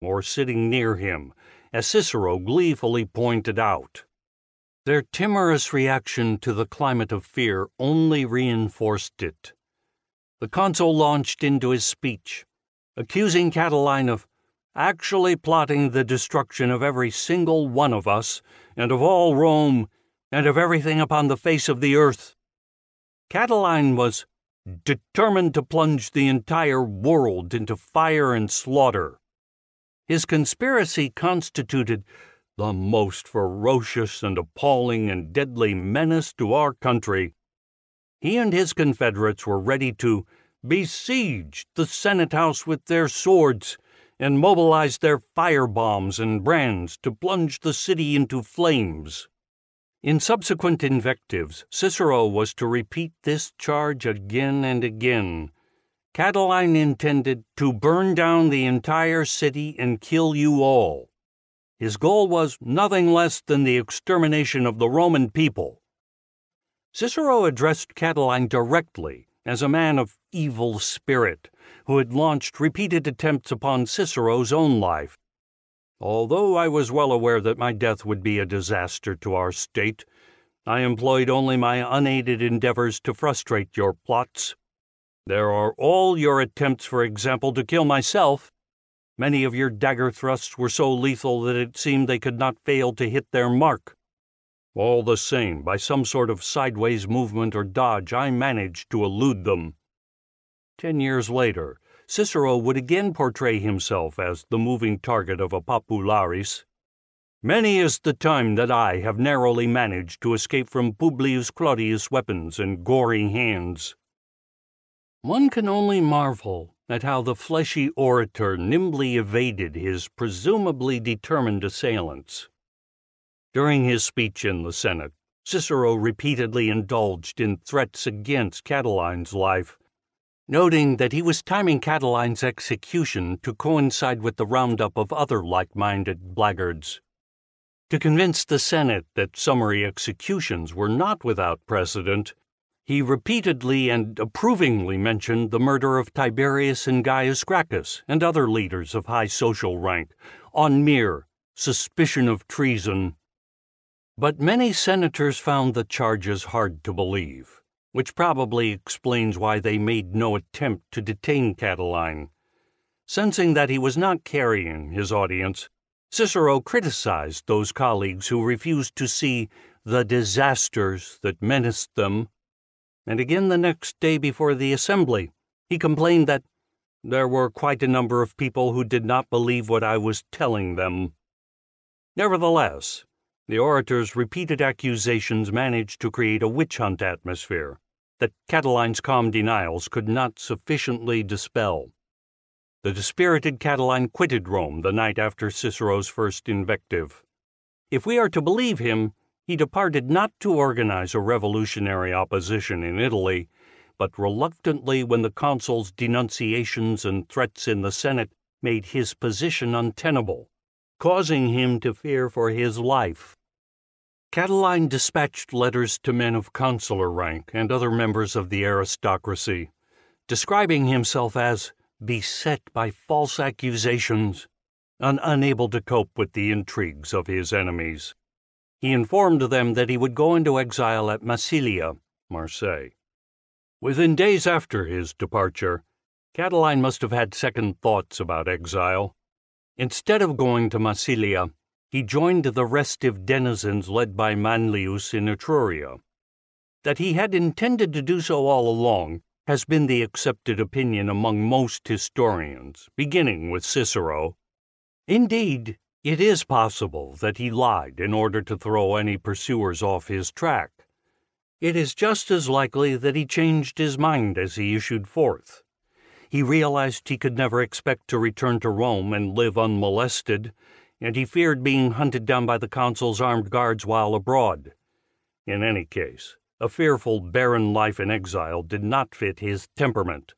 or sitting near him, as Cicero gleefully pointed out. Their timorous reaction to the climate of fear only reinforced it. The consul launched into his speech, accusing Catiline of actually plotting the destruction of every single one of us, and of all Rome, and of everything upon the face of the earth. Catiline was determined to plunge the entire world into fire and slaughter. His conspiracy constituted the most ferocious and appalling and deadly menace to our country. He and his confederates were ready to besiege the Senate House with their swords and mobilize their fire bombs and brands to plunge the city into flames. In subsequent invectives, Cicero was to repeat this charge again and again. Catiline intended to burn down the entire city and kill you all. His goal was nothing less than the extermination of the Roman people. Cicero addressed Catiline directly as a man of evil spirit who had launched repeated attempts upon Cicero's own life. Although I was well aware that my death would be a disaster to our state, I employed only my unaided endeavors to frustrate your plots. There are all your attempts, for example, to kill myself, Many of your dagger thrusts were so lethal that it seemed they could not fail to hit their mark. All the same, by some sort of sideways movement or dodge, I managed to elude them. Ten years later, Cicero would again portray himself as the moving target of a popularis. Many is the time that I have narrowly managed to escape from Publius Claudius' weapons and gory hands. One can only marvel at how the fleshy orator nimbly evaded his presumably determined assailants. During his speech in the Senate, Cicero repeatedly indulged in threats against Catiline's life, noting that he was timing Catiline's execution to coincide with the roundup of other like minded blackguards. To convince the Senate that summary executions were not without precedent, he repeatedly and approvingly mentioned the murder of Tiberius and Gaius Gracchus and other leaders of high social rank on mere suspicion of treason. But many senators found the charges hard to believe, which probably explains why they made no attempt to detain Catiline. Sensing that he was not carrying his audience, Cicero criticized those colleagues who refused to see the disasters that menaced them and again the next day before the assembly, he complained that there were quite a number of people who did not believe what I was telling them. Nevertheless, the orator's repeated accusations managed to create a witch hunt atmosphere that Catiline's calm denials could not sufficiently dispel. The dispirited Catiline quitted Rome the night after Cicero's first invective. If we are to believe him, he departed not to organize a revolutionary opposition in Italy, but reluctantly when the consul's denunciations and threats in the Senate made his position untenable, causing him to fear for his life. Catiline dispatched letters to men of consular rank and other members of the aristocracy, describing himself as beset by false accusations and unable to cope with the intrigues of his enemies. He informed them that he would go into exile at Massilia, Marseille. Within days after his departure, Catiline must have had second thoughts about exile. Instead of going to Massilia, he joined the restive denizens led by Manlius in Etruria. That he had intended to do so all along has been the accepted opinion among most historians, beginning with Cicero. Indeed, it is possible that he lied in order to throw any pursuers off his track. It is just as likely that he changed his mind as he issued forth. He realized he could never expect to return to Rome and live unmolested, and he feared being hunted down by the consul's armed guards while abroad. In any case, a fearful, barren life in exile did not fit his temperament,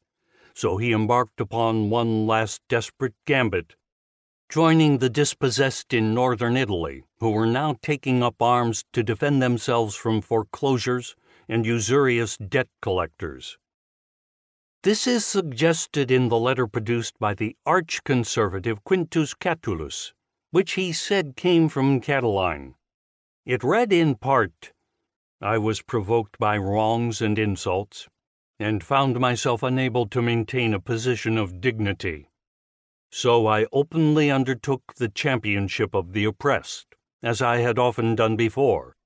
so he embarked upon one last desperate gambit joining the dispossessed in northern Italy, who were now taking up arms to defend themselves from foreclosures and usurious debt collectors. This is suggested in the letter produced by the arch conservative Quintus Catulus, which he said came from Catiline. It read in part I was provoked by wrongs and insults, and found myself unable to maintain a position of dignity. So I openly undertook the championship of the oppressed, as I had often done before.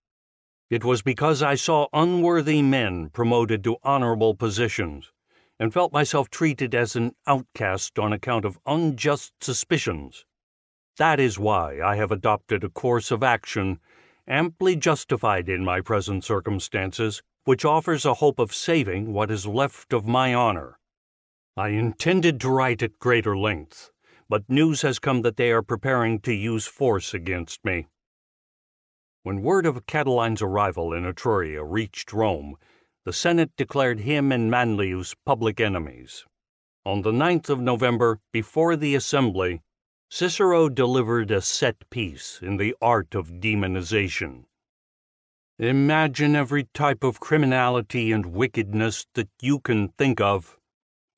It was because I saw unworthy men promoted to honorable positions, and felt myself treated as an outcast on account of unjust suspicions. That is why I have adopted a course of action amply justified in my present circumstances, which offers a hope of saving what is left of my honor. I intended to write at greater length, but news has come that they are preparing to use force against me. When word of Catiline's arrival in Etruria reached Rome, the Senate declared him and Manlius public enemies. On the 9th of November, before the assembly, Cicero delivered a set piece in the art of demonization. Imagine every type of criminality and wickedness that you can think of.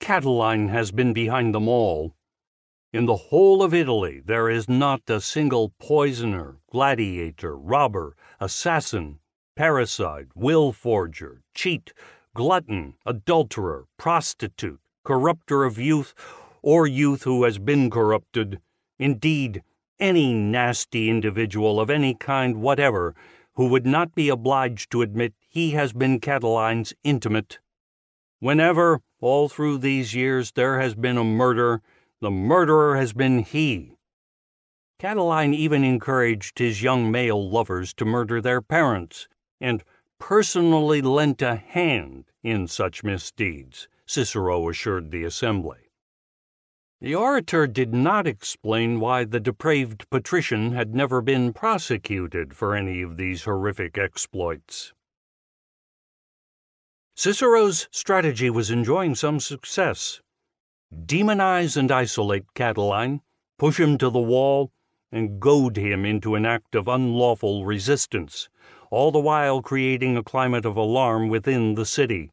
Catiline has been behind them all. In the whole of Italy, there is not a single poisoner, gladiator, robber, assassin, parricide, will forger, cheat, glutton, adulterer, prostitute, corrupter of youth, or youth who has been corrupted Indeed, any nasty individual of any kind whatever who would not be obliged to admit he has been Catiline's intimate. Whenever, all through these years, there has been a murder, the murderer has been he. Catiline even encouraged his young male lovers to murder their parents, and personally lent a hand in such misdeeds, Cicero assured the assembly. The orator did not explain why the depraved patrician had never been prosecuted for any of these horrific exploits. Cicero's strategy was enjoying some success. Demonize and isolate Catiline, push him to the wall, and goad him into an act of unlawful resistance, all the while creating a climate of alarm within the city.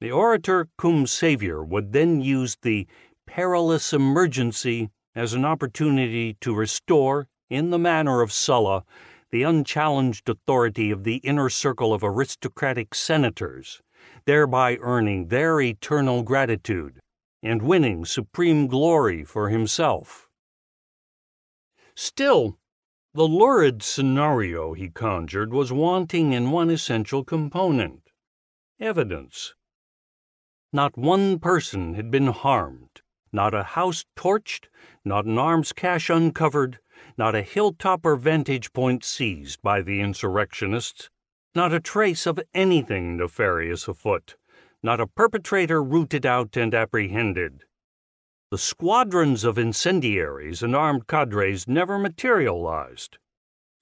The orator cum savior would then use the perilous emergency as an opportunity to restore, in the manner of Sulla, the unchallenged authority of the inner circle of aristocratic senators, thereby earning their eternal gratitude and winning supreme glory for himself. Still, the lurid scenario he conjured was wanting in one essential component evidence. Not one person had been harmed not a house torched, not an arms cache uncovered, not a hilltop or vantage point seized by the insurrectionists, not a trace of anything nefarious afoot, not a perpetrator rooted out and apprehended. The squadrons of incendiaries and armed cadres never materialized.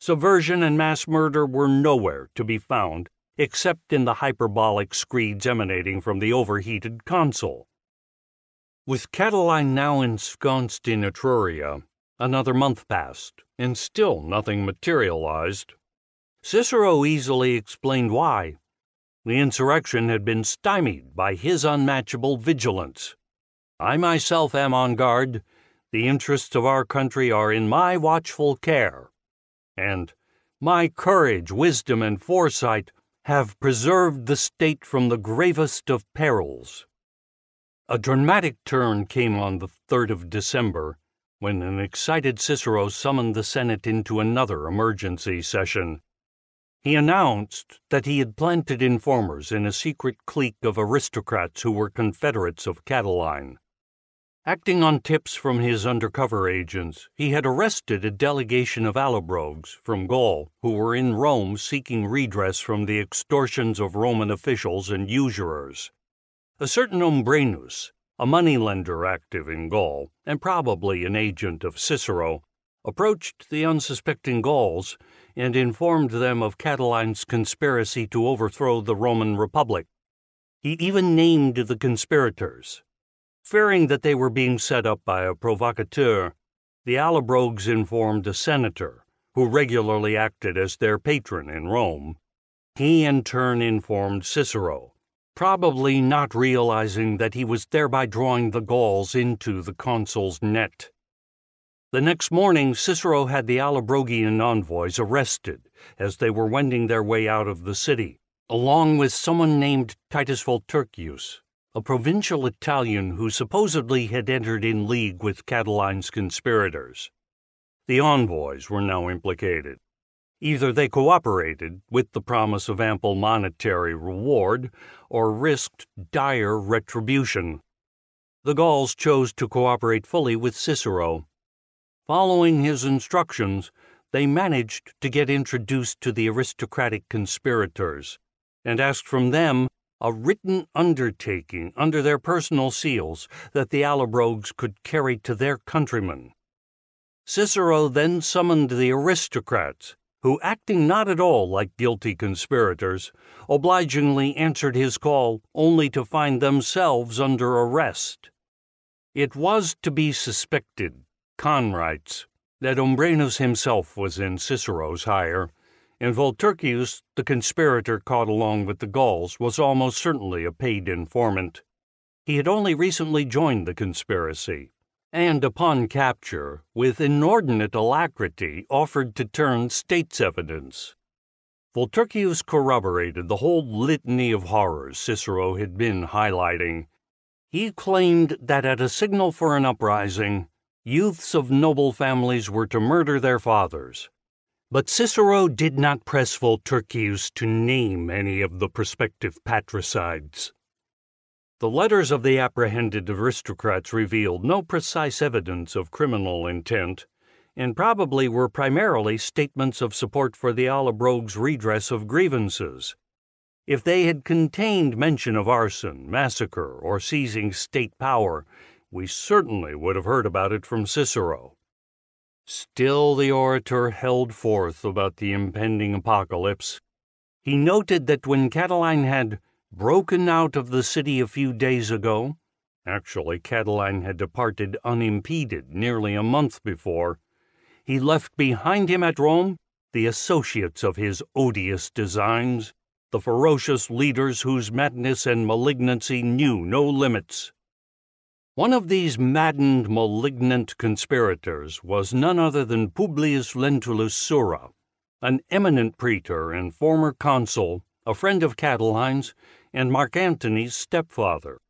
Subversion and mass murder were nowhere to be found except in the hyperbolic screeds emanating from the overheated consul. With Catiline now ensconced in Etruria, another month passed, and still nothing materialized. Cicero easily explained why. The insurrection had been stymied by his unmatchable vigilance. I myself am on guard. The interests of our country are in my watchful care. And my courage, wisdom, and foresight have preserved the state from the gravest of perils. A dramatic turn came on the 3rd of December when an excited Cicero summoned the Senate into another emergency session. He announced that he had planted informers in a secret clique of aristocrats who were confederates of Catiline. Acting on tips from his undercover agents, he had arrested a delegation of Allobroges from Gaul who were in Rome seeking redress from the extortions of Roman officials and usurers. A certain Umbrenus, a moneylender active in Gaul, and probably an agent of Cicero, approached the unsuspecting Gauls and informed them of Catiline's conspiracy to overthrow the Roman Republic. He even named the conspirators. Fearing that they were being set up by a provocateur, the Allobroges informed a senator, who regularly acted as their patron in Rome. He in turn informed Cicero, probably not realizing that he was thereby drawing the Gauls into the consul's net. The next morning, Cicero had the Allobrogian envoys arrested as they were wending their way out of the city, along with someone named Titus Volturcius, a provincial Italian who supposedly had entered in league with Catiline's conspirators. The envoys were now implicated. Either they cooperated with the promise of ample monetary reward or risked dire retribution. The Gauls chose to cooperate fully with Cicero. Following his instructions, they managed to get introduced to the aristocratic conspirators and asked from them a written undertaking under their personal seals that the Allobroges could carry to their countrymen. Cicero then summoned the aristocrats who, acting not at all like guilty conspirators, obligingly answered his call only to find themselves under arrest. It was to be suspected, Con writes, that Umbrenus himself was in Cicero's hire, and Volturcius, the conspirator caught along with the Gauls, was almost certainly a paid informant. He had only recently joined the conspiracy, and upon capture, with inordinate alacrity, offered to turn state's evidence. Volturcius corroborated the whole litany of horrors Cicero had been highlighting. He claimed that at a signal for an uprising, youths of noble families were to murder their fathers. But Cicero did not press Volturcius to name any of the prospective patricides. The letters of the apprehended aristocrats revealed no precise evidence of criminal intent, and probably were primarily statements of support for the Allobroges' redress of grievances. If they had contained mention of arson, massacre, or seizing state power, we certainly would have heard about it from Cicero. Still, the orator held forth about the impending apocalypse. He noted that when Catiline had broken out of the city a few days ago. Actually, Catiline had departed unimpeded nearly a month before. He left behind him at Rome the associates of his odious designs, the ferocious leaders whose madness and malignancy knew no limits. One of these maddened, malignant conspirators was none other than Publius Lentulus Sura, an eminent praetor and former consul, a friend of Catiline's, and Mark Antony's stepfather.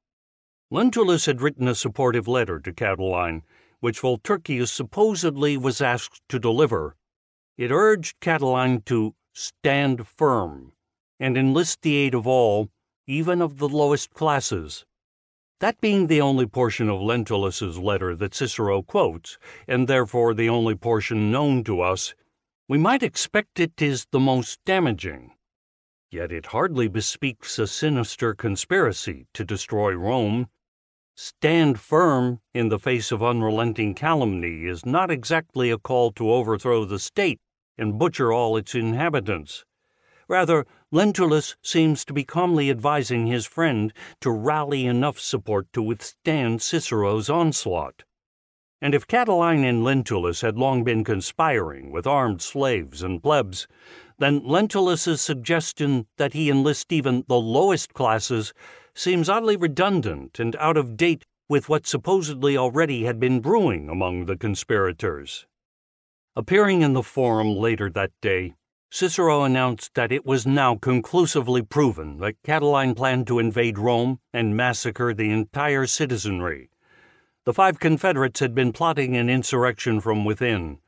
Lentulus had written a supportive letter to Catiline, which Volturcius supposedly was asked to deliver. It urged Catiline to stand firm and enlist the aid of all, even of the lowest classes. That being the only portion of Lentulus's letter that Cicero quotes, and therefore the only portion known to us, we might expect it is the most damaging. Yet it hardly bespeaks a sinister conspiracy to destroy Rome. Stand firm in the face of unrelenting calumny is not exactly a call to overthrow the state and butcher all its inhabitants. Rather, Lentulus seems to be calmly advising his friend to rally enough support to withstand Cicero's onslaught. And if Catiline and Lentulus had long been conspiring with armed slaves and plebs, then Lentulus's suggestion that he enlist even the lowest classes seems oddly redundant and out of date with what supposedly already had been brewing among the conspirators. Appearing in the Forum later that day, Cicero announced that it was now conclusively proven that Catiline planned to invade Rome and massacre the entire citizenry. The five Confederates had been plotting an insurrection from within,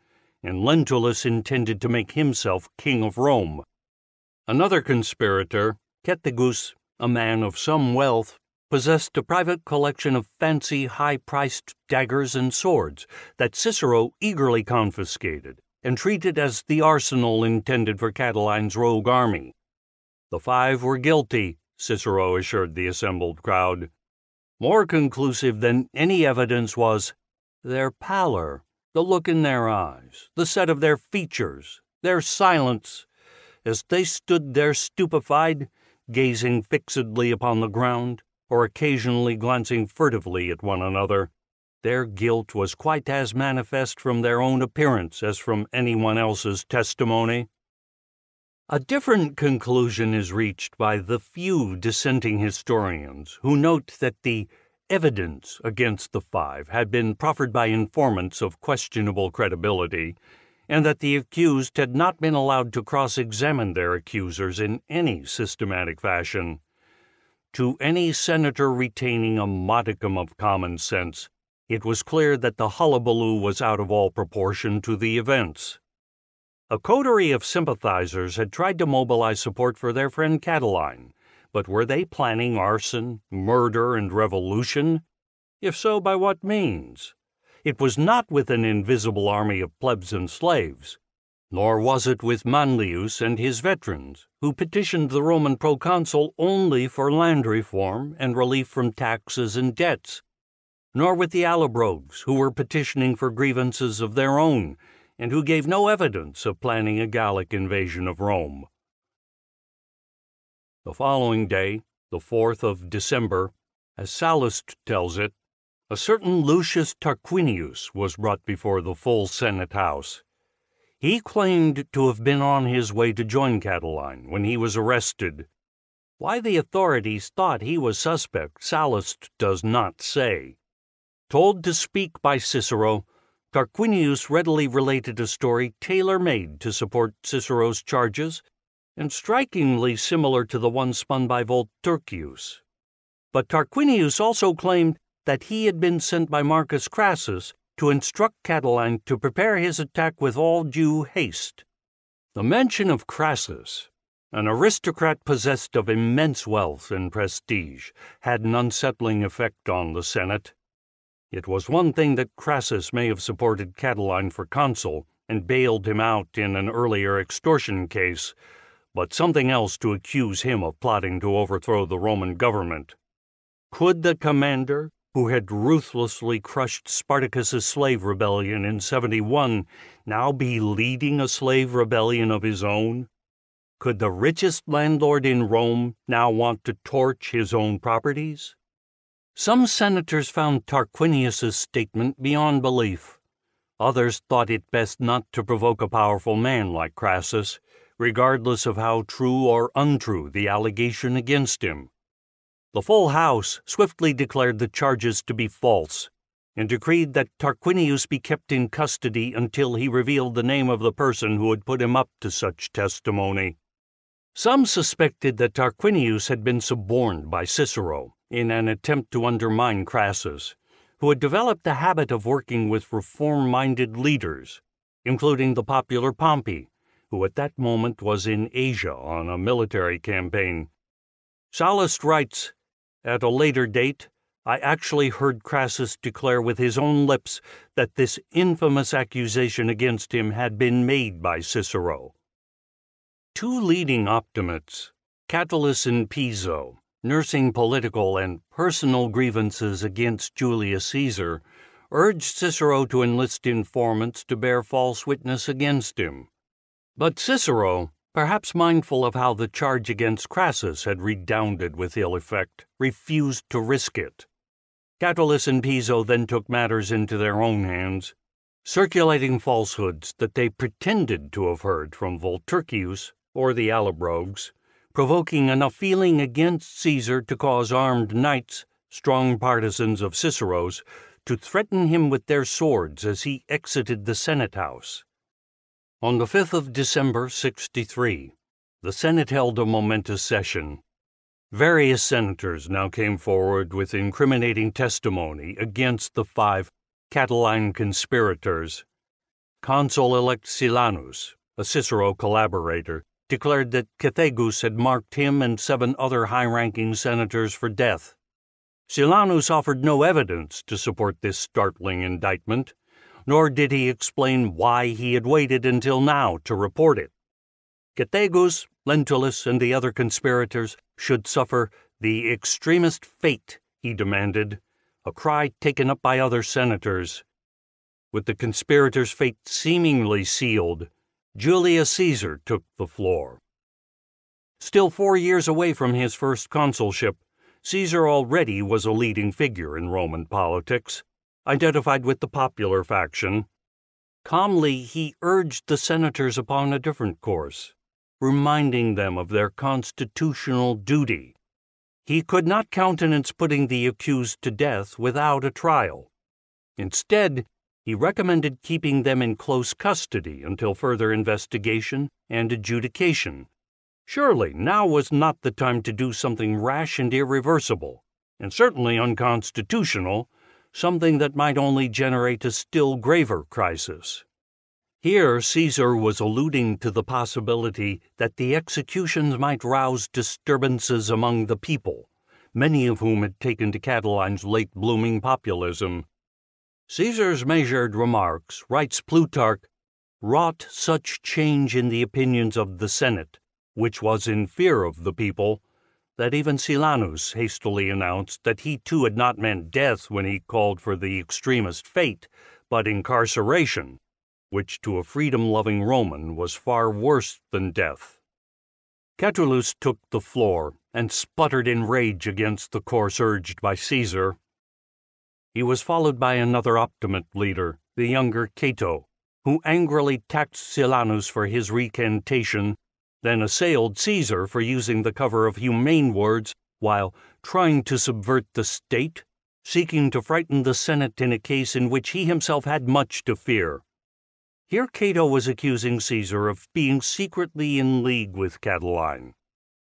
and Lentulus intended to make himself king of Rome. Another conspirator, Cethegus, a man of some wealth, possessed a private collection of fancy, high priced daggers and swords that Cicero eagerly confiscated and treated as the arsenal intended for Catiline's rogue army. The five were guilty, Cicero assured the assembled crowd. More conclusive than any evidence was their pallor the look in their eyes, the set of their features, their silence, as they stood there stupefied, gazing fixedly upon the ground, or occasionally glancing furtively at one another. Their guilt was quite as manifest from their own appearance as from anyone else's testimony. A different conclusion is reached by the few dissenting historians who note that the evidence against the five had been proffered by informants of questionable credibility, and that the accused had not been allowed to cross examine their accusers in any systematic fashion. To any senator retaining a modicum of common sense, it was clear that the hullabaloo was out of all proportion to the events. A coterie of sympathizers had tried to mobilize support for their friend Catiline, but were they planning arson, murder, and revolution? If so, by what means? It was not with an invisible army of plebs and slaves, nor was it with Manlius and his veterans, who petitioned the Roman proconsul only for land reform and relief from taxes and debts, nor with the Allobroges, who were petitioning for grievances of their own and who gave no evidence of planning a Gallic invasion of Rome. The following day, the 4th of December, as Sallust tells it, a certain Lucius Tarquinius was brought before the full Senate House. He claimed to have been on his way to join Catiline when he was arrested. Why the authorities thought he was suspect, Sallust does not say. Told to speak by Cicero, Tarquinius readily related a story tailor made to support Cicero's charges and strikingly similar to the one spun by Volturcius. But Tarquinius also claimed that he had been sent by Marcus Crassus to instruct Catiline to prepare his attack with all due haste. The mention of Crassus, an aristocrat possessed of immense wealth and prestige, had an unsettling effect on the Senate. It was one thing that Crassus may have supported Catiline for consul and bailed him out in an earlier extortion case, but something else to accuse him of plotting to overthrow the Roman government. Could the commander, who had ruthlessly crushed Spartacus's slave rebellion in 71, now be leading a slave rebellion of his own? Could the richest landlord in Rome now want to torch his own properties? Some senators found Tarquinius's statement beyond belief. Others thought it best not to provoke a powerful man like Crassus, regardless of how true or untrue the allegation against him. The full House swiftly declared the charges to be false and decreed that Tarquinius be kept in custody until he revealed the name of the person who had put him up to such testimony. Some suspected that Tarquinius had been suborned by Cicero in an attempt to undermine Crassus, who had developed the habit of working with reform minded leaders, including the popular Pompey, who at that moment was in Asia on a military campaign. Sallust writes At a later date, I actually heard Crassus declare with his own lips that this infamous accusation against him had been made by Cicero. Two leading optimates, Catulus and Piso, nursing political and personal grievances against Julius Caesar, urged Cicero to enlist informants to bear false witness against him. But Cicero, perhaps mindful of how the charge against Crassus had redounded with ill effect, refused to risk it. Catulus and Piso then took matters into their own hands, circulating falsehoods that they pretended to have heard from Volturcius or the Allobroges provoking enough feeling against Caesar to cause armed knights, strong partisans of Cicero's, to threaten him with their swords as he exited the Senate House. On the 5th of December, 63, the Senate held a momentous session. Various senators now came forward with incriminating testimony against the five Catiline conspirators. Consul elect Silanus, a Cicero collaborator, declared that Cethegus had marked him and seven other high ranking senators for death. Silanus offered no evidence to support this startling indictment, nor did he explain why he had waited until now to report it. Cethegus, Lentulus, and the other conspirators should suffer the extremest fate, he demanded, a cry taken up by other senators. With the conspirators' fate seemingly sealed, Julius Caesar took the floor. Still four years away from his first consulship, Caesar already was a leading figure in Roman politics, identified with the popular faction. Calmly, he urged the senators upon a different course reminding them of their constitutional duty. He could not countenance putting the accused to death without a trial. Instead, he recommended keeping them in close custody until further investigation and adjudication. Surely now was not the time to do something rash and irreversible, and certainly unconstitutional, something that might only generate a still graver crisis. Here, Caesar was alluding to the possibility that the executions might rouse disturbances among the people, many of whom had taken to Catiline's late blooming populism. Caesar's measured remarks, writes Plutarch, wrought such change in the opinions of the Senate, which was in fear of the people, that even Silanus hastily announced that he too had not meant death when he called for the extremest fate, but incarceration which to a freedom loving Roman was far worse than death. Catulus took the floor and sputtered in rage against the course urged by Caesar. He was followed by another Optimate leader, the younger Cato, who angrily taxed Silanus for his recantation, then assailed Caesar for using the cover of humane words while trying to subvert the state, seeking to frighten the Senate in a case in which he himself had much to fear. Here Cato was accusing Caesar of being secretly in league with Catiline.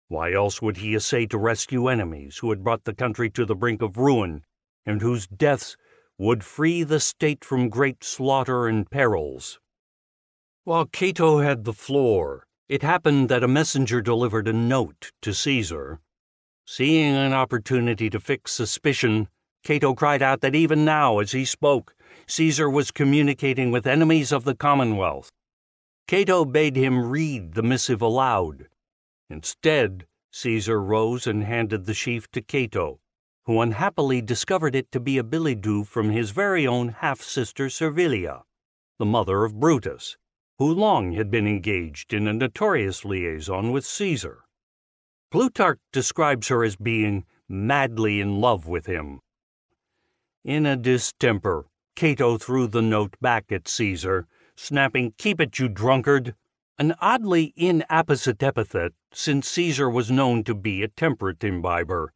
Why else would he essay to rescue enemies who had brought the country to the brink of ruin, and whose deaths would free the state from great slaughter and perils? While Cato had the floor, it happened that a messenger delivered a note to Caesar. Seeing an opportunity to fix suspicion, Cato cried out that even now, as he spoke, Caesar was communicating with enemies of the Commonwealth. Cato bade him read the missive aloud. Instead, Caesar rose and handed the sheaf to Cato, who unhappily discovered it to be a billet doux from his very own half sister Servilia, the mother of Brutus, who long had been engaged in a notorious liaison with Caesar. Plutarch describes her as being madly in love with him. In a distemper, Cato threw the note back at Caesar, snapping, Keep it, you drunkard! An oddly inapposite epithet, since Caesar was known to be a temperate imbiber,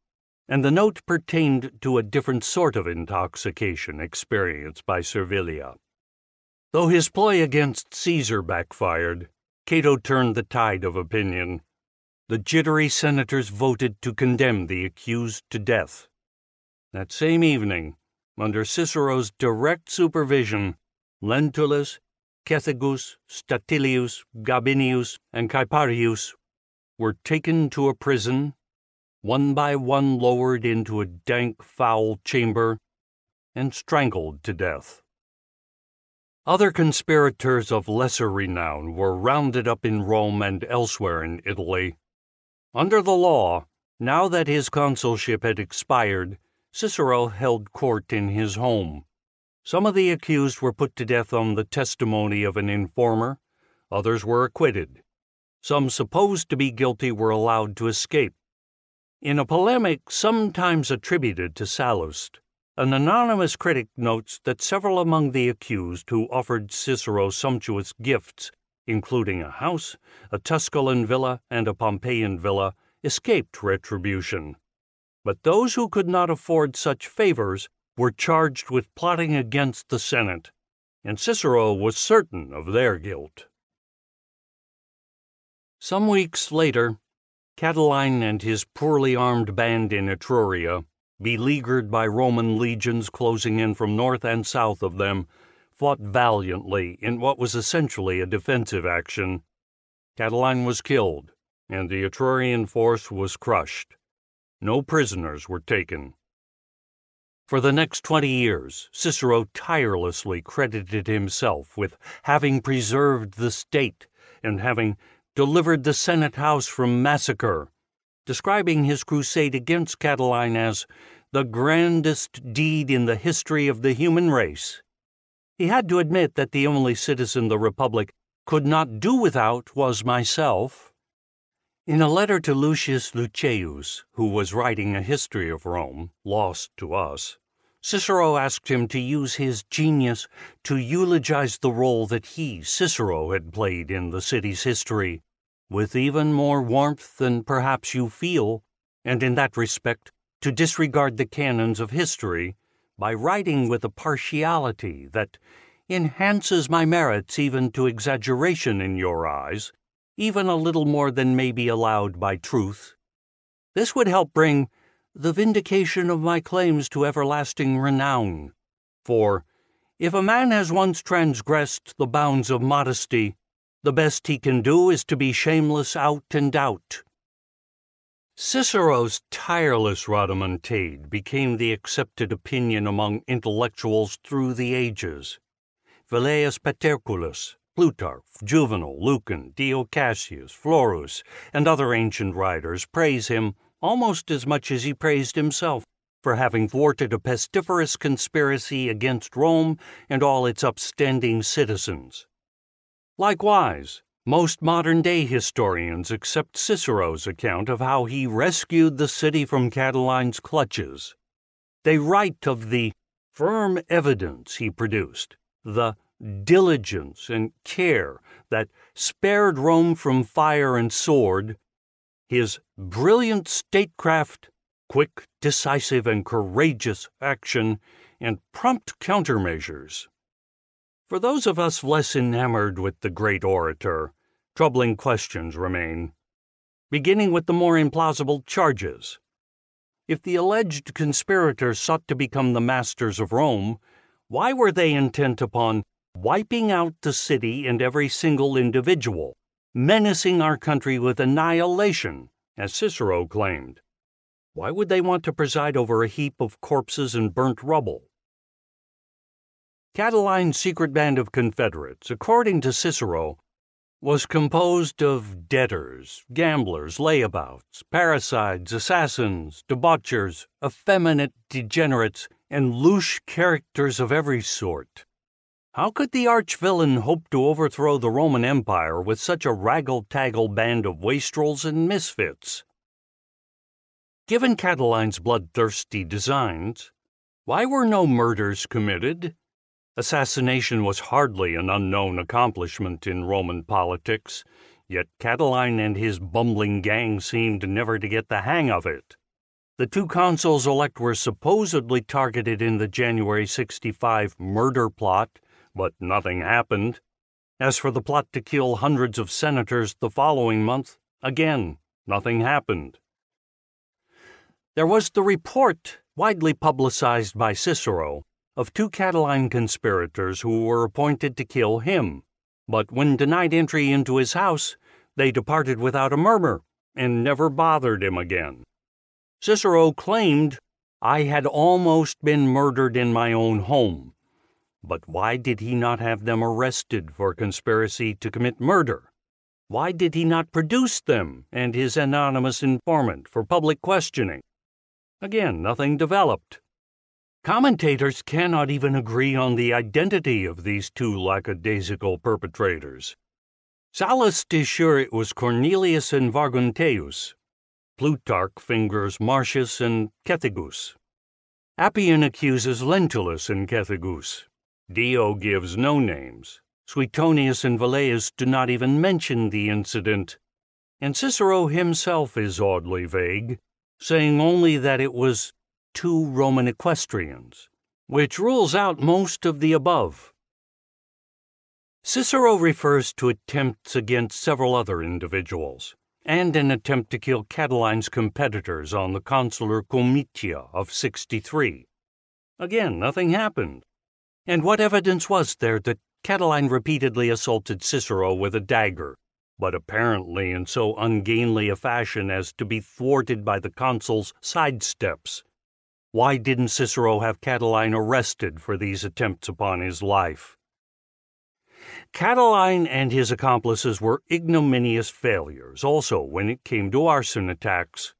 and the note pertained to a different sort of intoxication experienced by Servilia. Though his ploy against Caesar backfired, Cato turned the tide of opinion. The jittery senators voted to condemn the accused to death. That same evening, under Cicero's direct supervision, Lentulus, Cethegus, Statilius, Gabinius, and Caeparius were taken to a prison, one by one lowered into a dank, foul chamber, and strangled to death. Other conspirators of lesser renown were rounded up in Rome and elsewhere in Italy. Under the law, now that his consulship had expired, Cicero held court in his home. Some of the accused were put to death on the testimony of an informer, others were acquitted. Some supposed to be guilty were allowed to escape. In a polemic sometimes attributed to Sallust, an anonymous critic notes that several among the accused who offered Cicero sumptuous gifts, including a house, a Tusculan villa, and a Pompeian villa, escaped retribution but those who could not afford such favors were charged with plotting against the Senate, and Cicero was certain of their guilt. Some weeks later, Catiline and his poorly armed band in Etruria, beleaguered by Roman legions closing in from north and south of them, fought valiantly in what was essentially a defensive action. Catiline was killed, and the Etrurian force was crushed. No prisoners were taken. For the next twenty years, Cicero tirelessly credited himself with having preserved the state and having delivered the Senate House from massacre, describing his crusade against Catiline as the grandest deed in the history of the human race. He had to admit that the only citizen the Republic could not do without was myself in a letter to Lucius Lucceius, who was writing a history of Rome, lost to us, Cicero asked him to use his genius to eulogize the role that he, Cicero, had played in the city's history, with even more warmth than perhaps you feel, and in that respect, to disregard the canons of history by writing with a partiality that enhances my merits even to exaggeration in your eyes, even a little more than may be allowed by truth. This would help bring the vindication of my claims to everlasting renown. For if a man has once transgressed the bounds of modesty, the best he can do is to be shameless out and out. Cicero's tireless rodomontade became the accepted opinion among intellectuals through the ages. Velleius Paterculus, Plutarch, Juvenal, Lucan, Dio Cassius, Florus, and other ancient writers praise him almost as much as he praised himself for having thwarted a pestiferous conspiracy against Rome and all its upstanding citizens. Likewise, most modern day historians accept Cicero's account of how he rescued the city from Catiline's clutches. They write of the firm evidence he produced, the diligence and care that spared Rome from fire and sword, his brilliant statecraft, quick, decisive, and courageous action, and prompt countermeasures. For those of us less enamored with the great orator, troubling questions remain, beginning with the more implausible charges. If the alleged conspirators sought to become the masters of Rome, why were they intent upon wiping out the city and every single individual, menacing our country with annihilation, as Cicero claimed? Why would they want to preside over a heap of corpses and burnt rubble? Catiline's secret band of Confederates, according to Cicero, was composed of debtors, gamblers, layabouts, parricides, assassins, debauchers, effeminate degenerates, and louche characters of every sort. How could the arch villain hope to overthrow the Roman Empire with such a raggle-taggle band of wastrels and misfits? Given Catiline's bloodthirsty designs, why were no murders committed? Assassination was hardly an unknown accomplishment in Roman politics, yet Catiline and his bumbling gang seemed never to get the hang of it. The two consuls elect were supposedly targeted in the January 65 murder plot, but nothing happened. As for the plot to kill hundreds of senators the following month, again, nothing happened. There was the report, widely publicized by Cicero, of two Catiline conspirators who were appointed to kill him, but when denied entry into his house, they departed without a murmur and never bothered him again. Cicero claimed, I had almost been murdered in my own home. But why did he not have them arrested for conspiracy to commit murder? Why did he not produce them and his anonymous informant for public questioning? Again, nothing developed. Commentators cannot even agree on the identity of these two lackadaisical perpetrators. Sallust is sure it was Cornelius and Vargunteius. Plutarch fingers Marcius and Cethegus. Appian accuses Lentulus and Cethegus. Dio gives no names. Suetonius and Velleius do not even mention the incident. And Cicero himself is oddly vague, saying only that it was two Roman equestrians, which rules out most of the above. Cicero refers to attempts against several other individuals, and an attempt to kill Catiline's competitors on the consular comitia of 63. Again, nothing happened. And what evidence was there that Catiline repeatedly assaulted Cicero with a dagger, but apparently in so ungainly a fashion as to be thwarted by the consul's sidesteps? Why didn't Cicero have Catiline arrested for these attempts upon his life? Catiline and his accomplices were ignominious failures also when it came to arson attacks.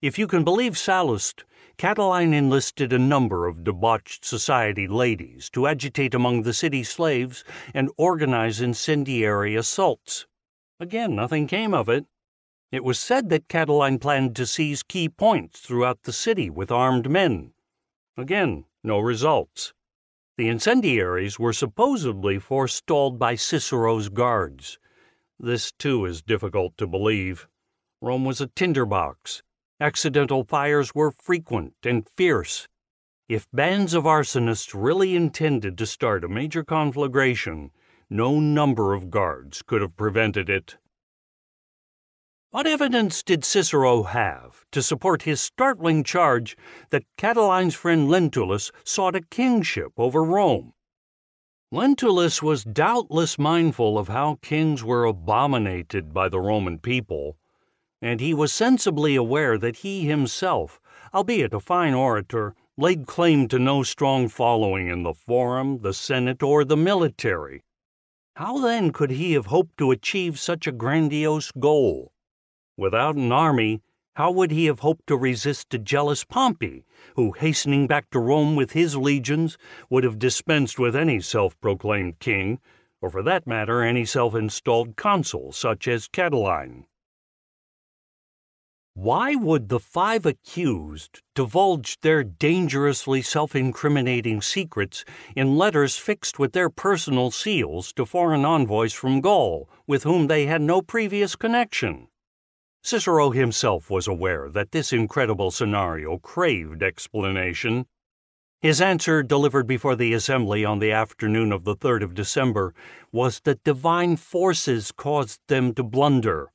If you can believe Sallust, Catiline enlisted a number of debauched society ladies to agitate among the city slaves and organize incendiary assaults. Again, nothing came of it. It was said that Catiline planned to seize key points throughout the city with armed men. Again, no results. The incendiaries were supposedly forestalled by Cicero's guards. This, too, is difficult to believe. Rome was a tinderbox. Accidental fires were frequent and fierce. If bands of arsonists really intended to start a major conflagration, no number of guards could have prevented it. What evidence did Cicero have to support his startling charge that Catiline's friend Lentulus sought a kingship over Rome? Lentulus was doubtless mindful of how kings were abominated by the Roman people, and he was sensibly aware that he himself, albeit a fine orator, laid claim to no strong following in the forum, the senate, or the military. How then could he have hoped to achieve such a grandiose goal? Without an army, how would he have hoped to resist a jealous Pompey, who, hastening back to Rome with his legions, would have dispensed with any self proclaimed king, or for that matter, any self installed consul such as Catiline? Why would the five accused divulge their dangerously self incriminating secrets in letters fixed with their personal seals to foreign envoys from Gaul, with whom they had no previous connection? Cicero himself was aware that this incredible scenario craved explanation. His answer, delivered before the assembly on the afternoon of the 3rd of December, was that divine forces caused them to blunder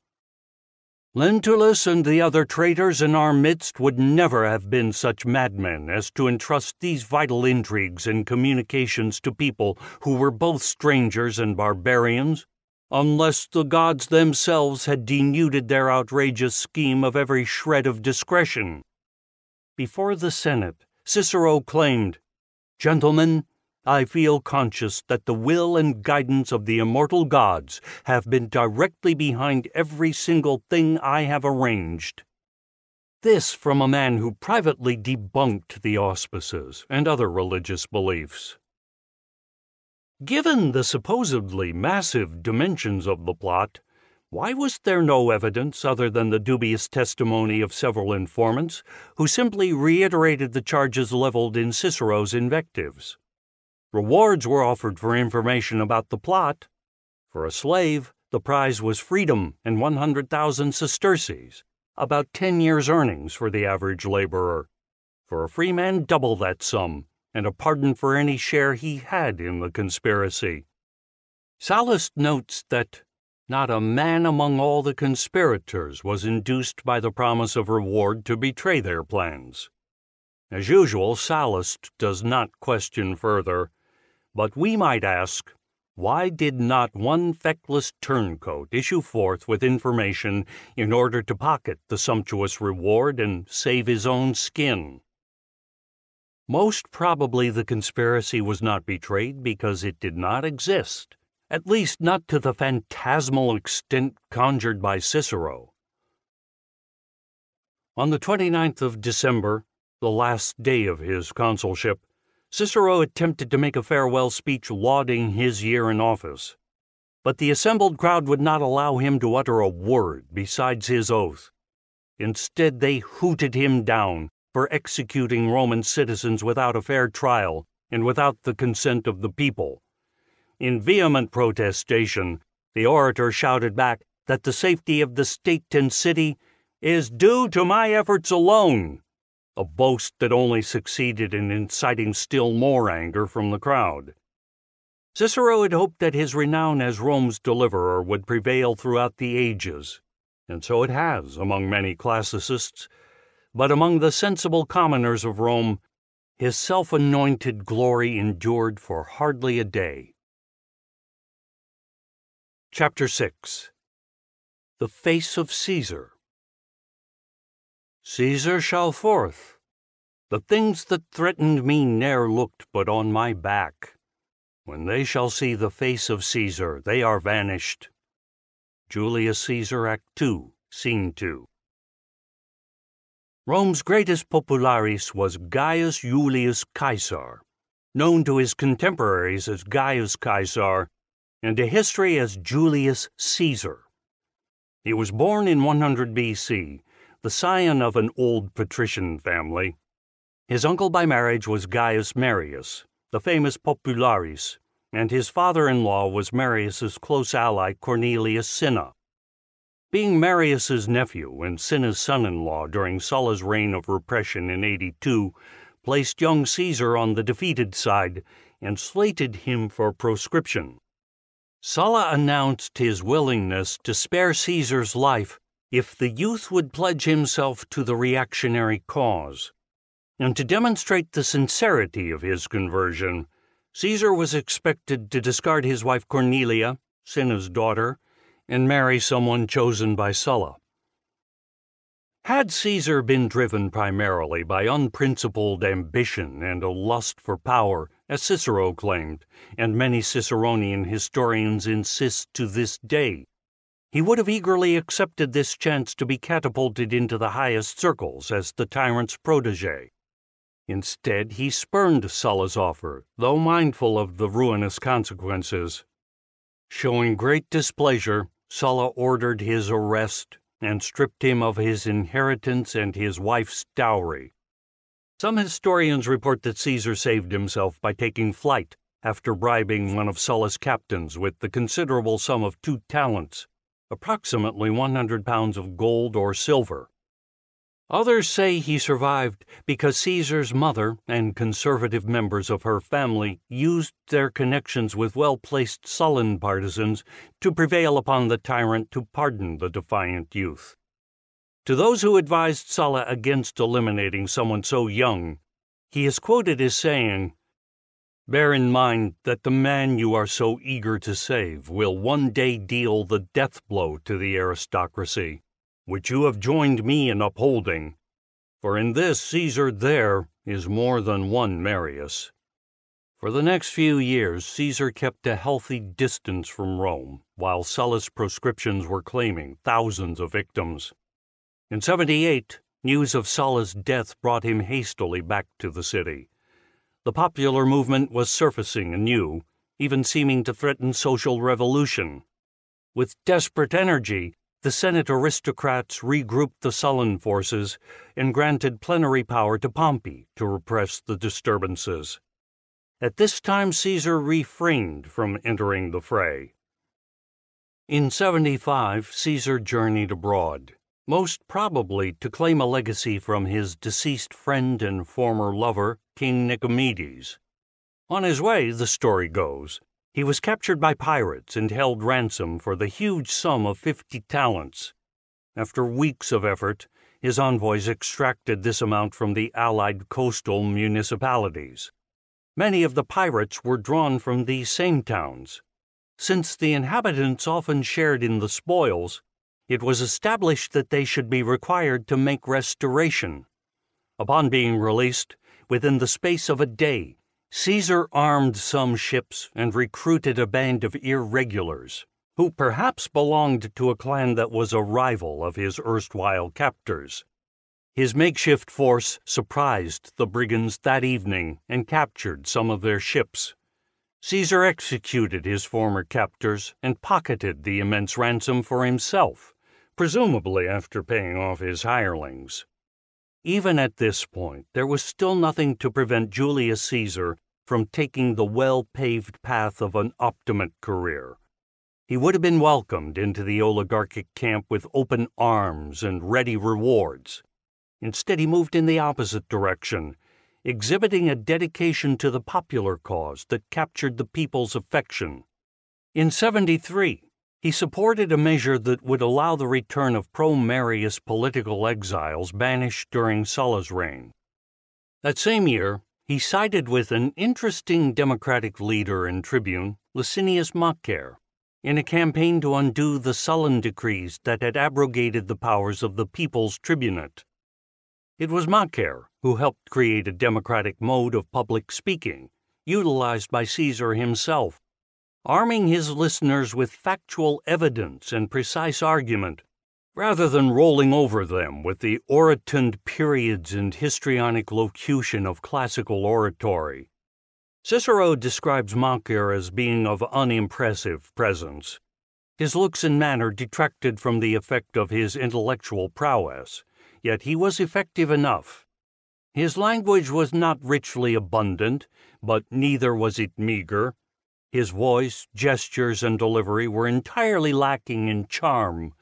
Lentulus and the other traitors in our midst would never have been such madmen as to entrust these vital intrigues and communications to people who were both strangers and barbarians, unless the gods themselves had denuded their outrageous scheme of every shred of discretion. Before the Senate, Cicero claimed, Gentlemen, I feel conscious that the will and guidance of the immortal gods have been directly behind every single thing I have arranged. This from a man who privately debunked the auspices and other religious beliefs. Given the supposedly massive dimensions of the plot, why was there no evidence other than the dubious testimony of several informants who simply reiterated the charges leveled in Cicero's invectives? Rewards were offered for information about the plot. For a slave, the prize was freedom and 100,000 sesterces, about 10 years' earnings for the average laborer. For a free man, double that sum, and a pardon for any share he had in the conspiracy. Sallust notes that not a man among all the conspirators was induced by the promise of reward to betray their plans. As usual, Sallust does not question further but we might ask, why did not one feckless turncoat issue forth with information in order to pocket the sumptuous reward and save his own skin? Most probably the conspiracy was not betrayed because it did not exist, at least not to the phantasmal extent conjured by Cicero. On the 29th of December, the last day of his consulship, Cicero attempted to make a farewell speech lauding his year in office, but the assembled crowd would not allow him to utter a word besides his oath. Instead, they hooted him down for executing Roman citizens without a fair trial and without the consent of the people. In vehement protestation, the orator shouted back that the safety of the state and city is due to my efforts alone a boast that only succeeded in inciting still more anger from the crowd. Cicero had hoped that his renown as Rome's deliverer would prevail throughout the ages, and so it has among many classicists, but among the sensible commoners of Rome, his self anointed glory endured for hardly a day. Chapter 6 The Face of Caesar Caesar shall forth. The things that threatened me ne'er looked but on my back. When they shall see the face of Caesar, they are vanished. Julius Caesar, Act 2, Scene 2. Rome's greatest popularis was Gaius Julius Caesar, known to his contemporaries as Gaius Caesar and to history as Julius Caesar. He was born in 100 BC the scion of an old patrician family. His uncle by marriage was Gaius Marius, the famous popularis, and his father in law was Marius's close ally Cornelius Cinna. Being Marius's nephew and Cinna's son in law during Sulla's reign of repression in 82, placed young Caesar on the defeated side and slated him for proscription. Sulla announced his willingness to spare Caesar's life if the youth would pledge himself to the reactionary cause. And to demonstrate the sincerity of his conversion, Caesar was expected to discard his wife Cornelia, Cinna's daughter, and marry someone chosen by Sulla. Had Caesar been driven primarily by unprincipled ambition and a lust for power, as Cicero claimed, and many Ciceronian historians insist to this day, he would have eagerly accepted this chance to be catapulted into the highest circles as the tyrant's protege. Instead, he spurned Sulla's offer, though mindful of the ruinous consequences. Showing great displeasure, Sulla ordered his arrest and stripped him of his inheritance and his wife's dowry. Some historians report that Caesar saved himself by taking flight after bribing one of Sulla's captains with the considerable sum of two talents, approximately 100 pounds of gold or silver. Others say he survived because Caesar's mother and conservative members of her family used their connections with well placed Sullan partisans to prevail upon the tyrant to pardon the defiant youth. To those who advised Sulla against eliminating someone so young, he is quoted as saying, Bear in mind that the man you are so eager to save will one day deal the death blow to the aristocracy which you have joined me in upholding. For in this Caesar there is more than one Marius. For the next few years, Caesar kept a healthy distance from Rome, while Sulla's proscriptions were claiming thousands of victims. In 78, news of Sulla's death brought him hastily back to the city. The popular movement was surfacing anew, even seeming to threaten social revolution. With desperate energy, the Senate aristocrats regrouped the Sullan forces and granted plenary power to Pompey to repress the disturbances. At this time, Caesar refrained from entering the fray. In 75, Caesar journeyed abroad, most probably to claim a legacy from his deceased friend and former lover, King Nicomedes. On his way, the story goes, he was captured by pirates and held ransom for the huge sum of fifty talents. After weeks of effort, his envoys extracted this amount from the allied coastal municipalities. Many of the pirates were drawn from these same towns. Since the inhabitants often shared in the spoils, it was established that they should be required to make restoration. Upon being released, within the space of a day, Caesar armed some ships and recruited a band of irregulars, who perhaps belonged to a clan that was a rival of his erstwhile captors. His makeshift force surprised the brigands that evening and captured some of their ships. Caesar executed his former captors and pocketed the immense ransom for himself, presumably after paying off his hirelings. Even at this point, there was still nothing to prevent Julius Caesar from taking the well paved path of an optimate career. He would have been welcomed into the oligarchic camp with open arms and ready rewards. Instead, he moved in the opposite direction, exhibiting a dedication to the popular cause that captured the people's affection. In 73, he supported a measure that would allow the return of pro Marius political exiles banished during Sulla's reign. That same year, he sided with an interesting Democratic leader and tribune, Licinius Macer, in a campaign to undo the Sullan decrees that had abrogated the powers of the People's Tribunate. It was Macer who helped create a democratic mode of public speaking, utilized by Caesar himself arming his listeners with factual evidence and precise argument, rather than rolling over them with the orotund periods and histrionic locution of classical oratory. Cicero describes Macer as being of unimpressive presence. His looks and manner detracted from the effect of his intellectual prowess, yet he was effective enough. His language was not richly abundant, but neither was it meager, His voice, gestures, and delivery were entirely lacking in charm,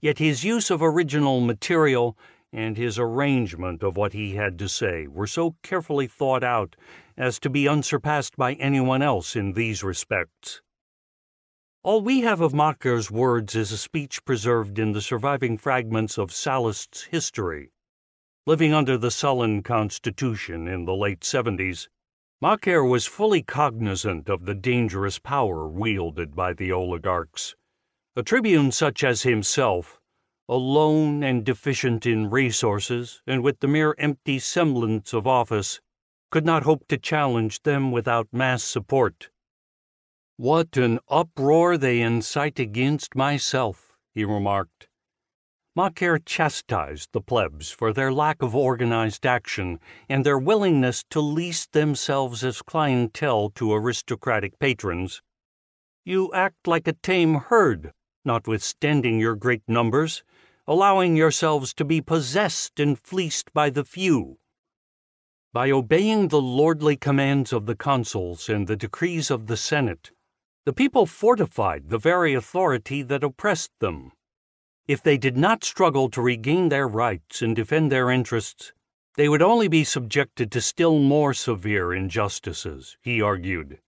yet his use of original material and his arrangement of what he had to say were so carefully thought out as to be unsurpassed by anyone else in these respects. All we have of Macer's words is a speech preserved in the surviving fragments of Sallust's history. Living under the Sullan constitution in the late 70s, Macer was fully cognizant of the dangerous power wielded by the oligarchs. A tribune such as himself, alone and deficient in resources, and with the mere empty semblance of office, could not hope to challenge them without mass support. What an uproar they incite against myself, he remarked. Macer chastised the plebs for their lack of organized action and their willingness to lease themselves as clientele to aristocratic patrons. You act like a tame herd, notwithstanding your great numbers, allowing yourselves to be possessed and fleeced by the few. By obeying the lordly commands of the consuls and the decrees of the Senate, the people fortified the very authority that oppressed them. If they did not struggle to regain their rights and defend their interests, they would only be subjected to still more severe injustices, he argued.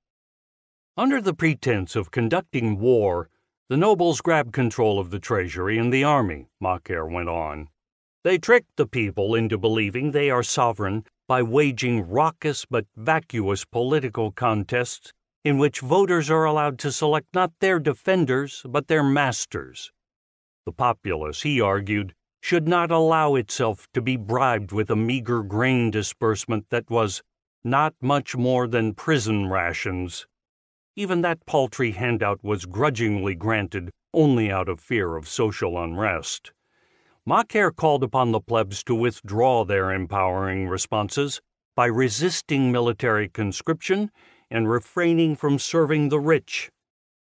Under the pretense of conducting war, the nobles grabbed control of the treasury and the army, Macer went on. They tricked the people into believing they are sovereign by waging raucous but vacuous political contests in which voters are allowed to select not their defenders but their masters. The populace, he argued, should not allow itself to be bribed with a meager grain disbursement that was not much more than prison rations. Even that paltry handout was grudgingly granted only out of fear of social unrest. Macer called upon the plebs to withdraw their empowering responses by resisting military conscription and refraining from serving the rich.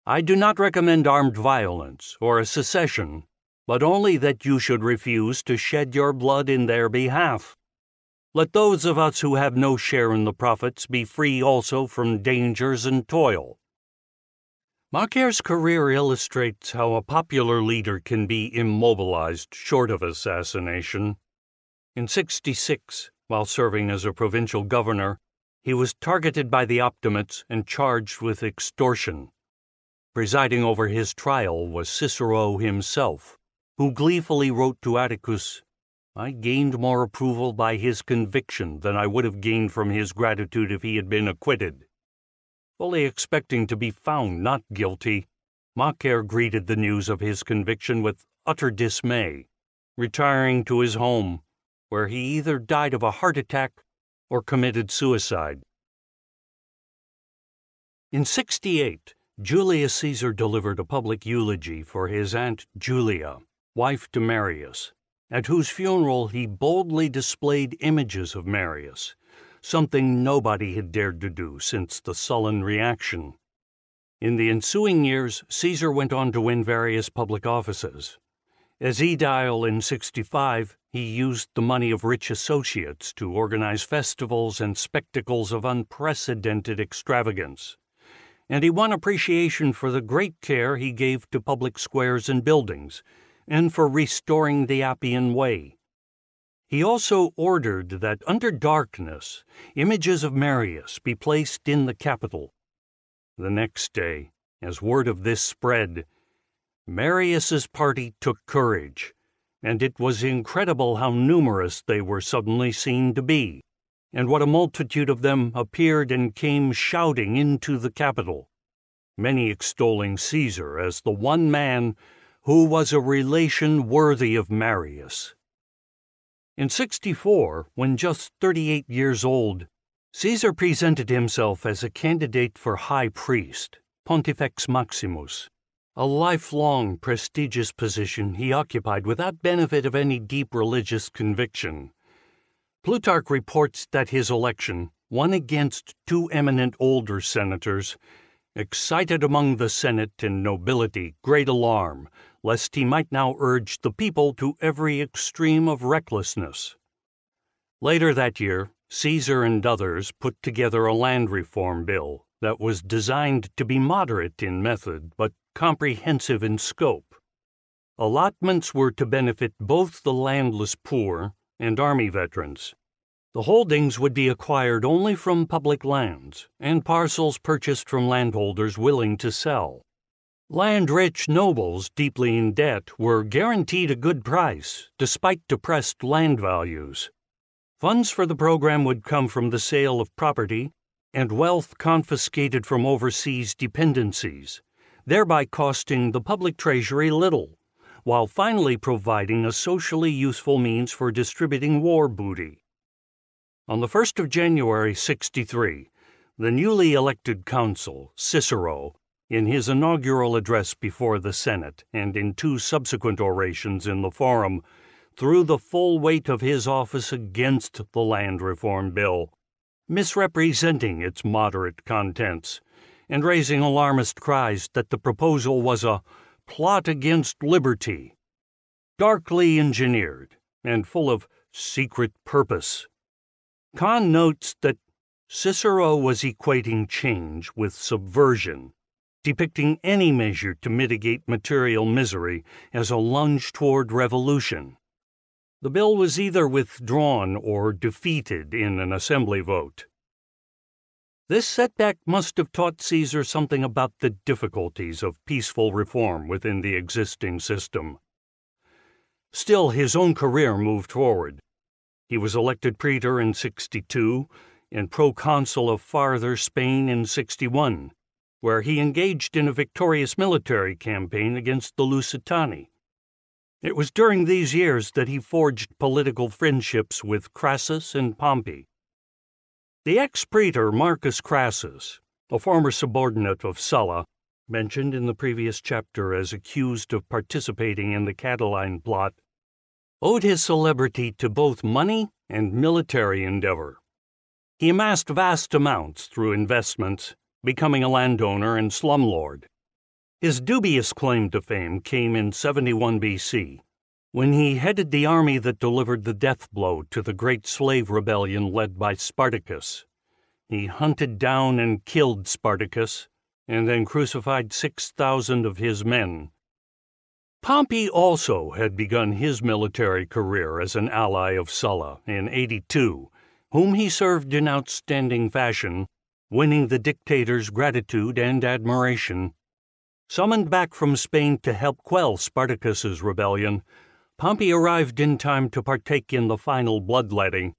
I do not recommend armed violence or a secession, but only that you should refuse to shed your blood in their behalf. Let those of us who have no share in the profits be free also from dangers and toil. Macer's career illustrates how a popular leader can be immobilized short of assassination. In 66, while serving as a provincial governor, he was targeted by the Optimates and charged with extortion. Presiding over his trial was Cicero himself, who gleefully wrote to Atticus, I gained more approval by his conviction than I would have gained from his gratitude if he had been acquitted. Fully expecting to be found not guilty, Macer greeted the news of his conviction with utter dismay, retiring to his home, where he either died of a heart attack or committed suicide. In 68, Julius Caesar delivered a public eulogy for his aunt Julia, wife to Marius, at whose funeral he boldly displayed images of Marius, something nobody had dared to do since the Sullan reaction. In the ensuing years, Caesar went on to win various public offices. As aedile in 65, he used the money of rich associates to organize festivals and spectacles of unprecedented extravagance and he won appreciation for the great care he gave to public squares and buildings, and for restoring the Appian Way. He also ordered that under darkness images of Marius be placed in the Capitol. The next day, as word of this spread, Marius's party took courage, and it was incredible how numerous they were suddenly seen to be and what a multitude of them appeared and came shouting into the Capitol, many extolling Caesar as the one man who was a relation worthy of Marius. In 64, when just 38 years old, Caesar presented himself as a candidate for high priest, Pontifex Maximus, a lifelong prestigious position he occupied without benefit of any deep religious conviction. Plutarch reports that his election, won against two eminent older senators, excited among the Senate and nobility great alarm, lest he might now urge the people to every extreme of recklessness. Later that year, Caesar and others put together a land reform bill, that was designed to be moderate in method but comprehensive in scope. Allotments were to benefit both the landless poor and Army veterans. The holdings would be acquired only from public lands and parcels purchased from landholders willing to sell. Land rich nobles deeply in debt were guaranteed a good price despite depressed land values. Funds for the program would come from the sale of property and wealth confiscated from overseas dependencies, thereby costing the public treasury little, while finally providing a socially useful means for distributing war booty. On the 1st of January 63, the newly elected consul, Cicero, in his inaugural address before the Senate and in two subsequent orations in the Forum, threw the full weight of his office against the Land Reform Bill, misrepresenting its moderate contents and raising alarmist cries that the proposal was a plot against liberty, darkly engineered and full of secret purpose. Kahn notes that Cicero was equating change with subversion depicting any measure to mitigate material misery as a lunge toward revolution. The bill was either withdrawn or defeated in an assembly vote. This setback must have taught Caesar something about the difficulties of peaceful reform within the existing system. Still, his own career moved forward. He was elected praetor in 62 and proconsul of Farther Spain in 61 where he engaged in a victorious military campaign against the Lusitani. It was during these years that he forged political friendships with Crassus and Pompey. The ex praetor Marcus Crassus, a former subordinate of Sulla, mentioned in the previous chapter as accused of participating in the Catiline plot, owed his celebrity to both money and military endeavor. He amassed vast amounts through investments becoming a landowner and slumlord. His dubious claim to fame came in 71 BC, when he headed the army that delivered the death blow to the great slave rebellion led by Spartacus. He hunted down and killed Spartacus, and then crucified 6,000 of his men. Pompey also had begun his military career as an ally of Sulla in 82, whom he served in outstanding fashion winning the dictator's gratitude and admiration. Summoned back from Spain to help quell Spartacus's rebellion, Pompey arrived in time to partake in the final bloodletting,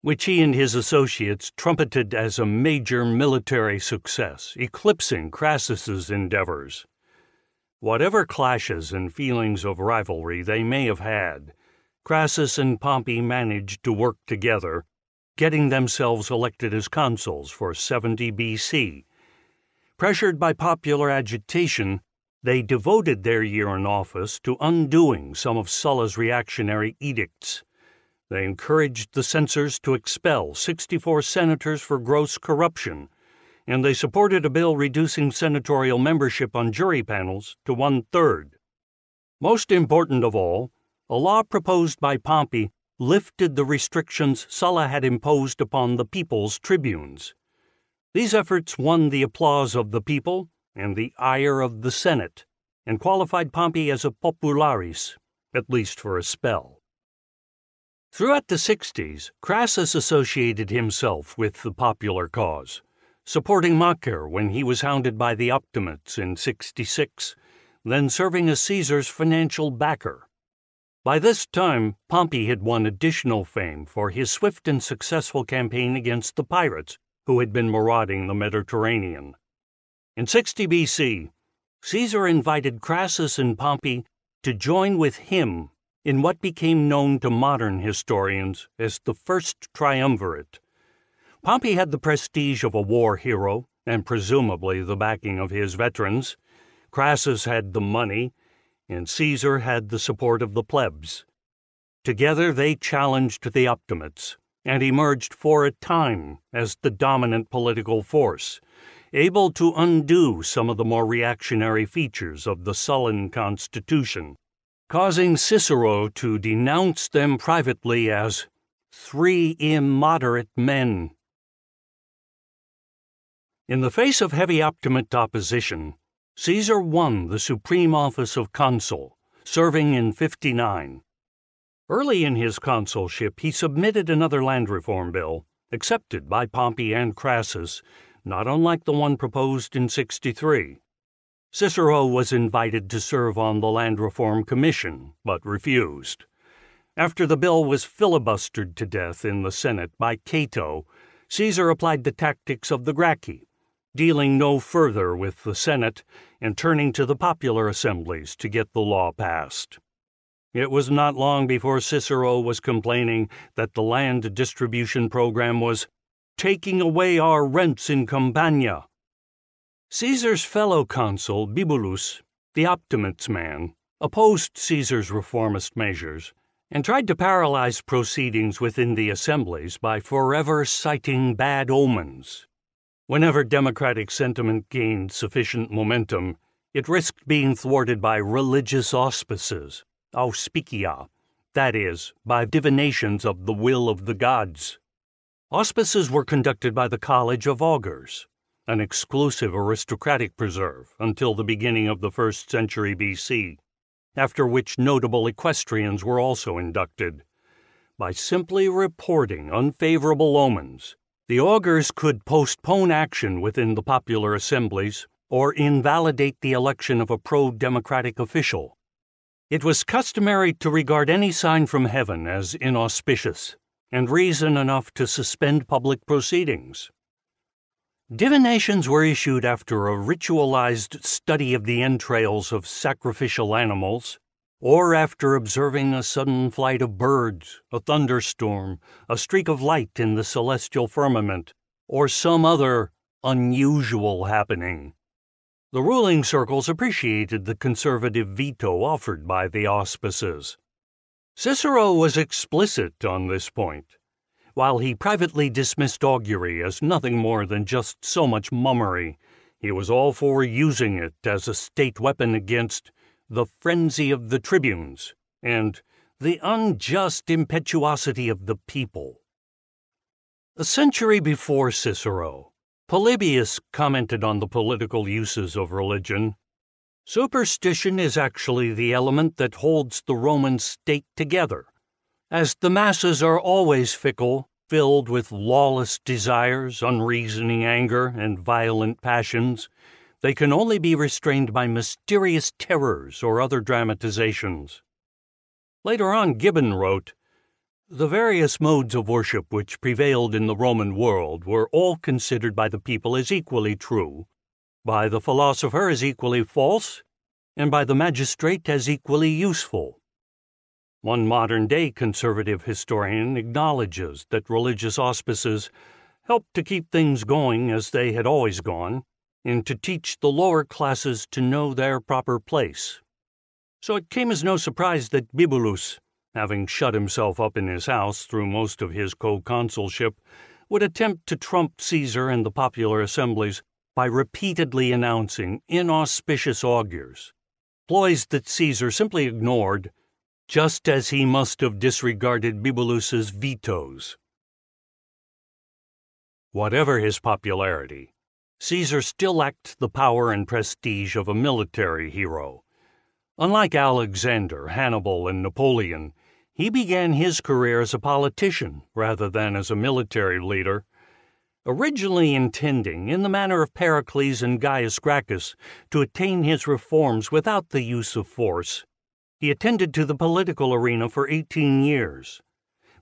which he and his associates trumpeted as a major military success, eclipsing Crassus's endeavors. Whatever clashes and feelings of rivalry they may have had, Crassus and Pompey managed to work together getting themselves elected as consuls for 70 BC. Pressured by popular agitation, they devoted their year in office to undoing some of Sulla's reactionary edicts. They encouraged the censors to expel 64 senators for gross corruption, and they supported a bill reducing senatorial membership on jury panels to one third. Most important of all, a law proposed by Pompey lifted the restrictions Sulla had imposed upon the people's tribunes. These efforts won the applause of the people and the ire of the Senate, and qualified Pompey as a popularis, at least for a spell. Throughout the 60s, Crassus associated himself with the popular cause, supporting Macer when he was hounded by the Optimates in 66, then serving as Caesar's financial backer. By this time, Pompey had won additional fame for his swift and successful campaign against the pirates who had been marauding the Mediterranean. In 60 BC, Caesar invited Crassus and Pompey to join with him in what became known to modern historians as the First Triumvirate. Pompey had the prestige of a war hero and presumably the backing of his veterans. Crassus had the money and Caesar had the support of the plebs. Together they challenged the Optimates and emerged for a time as the dominant political force, able to undo some of the more reactionary features of the Sullan constitution, causing Cicero to denounce them privately as three immoderate men. In the face of heavy Optimate opposition, Caesar won the supreme office of consul, serving in 59. Early in his consulship, he submitted another land reform bill, accepted by Pompey and Crassus, not unlike the one proposed in 63. Cicero was invited to serve on the Land Reform Commission, but refused. After the bill was filibustered to death in the Senate by Cato, Caesar applied the tactics of the Gracchi, dealing no further with the Senate and turning to the popular assemblies to get the law passed. It was not long before Cicero was complaining that the land distribution program was taking away our rents in Campania Caesar's fellow consul, Bibulus, the Optimates man, opposed Caesar's reformist measures and tried to paralyze proceedings within the assemblies by forever citing bad omens. Whenever democratic sentiment gained sufficient momentum, it risked being thwarted by religious auspices, auspicia, that is, by divinations of the will of the gods. Auspices were conducted by the College of Augurs, an exclusive aristocratic preserve until the beginning of the first century BC, after which notable equestrians were also inducted. By simply reporting unfavorable omens, the augurs could postpone action within the popular assemblies or invalidate the election of a pro democratic official. It was customary to regard any sign from heaven as inauspicious, and reason enough to suspend public proceedings. Divinations were issued after a ritualized study of the entrails of sacrificial animals, or after observing a sudden flight of birds, a thunderstorm, a streak of light in the celestial firmament, or some other unusual happening. The ruling circles appreciated the conservative veto offered by the auspices. Cicero was explicit on this point while he privately dismissed augury as nothing more than just so much mummery, he was all for using it as a state weapon against the frenzy of the tribunes and the unjust impetuosity of the people. A century before Cicero, Polybius commented on the political uses of religion. Superstition is actually the element that holds the Roman state together as the masses are always fickle, filled with lawless desires, unreasoning anger, and violent passions, they can only be restrained by mysterious terrors or other dramatizations. Later on, Gibbon wrote, The various modes of worship which prevailed in the Roman world were all considered by the people as equally true, by the philosopher as equally false, and by the magistrate as equally useful. One modern day conservative historian acknowledges that religious auspices helped to keep things going as they had always gone, and to teach the lower classes to know their proper place. So it came as no surprise that Bibulus, having shut himself up in his house through most of his co consulship, would attempt to trump Caesar and the popular assemblies by repeatedly announcing inauspicious augurs, ploys that Caesar simply ignored just as he must have disregarded Bibulus's vetoes. Whatever his popularity, Caesar still lacked the power and prestige of a military hero. Unlike Alexander, Hannibal, and Napoleon, he began his career as a politician rather than as a military leader. Originally intending, in the manner of Pericles and Gaius Gracchus, to attain his reforms without the use of force, he attended to the political arena for 18 years.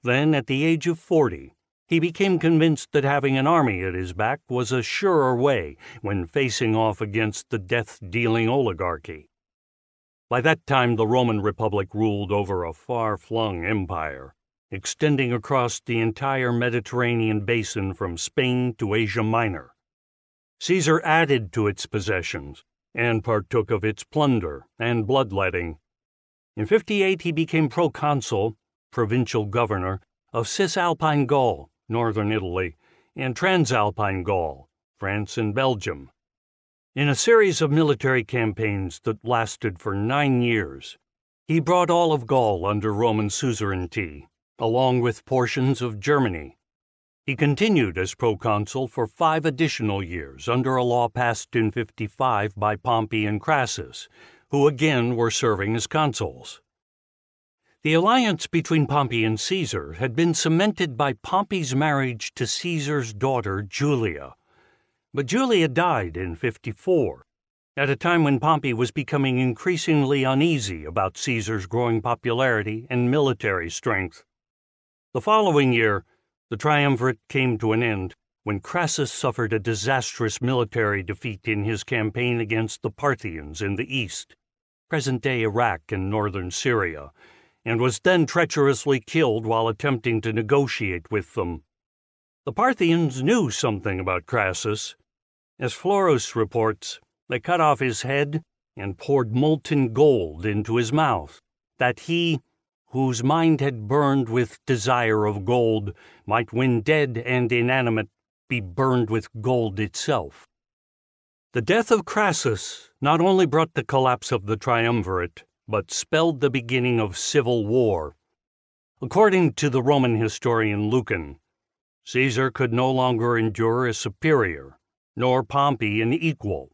Then, at the age of 40, he became convinced that having an army at his back was a surer way when facing off against the death dealing oligarchy. By that time, the Roman Republic ruled over a far flung empire, extending across the entire Mediterranean basin from Spain to Asia Minor. Caesar added to its possessions and partook of its plunder and bloodletting in 58, he became proconsul, provincial governor, of Cisalpine Gaul, northern Italy, and Transalpine Gaul, France and Belgium. In a series of military campaigns that lasted for nine years, he brought all of Gaul under Roman suzerainty, along with portions of Germany. He continued as proconsul for five additional years under a law passed in 55 by Pompey and Crassus, who again were serving as consuls. The alliance between Pompey and Caesar had been cemented by Pompey's marriage to Caesar's daughter Julia. But Julia died in 54, at a time when Pompey was becoming increasingly uneasy about Caesar's growing popularity and military strength. The following year, the triumvirate came to an end when Crassus suffered a disastrous military defeat in his campaign against the Parthians in the east, present day Iraq and northern Syria, and was then treacherously killed while attempting to negotiate with them. The Parthians knew something about Crassus. As Florus reports, they cut off his head and poured molten gold into his mouth, that he, whose mind had burned with desire of gold, might, when dead and inanimate, be burned with gold itself. The death of Crassus not only brought the collapse of the triumvirate, but spelled the beginning of civil war. According to the Roman historian Lucan, Caesar could no longer endure a superior, nor Pompey an equal.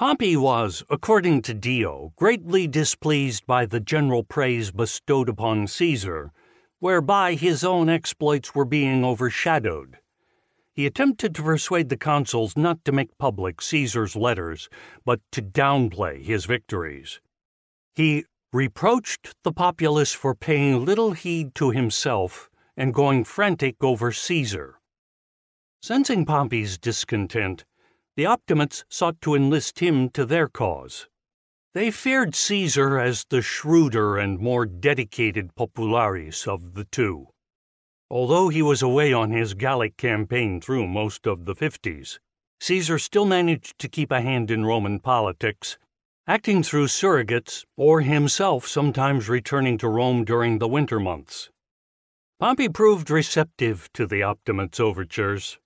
Pompey was, according to Dio, greatly displeased by the general praise bestowed upon Caesar, whereby his own exploits were being overshadowed. He attempted to persuade the consuls not to make public Caesar's letters, but to downplay his victories. He reproached the populace for paying little heed to himself and going frantic over Caesar. Sensing Pompey's discontent, the Optimates sought to enlist him to their cause. They feared Caesar as the shrewder and more dedicated popularis of the two. Although he was away on his Gallic campaign through most of the 50s, Caesar still managed to keep a hand in Roman politics, acting through surrogates or himself sometimes returning to Rome during the winter months. Pompey proved receptive to the Optimates' overtures,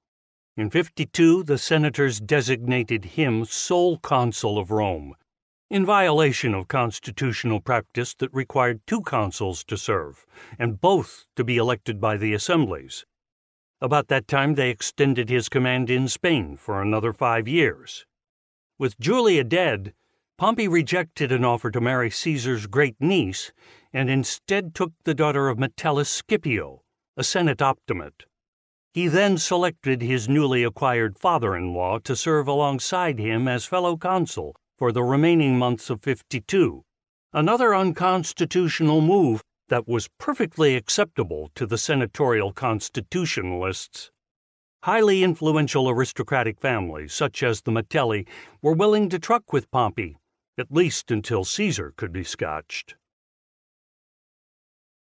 in 52, the senators designated him sole consul of Rome, in violation of constitutional practice that required two consuls to serve, and both to be elected by the assemblies. About that time, they extended his command in Spain for another five years. With Julia dead, Pompey rejected an offer to marry Caesar's great niece and instead took the daughter of Metellus Scipio, a Senate Optimate. He then selected his newly acquired father in law to serve alongside him as fellow consul for the remaining months of 52, another unconstitutional move that was perfectly acceptable to the senatorial constitutionalists. Highly influential aristocratic families, such as the Metelli, were willing to truck with Pompey, at least until Caesar could be scotched.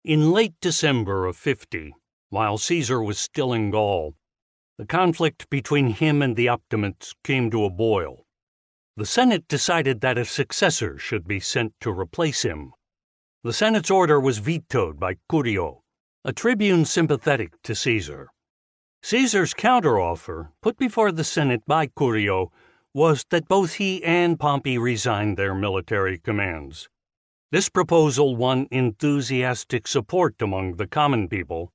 In late December of 50, while Caesar was still in Gaul, the conflict between him and the Optimates came to a boil. The Senate decided that a successor should be sent to replace him. The Senate's order was vetoed by Curio, a tribune sympathetic to Caesar. Caesar's counteroffer, put before the Senate by Curio, was that both he and Pompey resign their military commands. This proposal won enthusiastic support among the common people,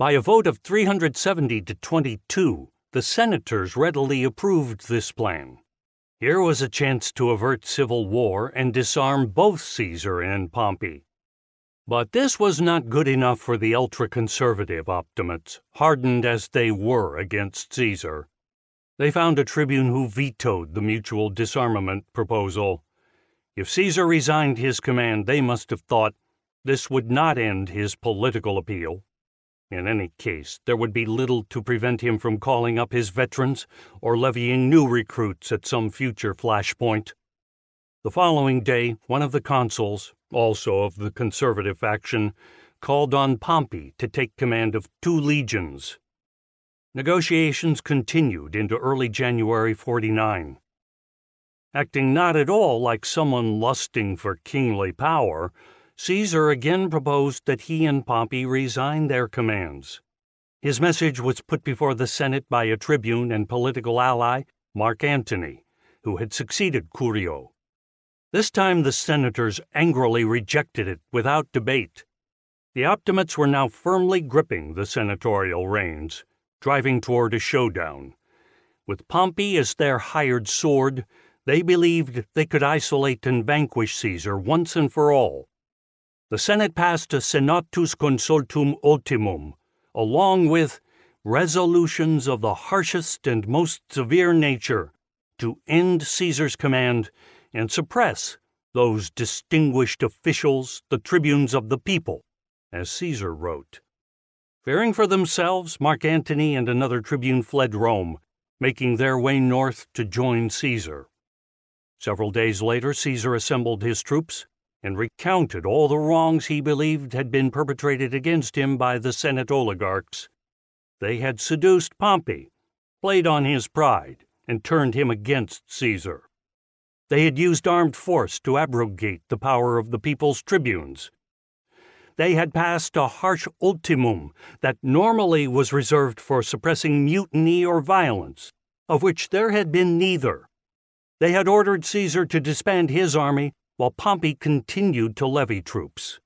by a vote of 370 to 22, the senators readily approved this plan. Here was a chance to avert civil war and disarm both Caesar and Pompey. But this was not good enough for the ultra conservative Optimates, hardened as they were against Caesar. They found a tribune who vetoed the mutual disarmament proposal. If Caesar resigned his command, they must have thought this would not end his political appeal. In any case, there would be little to prevent him from calling up his veterans or levying new recruits at some future flashpoint. The following day, one of the consuls, also of the conservative faction, called on Pompey to take command of two legions. Negotiations continued into early January 49. Acting not at all like someone lusting for kingly power, Caesar again proposed that he and Pompey resign their commands. His message was put before the Senate by a tribune and political ally, Mark Antony, who had succeeded Curio. This time the senators angrily rejected it without debate. The Optimates were now firmly gripping the senatorial reins, driving toward a showdown. With Pompey as their hired sword, they believed they could isolate and vanquish Caesar once and for all. The Senate passed a Senatus Consultum Ultimum, along with resolutions of the harshest and most severe nature to end Caesar's command and suppress those distinguished officials, the tribunes of the people, as Caesar wrote. Fearing for themselves, Mark Antony and another tribune fled Rome, making their way north to join Caesar. Several days later, Caesar assembled his troops and recounted all the wrongs he believed had been perpetrated against him by the Senate oligarchs. They had seduced Pompey, played on his pride, and turned him against Caesar. They had used armed force to abrogate the power of the people's tribunes. They had passed a harsh ultimum that normally was reserved for suppressing mutiny or violence, of which there had been neither. They had ordered Caesar to disband his army while Pompey continued to levy troops.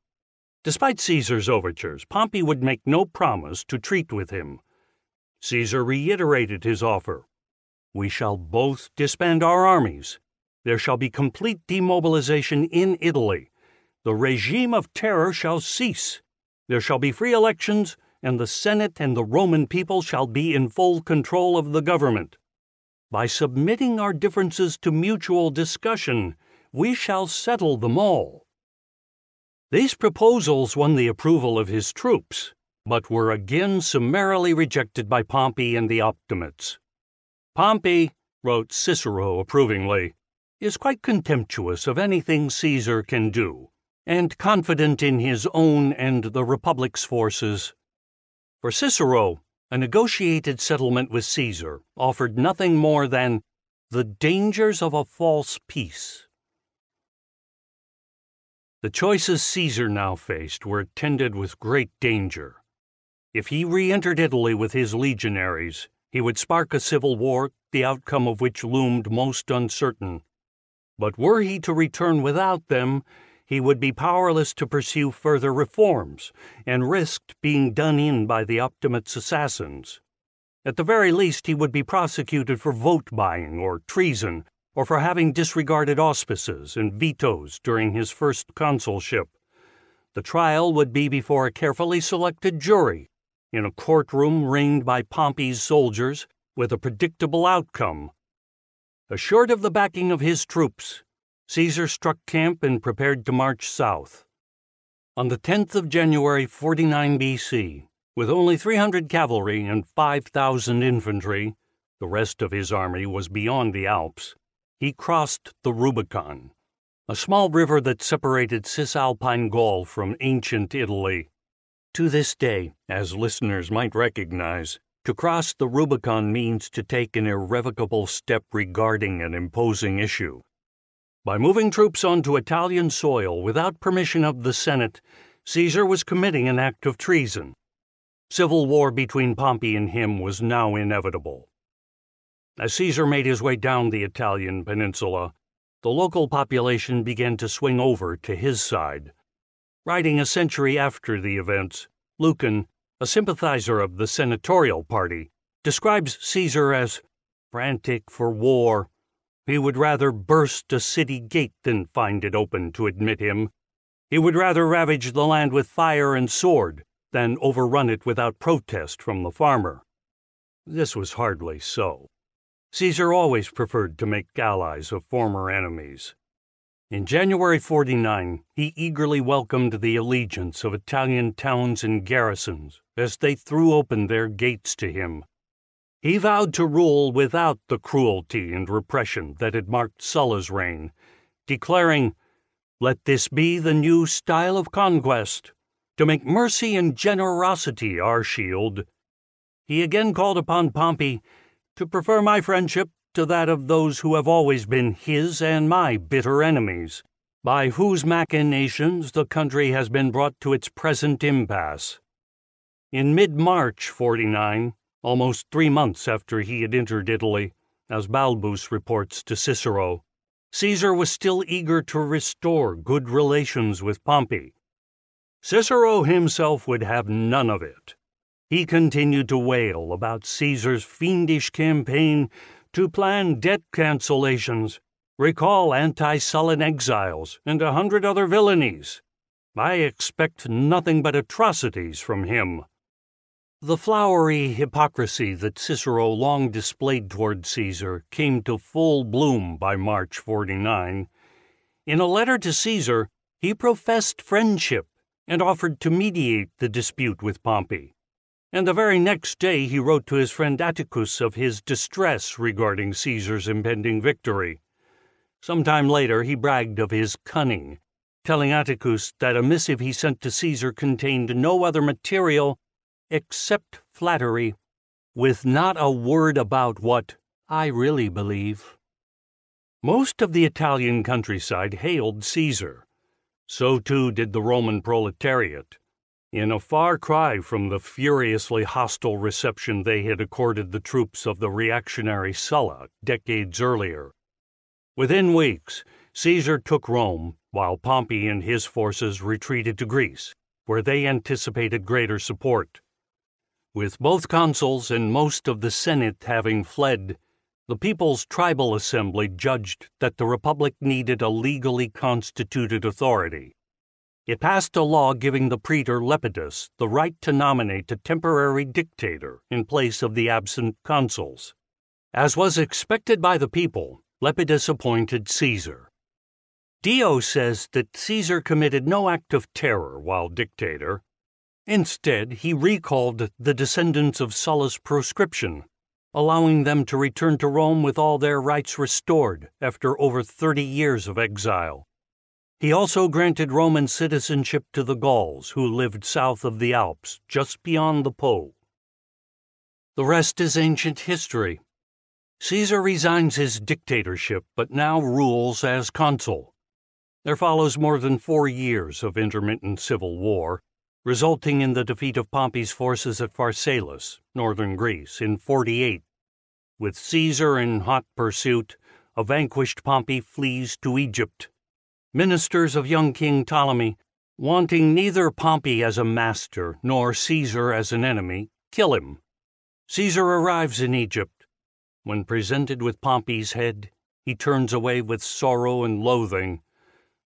Despite Caesar's overtures, Pompey would make no promise to treat with him. Caesar reiterated his offer. We shall both disband our armies there shall be complete demobilization in Italy. The regime of terror shall cease. There shall be free elections, and the Senate and the Roman people shall be in full control of the government. By submitting our differences to mutual discussion, we shall settle them all. These proposals won the approval of his troops, but were again summarily rejected by Pompey and the Optimates. Pompey, wrote Cicero approvingly, is quite contemptuous of anything Caesar can do, and confident in his own and the Republic's forces. For Cicero, a negotiated settlement with Caesar offered nothing more than the dangers of a false peace. The choices Caesar now faced were attended with great danger. If he re entered Italy with his legionaries, he would spark a civil war, the outcome of which loomed most uncertain. But were he to return without them, he would be powerless to pursue further reforms, and risked being done in by the Optimates' assassins. At the very least, he would be prosecuted for vote buying or treason, or for having disregarded auspices and vetoes during his first consulship. The trial would be before a carefully selected jury, in a courtroom ringed by Pompey's soldiers, with a predictable outcome Assured of the backing of his troops, Caesar struck camp and prepared to march south. On the 10th of January 49 BC, with only 300 cavalry and 5,000 infantry, the rest of his army was beyond the Alps, he crossed the Rubicon, a small river that separated Cisalpine Gaul from ancient Italy. To this day, as listeners might recognize, to cross the Rubicon means to take an irrevocable step regarding an imposing issue. By moving troops onto Italian soil without permission of the Senate, Caesar was committing an act of treason. Civil war between Pompey and him was now inevitable. As Caesar made his way down the Italian peninsula, the local population began to swing over to his side. Writing a century after the events, Lucan a sympathizer of the senatorial party, describes Caesar as frantic for war. He would rather burst a city gate than find it open to admit him. He would rather ravage the land with fire and sword than overrun it without protest from the farmer. This was hardly so. Caesar always preferred to make allies of former enemies. In January 49, he eagerly welcomed the allegiance of Italian towns and garrisons as they threw open their gates to him. He vowed to rule without the cruelty and repression that had marked Sulla's reign, declaring, Let this be the new style of conquest, to make mercy and generosity our shield. He again called upon Pompey to prefer my friendship to that of those who have always been his and my bitter enemies, by whose machinations the country has been brought to its present impasse. In mid March 49, almost three months after he had entered Italy, as Balbus reports to Cicero, Caesar was still eager to restore good relations with Pompey. Cicero himself would have none of it. He continued to wail about Caesar's fiendish campaign to plan debt cancellations, recall anti Sullan exiles, and a hundred other villainies. I expect nothing but atrocities from him. The flowery hypocrisy that Cicero long displayed toward Caesar came to full bloom by March 49. In a letter to Caesar, he professed friendship and offered to mediate the dispute with Pompey. And the very next day he wrote to his friend Atticus of his distress regarding Caesar's impending victory. Some time later he bragged of his cunning, telling Atticus that a missive he sent to Caesar contained no other material except flattery, with not a word about what I really believe. Most of the Italian countryside hailed Caesar. So too did the Roman proletariat, in a far cry from the furiously hostile reception they had accorded the troops of the reactionary Sulla decades earlier. Within weeks, Caesar took Rome, while Pompey and his forces retreated to Greece, where they anticipated greater support. With both consuls and most of the Senate having fled, the People's Tribal Assembly judged that the Republic needed a legally constituted authority. It passed a law giving the praetor Lepidus the right to nominate a temporary dictator in place of the absent consuls. As was expected by the people, Lepidus appointed Caesar. Dio says that Caesar committed no act of terror while dictator, Instead, he recalled the descendants of Sulla's proscription, allowing them to return to Rome with all their rights restored after over 30 years of exile. He also granted Roman citizenship to the Gauls who lived south of the Alps, just beyond the Po. The rest is ancient history. Caesar resigns his dictatorship but now rules as consul. There follows more than four years of intermittent civil war, resulting in the defeat of Pompey's forces at Pharsalus, northern Greece, in 48. With Caesar in hot pursuit, a vanquished Pompey flees to Egypt. Ministers of young King Ptolemy, wanting neither Pompey as a master nor Caesar as an enemy, kill him. Caesar arrives in Egypt. When presented with Pompey's head, he turns away with sorrow and loathing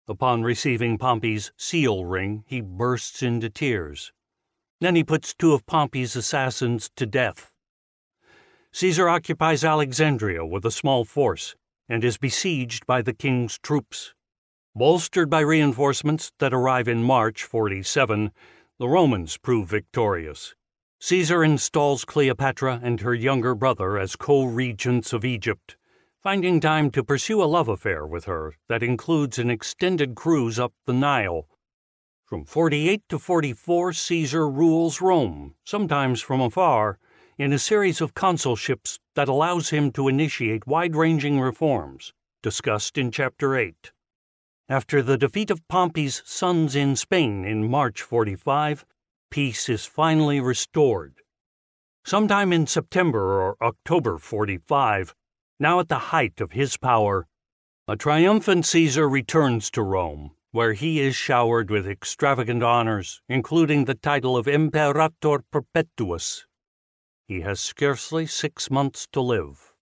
Upon receiving Pompey's seal ring, he bursts into tears. Then he puts two of Pompey's assassins to death. Caesar occupies Alexandria with a small force and is besieged by the king's troops. Bolstered by reinforcements that arrive in March 47, the Romans prove victorious. Caesar installs Cleopatra and her younger brother as co regents of Egypt finding time to pursue a love affair with her that includes an extended cruise up the Nile. From 48 to 44, Caesar rules Rome, sometimes from afar, in a series of consulships that allows him to initiate wide ranging reforms, discussed in Chapter 8. After the defeat of Pompey's sons in Spain in March 45, peace is finally restored. Sometime in September or October 45, now at the height of his power, a triumphant Caesar returns to Rome, where he is showered with extravagant honors, including the title of Imperator Perpetuus. He has scarcely six months to live.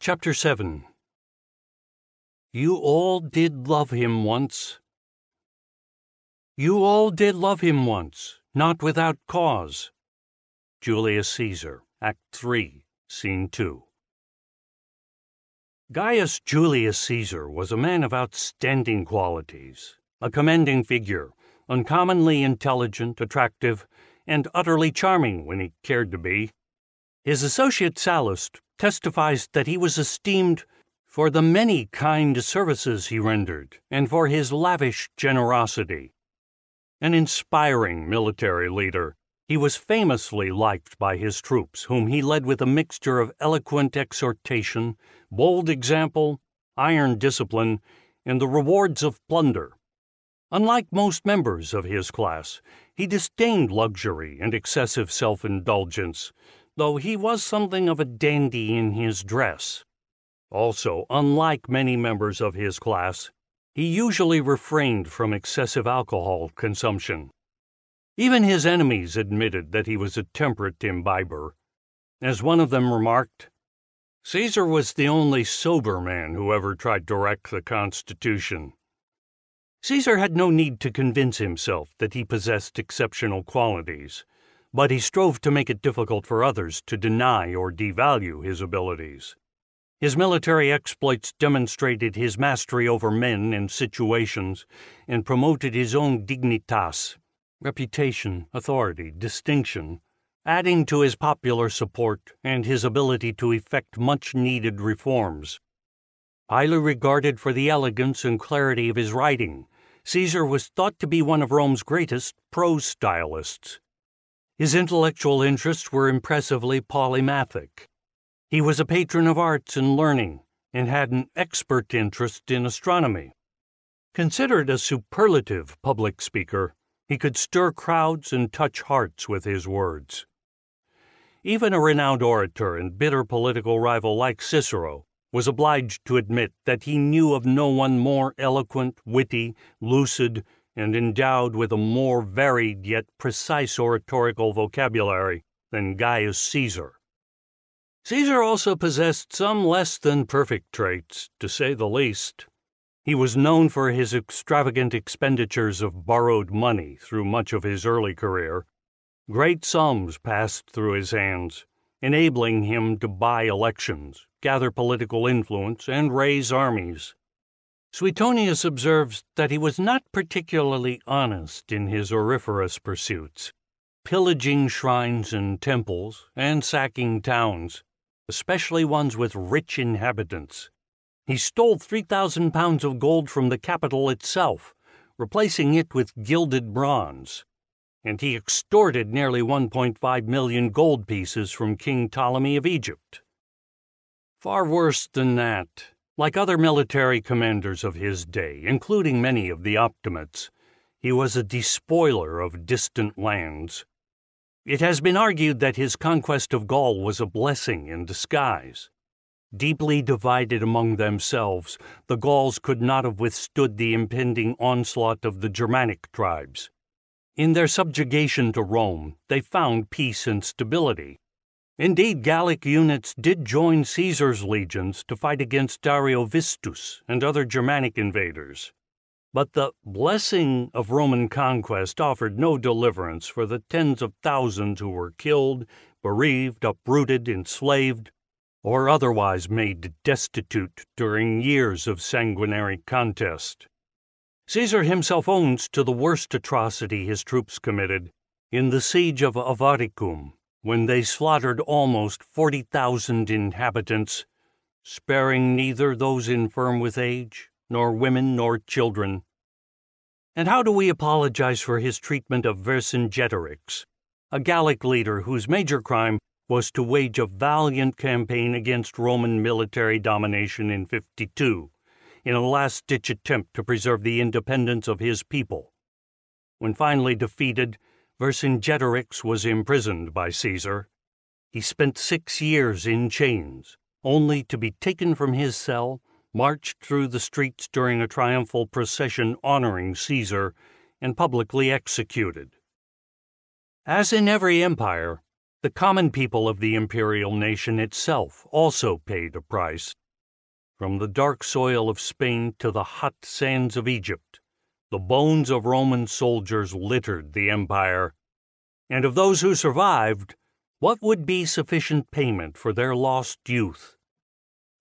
Chapter 7 You all did love him once. You all did love him once, not without cause. Julius Caesar, Act 3, Scene 2. Gaius Julius Caesar was a man of outstanding qualities, a commanding figure, uncommonly intelligent, attractive, and utterly charming when he cared to be. His associate Sallust testifies that he was esteemed for the many kind services he rendered and for his lavish generosity. An inspiring military leader, he was famously liked by his troops, whom he led with a mixture of eloquent exhortation, bold example, iron discipline, and the rewards of plunder. Unlike most members of his class, he disdained luxury and excessive self indulgence, though he was something of a dandy in his dress. Also, unlike many members of his class, he usually refrained from excessive alcohol consumption. Even his enemies admitted that he was a temperate imbiber. As one of them remarked, Caesar was the only sober man who ever tried to wreck the Constitution. Caesar had no need to convince himself that he possessed exceptional qualities, but he strove to make it difficult for others to deny or devalue his abilities. His military exploits demonstrated his mastery over men and situations and promoted his own dignitas, reputation, authority, distinction, adding to his popular support and his ability to effect much needed reforms. Highly regarded for the elegance and clarity of his writing, Caesar was thought to be one of Rome's greatest prose stylists. His intellectual interests were impressively polymathic. He was a patron of arts and learning and had an expert interest in astronomy. Considered a superlative public speaker, he could stir crowds and touch hearts with his words. Even a renowned orator and bitter political rival like Cicero was obliged to admit that he knew of no one more eloquent, witty, lucid, and endowed with a more varied yet precise oratorical vocabulary than Gaius Caesar. Caesar also possessed some less than perfect traits, to say the least. He was known for his extravagant expenditures of borrowed money through much of his early career. Great sums passed through his hands, enabling him to buy elections, gather political influence, and raise armies. Suetonius observes that he was not particularly honest in his auriferous pursuits, pillaging shrines and temples and sacking towns, especially ones with rich inhabitants. He stole 3,000 pounds of gold from the capital itself, replacing it with gilded bronze, and he extorted nearly 1.5 million gold pieces from King Ptolemy of Egypt. Far worse than that, like other military commanders of his day, including many of the Optimates, he was a despoiler of distant lands. It has been argued that his conquest of Gaul was a blessing in disguise. Deeply divided among themselves, the Gauls could not have withstood the impending onslaught of the Germanic tribes. In their subjugation to Rome, they found peace and stability, Indeed, Gallic units did join Caesar's legions to fight against Ariovistus and other Germanic invaders. But the blessing of Roman conquest offered no deliverance for the tens of thousands who were killed, bereaved, uprooted, enslaved, or otherwise made destitute during years of sanguinary contest. Caesar himself owns to the worst atrocity his troops committed in the siege of Avaricum when they slaughtered almost 40,000 inhabitants, sparing neither those infirm with age, nor women, nor children. And how do we apologize for his treatment of Vercingetorix, a Gallic leader whose major crime was to wage a valiant campaign against Roman military domination in 52, in a last ditch attempt to preserve the independence of his people? When finally defeated, Vercingetorix was imprisoned by Caesar. He spent six years in chains, only to be taken from his cell, marched through the streets during a triumphal procession honoring Caesar, and publicly executed. As in every empire, the common people of the imperial nation itself also paid a price. From the dark soil of Spain to the hot sands of Egypt, the bones of Roman soldiers littered the empire, and of those who survived, what would be sufficient payment for their lost youth?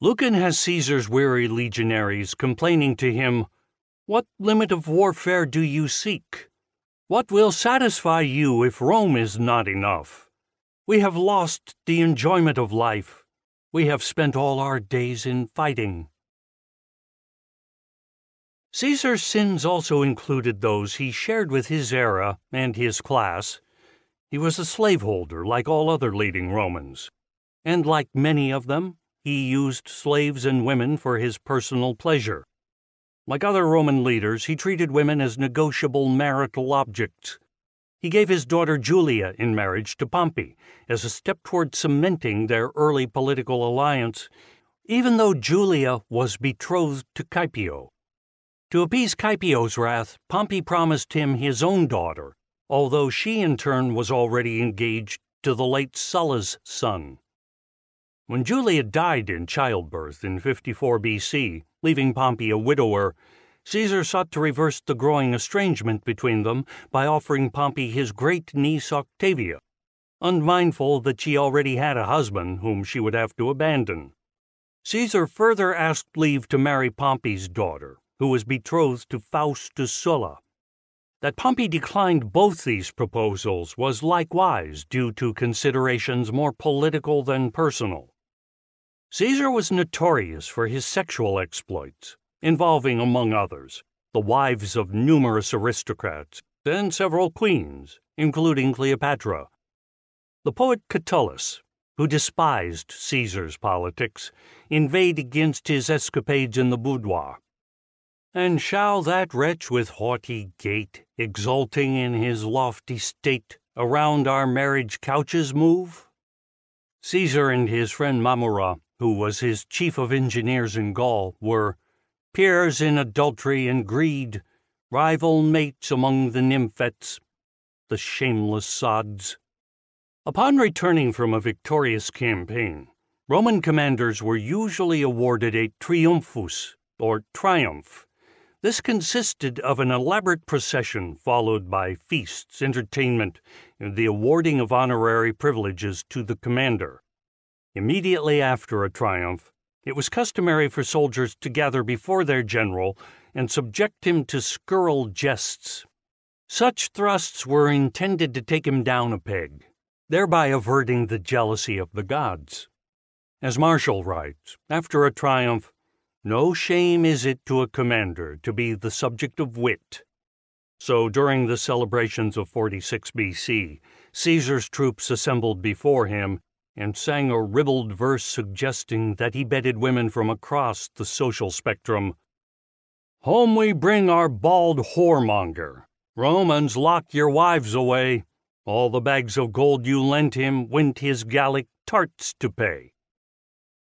Lucan has Caesar's weary legionaries complaining to him, What limit of warfare do you seek? What will satisfy you if Rome is not enough? We have lost the enjoyment of life. We have spent all our days in fighting. Caesar's sins also included those he shared with his era and his class. He was a slaveholder like all other leading Romans, and like many of them, he used slaves and women for his personal pleasure. Like other Roman leaders, he treated women as negotiable marital objects. He gave his daughter Julia in marriage to Pompey as a step toward cementing their early political alliance, even though Julia was betrothed to Caepio. To appease Caepio's wrath, Pompey promised him his own daughter, although she in turn was already engaged to the late Sulla's son. When Julia died in childbirth in 54 BC, leaving Pompey a widower, Caesar sought to reverse the growing estrangement between them by offering Pompey his great niece Octavia, unmindful that she already had a husband whom she would have to abandon. Caesar further asked leave to marry Pompey's daughter, who was betrothed to Faustus Sulla. That Pompey declined both these proposals was likewise due to considerations more political than personal. Caesar was notorious for his sexual exploits, involving, among others, the wives of numerous aristocrats and several queens, including Cleopatra. The poet Catullus, who despised Caesar's politics, inveighed against his escapades in the boudoir. And shall that wretch with haughty gait, exulting in his lofty state, around our marriage couches move? Caesar and his friend Mamurra, who was his chief of engineers in Gaul, were peers in adultery and greed, rival mates among the nymphets, the shameless sods. Upon returning from a victorious campaign, Roman commanders were usually awarded a triumphus, or triumph. This consisted of an elaborate procession followed by feasts, entertainment, and the awarding of honorary privileges to the commander. Immediately after a triumph, it was customary for soldiers to gather before their general and subject him to scurril jests. Such thrusts were intended to take him down a peg, thereby averting the jealousy of the gods. As Martial writes, after a triumph, no shame is it to a commander to be the subject of wit. So during the celebrations of 46 BC, Caesar's troops assembled before him and sang a ribald verse suggesting that he bedded women from across the social spectrum. Home we bring our bald whoremonger. Romans, lock your wives away. All the bags of gold you lent him went his Gallic tarts to pay.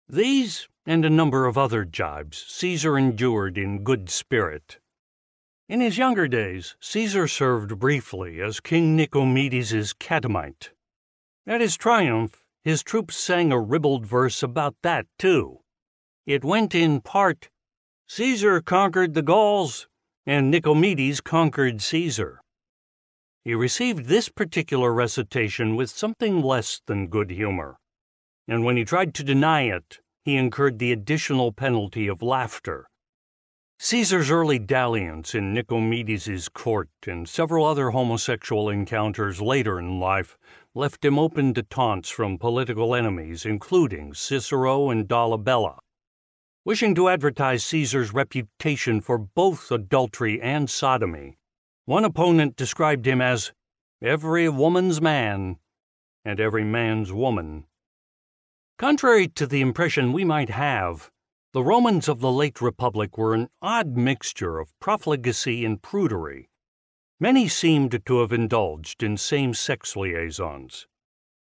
These and a number of other jibes Caesar endured in good spirit. In his younger days, Caesar served briefly as King Nicomedes' catamite. At his triumph, his troops sang a ribald verse about that, too. It went in part Caesar conquered the Gauls, and Nicomedes conquered Caesar. He received this particular recitation with something less than good humor and when he tried to deny it, he incurred the additional penalty of laughter. Caesar's early dalliance in Nicomedes' court and several other homosexual encounters later in life left him open to taunts from political enemies, including Cicero and Dolabella. Wishing to advertise Caesar's reputation for both adultery and sodomy, one opponent described him as every woman's man and every man's woman. Contrary to the impression we might have, the Romans of the late Republic were an odd mixture of profligacy and prudery. Many seemed to have indulged in same sex liaisons.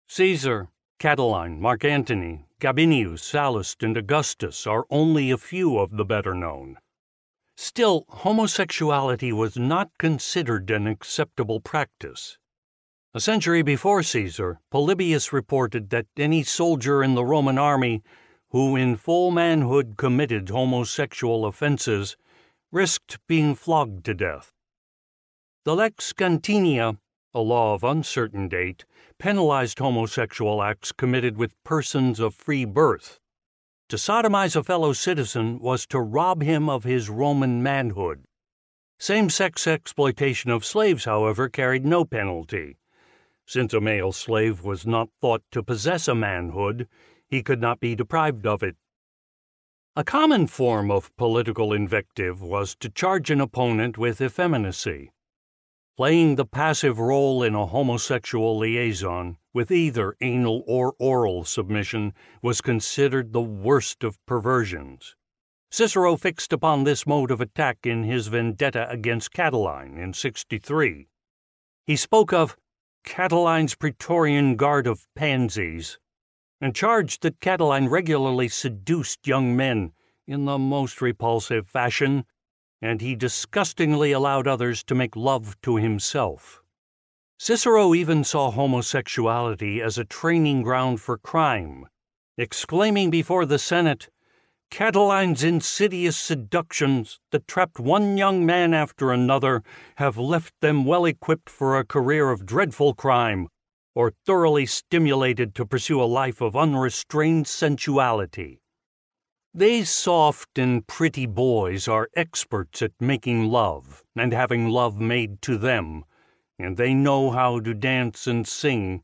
Caesar, Catiline, Mark Antony, Gabinius, Sallust, and Augustus are only a few of the better known. Still, homosexuality was not considered an acceptable practice. A century before Caesar, Polybius reported that any soldier in the Roman army who in full manhood committed homosexual offenses risked being flogged to death. The Lex Scantinia, a law of uncertain date, penalized homosexual acts committed with persons of free birth. To sodomize a fellow citizen was to rob him of his Roman manhood. Same sex exploitation of slaves, however, carried no penalty. Since a male slave was not thought to possess a manhood, he could not be deprived of it. A common form of political invective was to charge an opponent with effeminacy. Playing the passive role in a homosexual liaison, with either anal or oral submission, was considered the worst of perversions. Cicero fixed upon this mode of attack in his vendetta against Catiline in 63. He spoke of Catiline's Praetorian Guard of pansies, and charged that Catiline regularly seduced young men in the most repulsive fashion, and he disgustingly allowed others to make love to himself. Cicero even saw homosexuality as a training ground for crime, exclaiming before the Senate, Catiline's insidious seductions that trapped one young man after another have left them well equipped for a career of dreadful crime, or thoroughly stimulated to pursue a life of unrestrained sensuality. These soft and pretty boys are experts at making love and having love made to them, and they know how to dance and sing,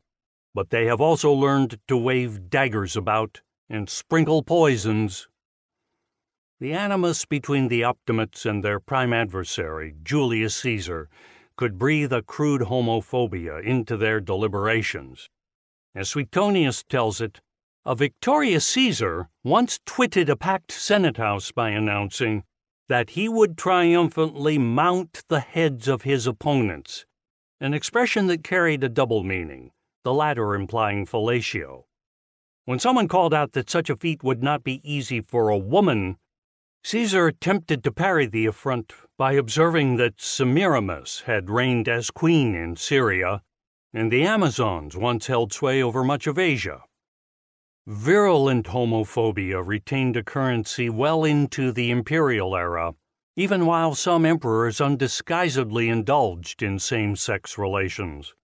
but they have also learned to wave daggers about and sprinkle poisons. The animus between the Optimates and their prime adversary, Julius Caesar, could breathe a crude homophobia into their deliberations. As Suetonius tells it, a victorious Caesar once twitted a packed Senate House by announcing that he would triumphantly mount the heads of his opponents, an expression that carried a double meaning, the latter implying fellatio. When someone called out that such a feat would not be easy for a woman, Caesar attempted to parry the affront by observing that Semiramis had reigned as queen in Syria, and the Amazons once held sway over much of Asia. Virulent homophobia retained a currency well into the imperial era, even while some emperors undisguisedly indulged in same sex relations.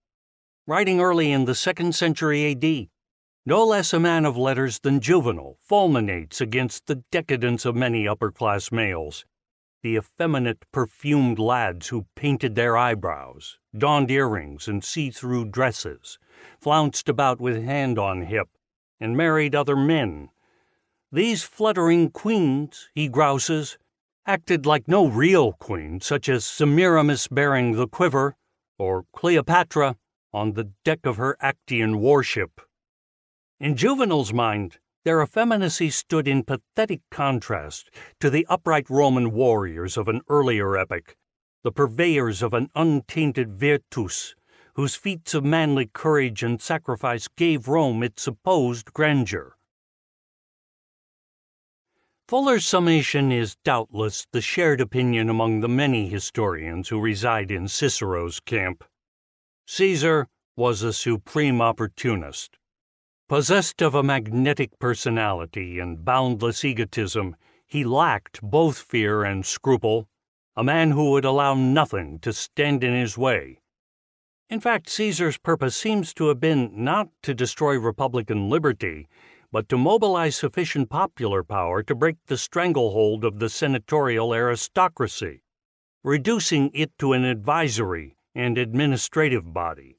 Writing early in the second century AD, no less a man of letters than Juvenal fulminates against the decadence of many upper class males, the effeminate, perfumed lads who painted their eyebrows, donned earrings and see through dresses, flounced about with hand on hip, and married other men. These fluttering queens, he grouses, acted like no real queen, such as Semiramis bearing the quiver, or Cleopatra on the deck of her Actian warship. In Juvenal's mind, their effeminacy stood in pathetic contrast to the upright Roman warriors of an earlier epoch, the purveyors of an untainted virtus, whose feats of manly courage and sacrifice gave Rome its supposed grandeur. Fuller's summation is doubtless the shared opinion among the many historians who reside in Cicero's camp. Caesar was a supreme opportunist. Possessed of a magnetic personality and boundless egotism, he lacked both fear and scruple, a man who would allow nothing to stand in his way. In fact, Caesar's purpose seems to have been not to destroy Republican liberty, but to mobilize sufficient popular power to break the stranglehold of the senatorial aristocracy, reducing it to an advisory and administrative body.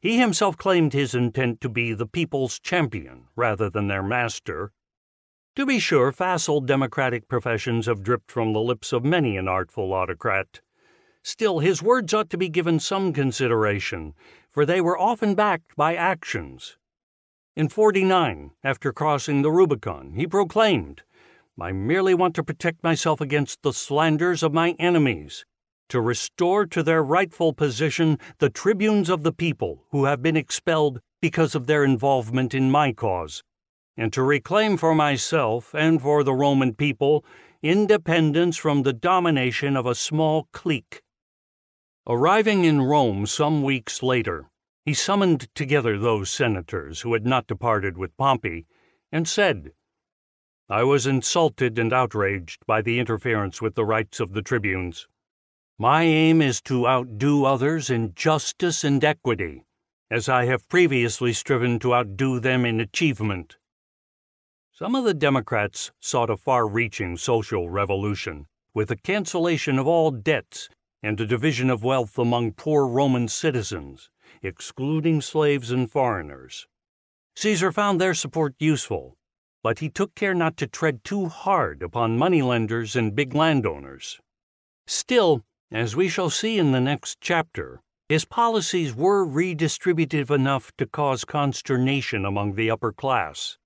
He himself claimed his intent to be the people's champion rather than their master. To be sure, facile democratic professions have dripped from the lips of many an artful autocrat. Still, his words ought to be given some consideration, for they were often backed by actions. In 49, after crossing the Rubicon, he proclaimed, I merely want to protect myself against the slanders of my enemies to restore to their rightful position the tribunes of the people who have been expelled because of their involvement in my cause, and to reclaim for myself and for the Roman people independence from the domination of a small clique. Arriving in Rome some weeks later, he summoned together those senators who had not departed with Pompey and said, I was insulted and outraged by the interference with the rights of the tribunes. My aim is to outdo others in justice and equity, as I have previously striven to outdo them in achievement. Some of the Democrats sought a far reaching social revolution, with the cancellation of all debts and a division of wealth among poor Roman citizens, excluding slaves and foreigners. Caesar found their support useful, but he took care not to tread too hard upon moneylenders and big landowners. Still, as we shall see in the next chapter, his policies were redistributive enough to cause consternation among the upper class.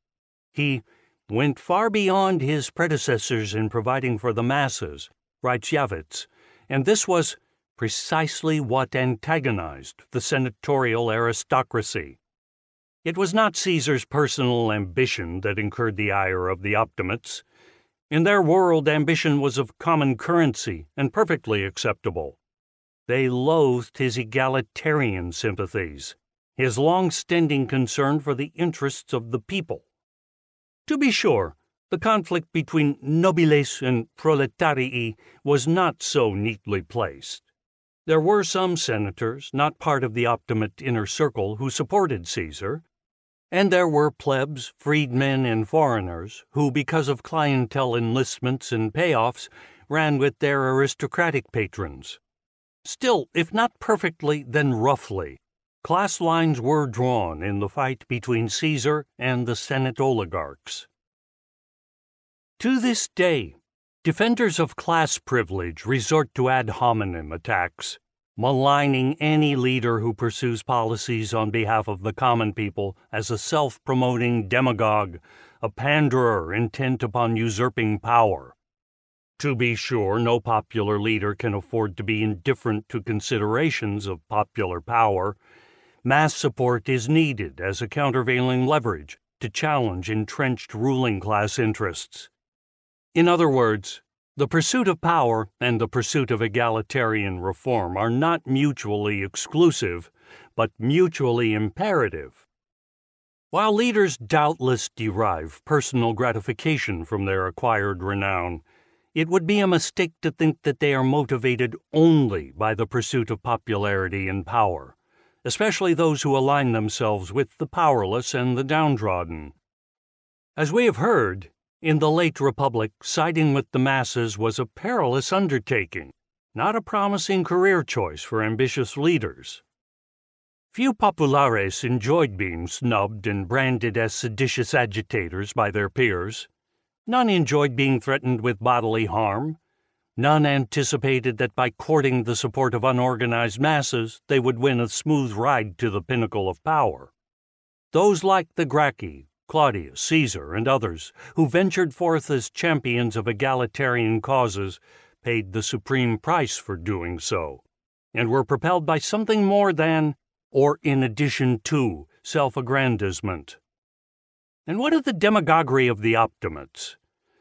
He went far beyond his predecessors in providing for the masses, writes Yavetz, and this was precisely what antagonized the senatorial aristocracy. It was not Caesar's personal ambition that incurred the ire of the Optimates. In their world, ambition was of common currency and perfectly acceptable. they loathed his egalitarian sympathies, his long standing concern for the interests of the people. To be sure, the conflict between nobiles and proletarii was not so neatly placed. There were some senators, not part of the Optimate inner circle, who supported Caesar, and there were plebs, freedmen, and foreigners who, because of clientele enlistments and payoffs, ran with their aristocratic patrons. Still, if not perfectly, then roughly, class lines were drawn in the fight between Caesar and the Senate oligarchs. To this day, defenders of class privilege resort to ad hominem attacks, maligning any leader who pursues policies on behalf of the common people as a self promoting demagogue, a panderer intent upon usurping power. To be sure, no popular leader can afford to be indifferent to considerations of popular power. Mass support is needed as a countervailing leverage to challenge entrenched ruling class interests. In other words, the pursuit of power and the pursuit of egalitarian reform are not mutually exclusive, but mutually imperative. While leaders doubtless derive personal gratification from their acquired renown, it would be a mistake to think that they are motivated only by the pursuit of popularity and power, especially those who align themselves with the powerless and the downtrodden. As we have heard, in the late Republic, siding with the masses was a perilous undertaking, not a promising career choice for ambitious leaders. Few populares enjoyed being snubbed and branded as seditious agitators by their peers. None enjoyed being threatened with bodily harm. None anticipated that by courting the support of unorganized masses, they would win a smooth ride to the pinnacle of power. Those like the Gracchi, Clodius, Caesar, and others who ventured forth as champions of egalitarian causes paid the supreme price for doing so, and were propelled by something more than, or in addition to, self aggrandizement. And what of the demagoguery of the Optimates?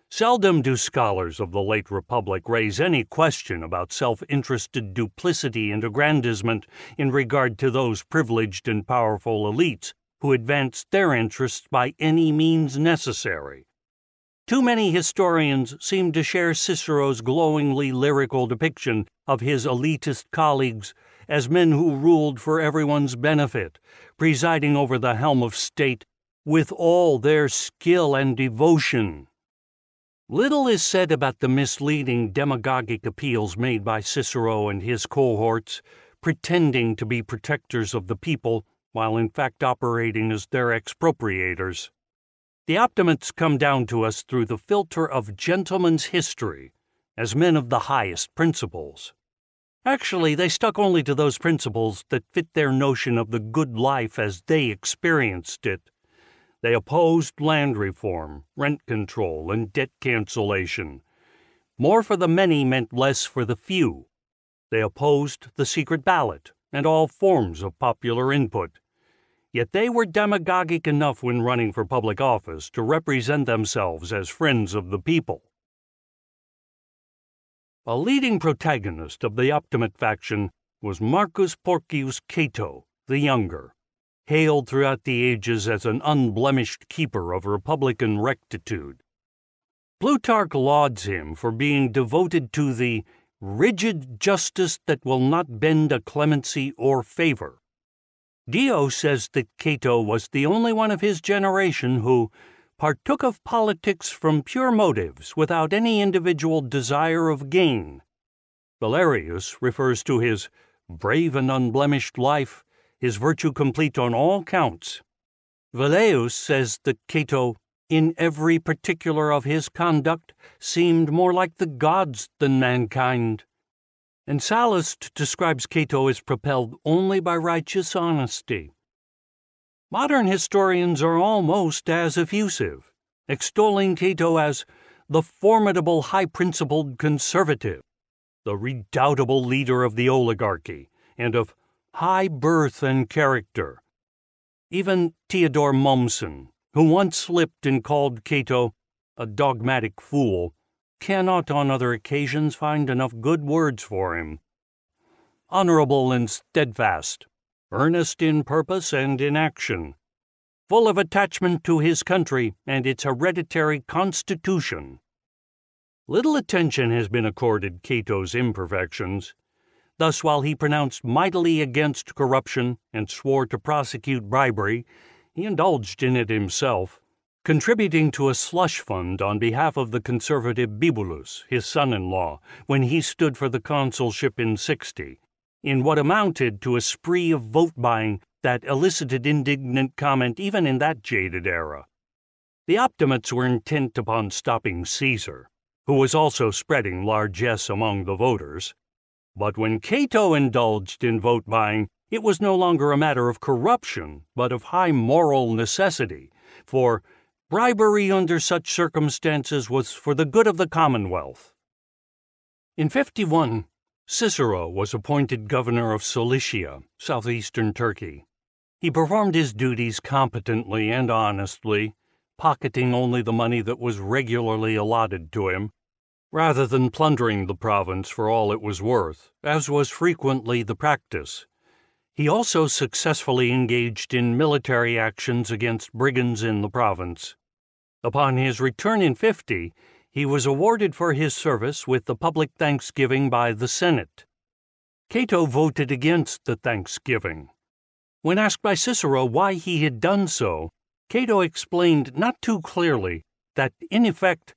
Seldom do scholars of the late Republic raise any question about self interested duplicity and aggrandizement in regard to those privileged and powerful elites who advanced their interests by any means necessary. Too many historians seem to share Cicero's glowingly lyrical depiction of his elitist colleagues as men who ruled for everyone's benefit, presiding over the helm of state with all their skill and devotion. Little is said about the misleading demagogic appeals made by Cicero and his cohorts, pretending to be protectors of the people while in fact operating as their expropriators. The Optimates come down to us through the filter of gentleman's history, as men of the highest principles. Actually, they stuck only to those principles that fit their notion of the good life as they experienced it. They opposed land reform, rent control, and debt cancellation. More for the many meant less for the few. They opposed the secret ballot, and all forms of popular input. Yet they were demagogic enough when running for public office to represent themselves as friends of the people. A leading protagonist of the Optimate faction was Marcus Porcius Cato the Younger, hailed throughout the ages as an unblemished keeper of republican rectitude. Plutarch lauds him for being devoted to the rigid justice that will not bend a clemency or favor. Dio says that Cato was the only one of his generation who partook of politics from pure motives without any individual desire of gain. Valerius refers to his brave and unblemished life, his virtue complete on all counts. Velleius says that Cato in every particular of his conduct, seemed more like the gods than mankind. And Sallust describes Cato as propelled only by righteous honesty. Modern historians are almost as effusive, extolling Cato as the formidable high principled conservative, the redoubtable leader of the oligarchy, and of high birth and character. Even Theodor Mommsen, who once slipped and called Cato a dogmatic fool, cannot on other occasions find enough good words for him. honorable and steadfast, earnest in purpose and in action, full of attachment to his country and its hereditary constitution. Little attention has been accorded Cato's imperfections. Thus, while he pronounced mightily against corruption and swore to prosecute bribery, he indulged in it himself, contributing to a slush fund on behalf of the conservative Bibulus, his son in law, when he stood for the consulship in 60, in what amounted to a spree of vote buying that elicited indignant comment even in that jaded era. The Optimates were intent upon stopping Caesar, who was also spreading largesse among the voters. But when Cato indulged in vote buying, it was no longer a matter of corruption, but of high moral necessity, for bribery under such circumstances was for the good of the commonwealth. In 51, Cicero was appointed governor of Cilicia, southeastern Turkey. He performed his duties competently and honestly, pocketing only the money that was regularly allotted to him, rather than plundering the province for all it was worth, as was frequently the practice. He also successfully engaged in military actions against brigands in the province. Upon his return in 50, he was awarded for his service with the public thanksgiving by the Senate. Cato voted against the thanksgiving, when asked by Cicero why he had done so, Cato explained not too clearly that, in effect,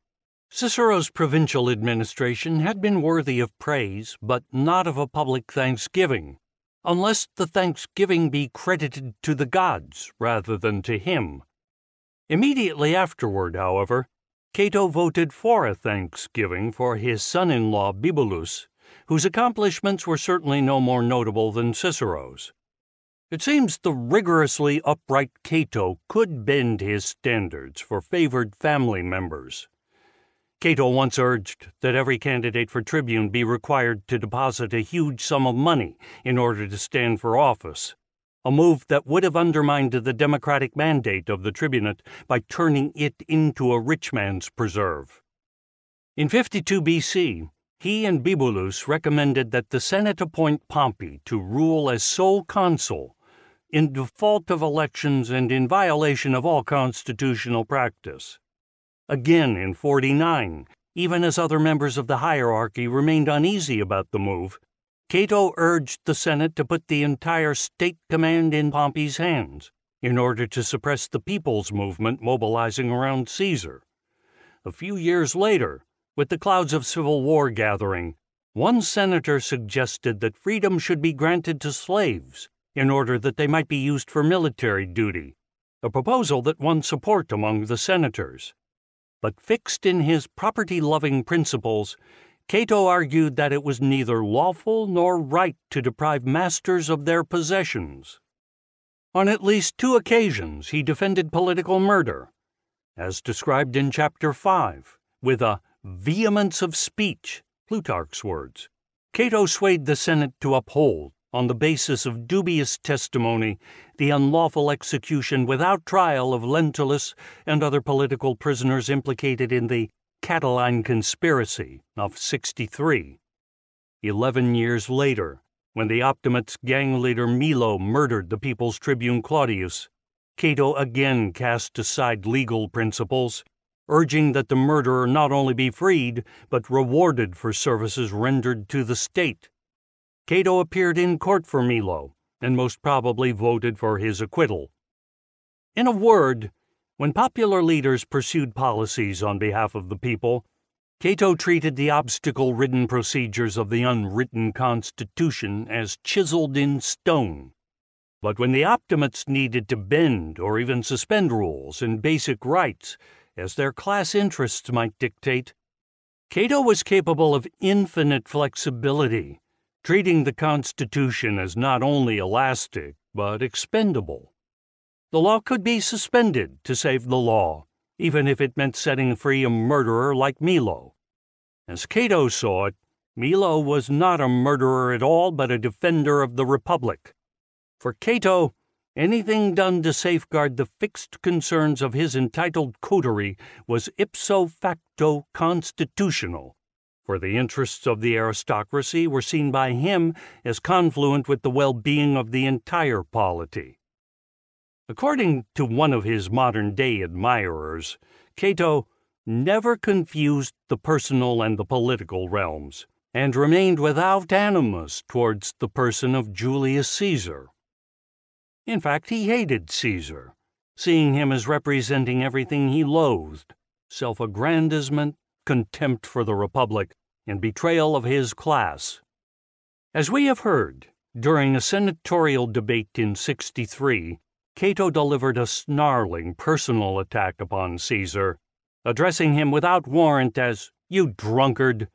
Cicero's provincial administration had been worthy of praise, but not of a public thanksgiving, unless the thanksgiving be credited to the gods rather than to him. Immediately afterward, however, Cato voted for a thanksgiving for his son in law Bibulus, whose accomplishments were certainly no more notable than Cicero's. It seems the rigorously upright Cato could bend his standards for favored family members. Cato once urged that every candidate for tribune be required to deposit a huge sum of money in order to stand for office, a move that would have undermined the democratic mandate of the tribunate by turning it into a rich man's preserve. In 52 BC, he and Bibulus recommended that the Senate appoint Pompey to rule as sole consul in default of elections and in violation of all constitutional practice. Again in 49, even as other members of the hierarchy remained uneasy about the move, Cato urged the Senate to put the entire state command in Pompey's hands in order to suppress the people's movement mobilizing around Caesar. A few years later, with the clouds of civil war gathering, one senator suggested that freedom should be granted to slaves in order that they might be used for military duty, a proposal that won support among the senators. But fixed in his property loving principles, Cato argued that it was neither lawful nor right to deprive masters of their possessions. On at least two occasions, he defended political murder, as described in Chapter 5, with a vehemence of speech, Plutarch's words. Cato swayed the Senate to uphold on the basis of dubious testimony, the unlawful execution without trial of Lentulus and other political prisoners implicated in the Catiline conspiracy of 63. Eleven years later, when the Optimates gang leader Milo murdered the people's tribune Clodius, Cato again cast aside legal principles, urging that the murderer not only be freed, but rewarded for services rendered to the state. Cato appeared in court for Milo and most probably voted for his acquittal. In a word, when popular leaders pursued policies on behalf of the people, Cato treated the obstacle ridden procedures of the unwritten constitution as chiseled in stone. But when the Optimates needed to bend or even suspend rules and basic rights, as their class interests might dictate, Cato was capable of infinite flexibility treating the Constitution as not only elastic, but expendable. The law could be suspended to save the law, even if it meant setting free a murderer like Milo. As Cato saw it, Milo was not a murderer at all, but a defender of the Republic. For Cato, anything done to safeguard the fixed concerns of his entitled coterie was ipso facto constitutional, for the interests of the aristocracy were seen by him as confluent with the well being of the entire polity. According to one of his modern day admirers, Cato never confused the personal and the political realms, and remained without animus towards the person of Julius Caesar. In fact, he hated Caesar, seeing him as representing everything he loathed self aggrandizement, contempt for the Republic, and betrayal of his class. As we have heard, during a senatorial debate in 63, Cato delivered a snarling personal attack upon Caesar, addressing him without warrant as, You drunkard!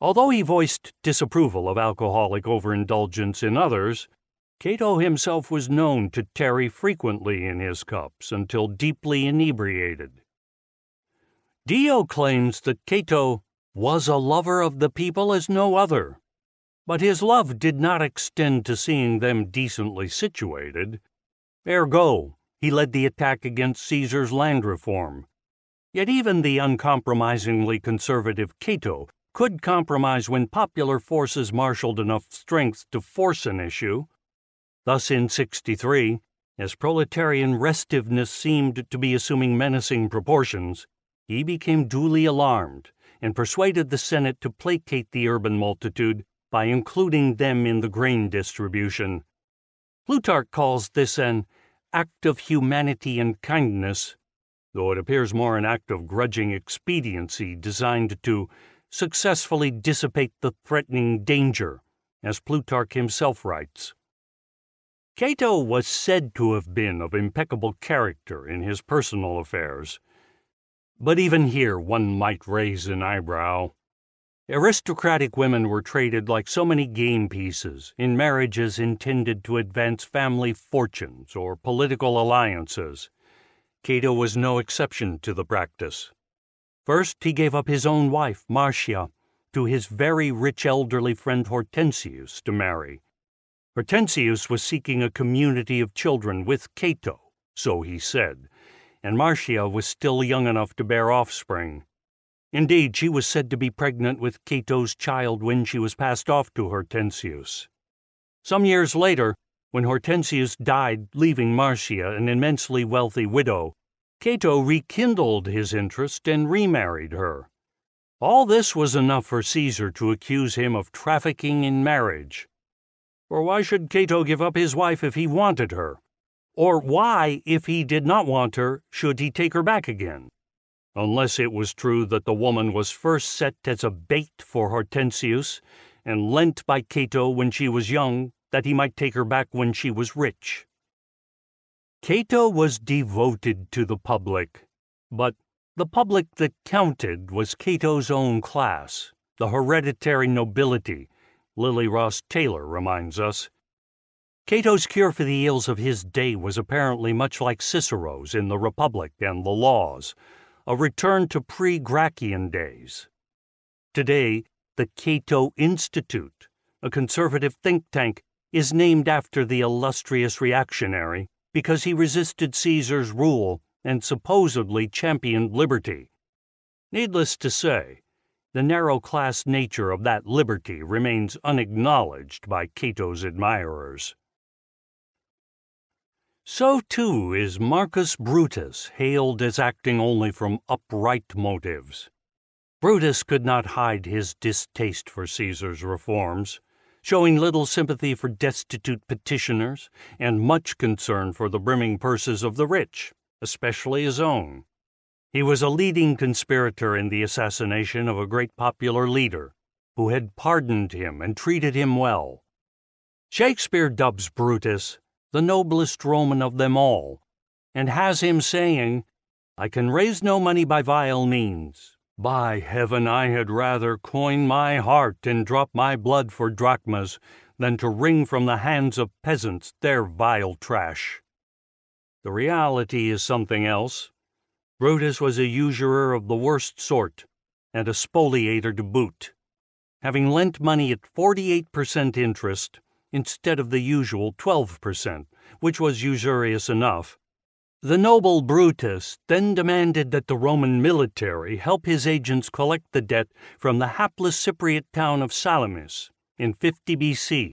Although he voiced disapproval of alcoholic overindulgence in others, Cato himself was known to tarry frequently in his cups until deeply inebriated. Dio claims that Cato was a lover of the people as no other, but his love did not extend to seeing them decently situated. Ergo, he led the attack against Caesar's land reform. Yet even the uncompromisingly conservative Cato could compromise when popular forces marshaled enough strength to force an issue. Thus, in 63, as proletarian restiveness seemed to be assuming menacing proportions, he became duly alarmed and persuaded the Senate to placate the urban multitude by including them in the grain distribution. Plutarch calls this an act of humanity and kindness, though it appears more an act of grudging expediency designed to successfully dissipate the threatening danger, as Plutarch himself writes. Cato was said to have been of impeccable character in his personal affairs, but even here one might raise an eyebrow. Aristocratic women were traded like so many game pieces in marriages intended to advance family fortunes or political alliances. Cato was no exception to the practice. First, he gave up his own wife, Marcia, to his very rich elderly friend Hortensius to marry. Hortensius was seeking a community of children with Cato, so he said, and Marcia was still young enough to bear offspring. Indeed, she was said to be pregnant with Cato's child when she was passed off to Hortensius. Some years later, when Hortensius died, leaving Marcia an immensely wealthy widow, Cato rekindled his interest and remarried her. All this was enough for Caesar to accuse him of trafficking in marriage. For why should Cato give up his wife if he wanted her? Or why, if he did not want her, should he take her back again? Unless it was true that the woman was first set as a bait for Hortensius and lent by Cato when she was young, that he might take her back when she was rich. Cato was devoted to the public, but the public that counted was Cato's own class, the hereditary nobility, Lily Ross Taylor reminds us. Cato's cure for the ills of his day was apparently much like Cicero's in the Republic and the Laws, a return to pre Gracchian days. Today, the Cato Institute, a conservative think tank, is named after the illustrious reactionary because he resisted Caesar's rule and supposedly championed liberty. Needless to say, the narrow class nature of that liberty remains unacknowledged by Cato's admirers. So, too, is Marcus Brutus hailed as acting only from upright motives. Brutus could not hide his distaste for Caesar's reforms, showing little sympathy for destitute petitioners and much concern for the brimming purses of the rich, especially his own. He was a leading conspirator in the assassination of a great popular leader who had pardoned him and treated him well. Shakespeare dubs Brutus the noblest Roman of them all, and has him saying, I can raise no money by vile means. By heaven, I had rather coin my heart and drop my blood for drachmas than to wring from the hands of peasants their vile trash. The reality is something else. Brutus was a usurer of the worst sort, and a spoliator to boot. Having lent money at 48% interest instead of the usual 12%, which was usurious enough, The noble Brutus then demanded that the Roman military help his agents collect the debt from the hapless Cypriot town of Salamis in 50 BC.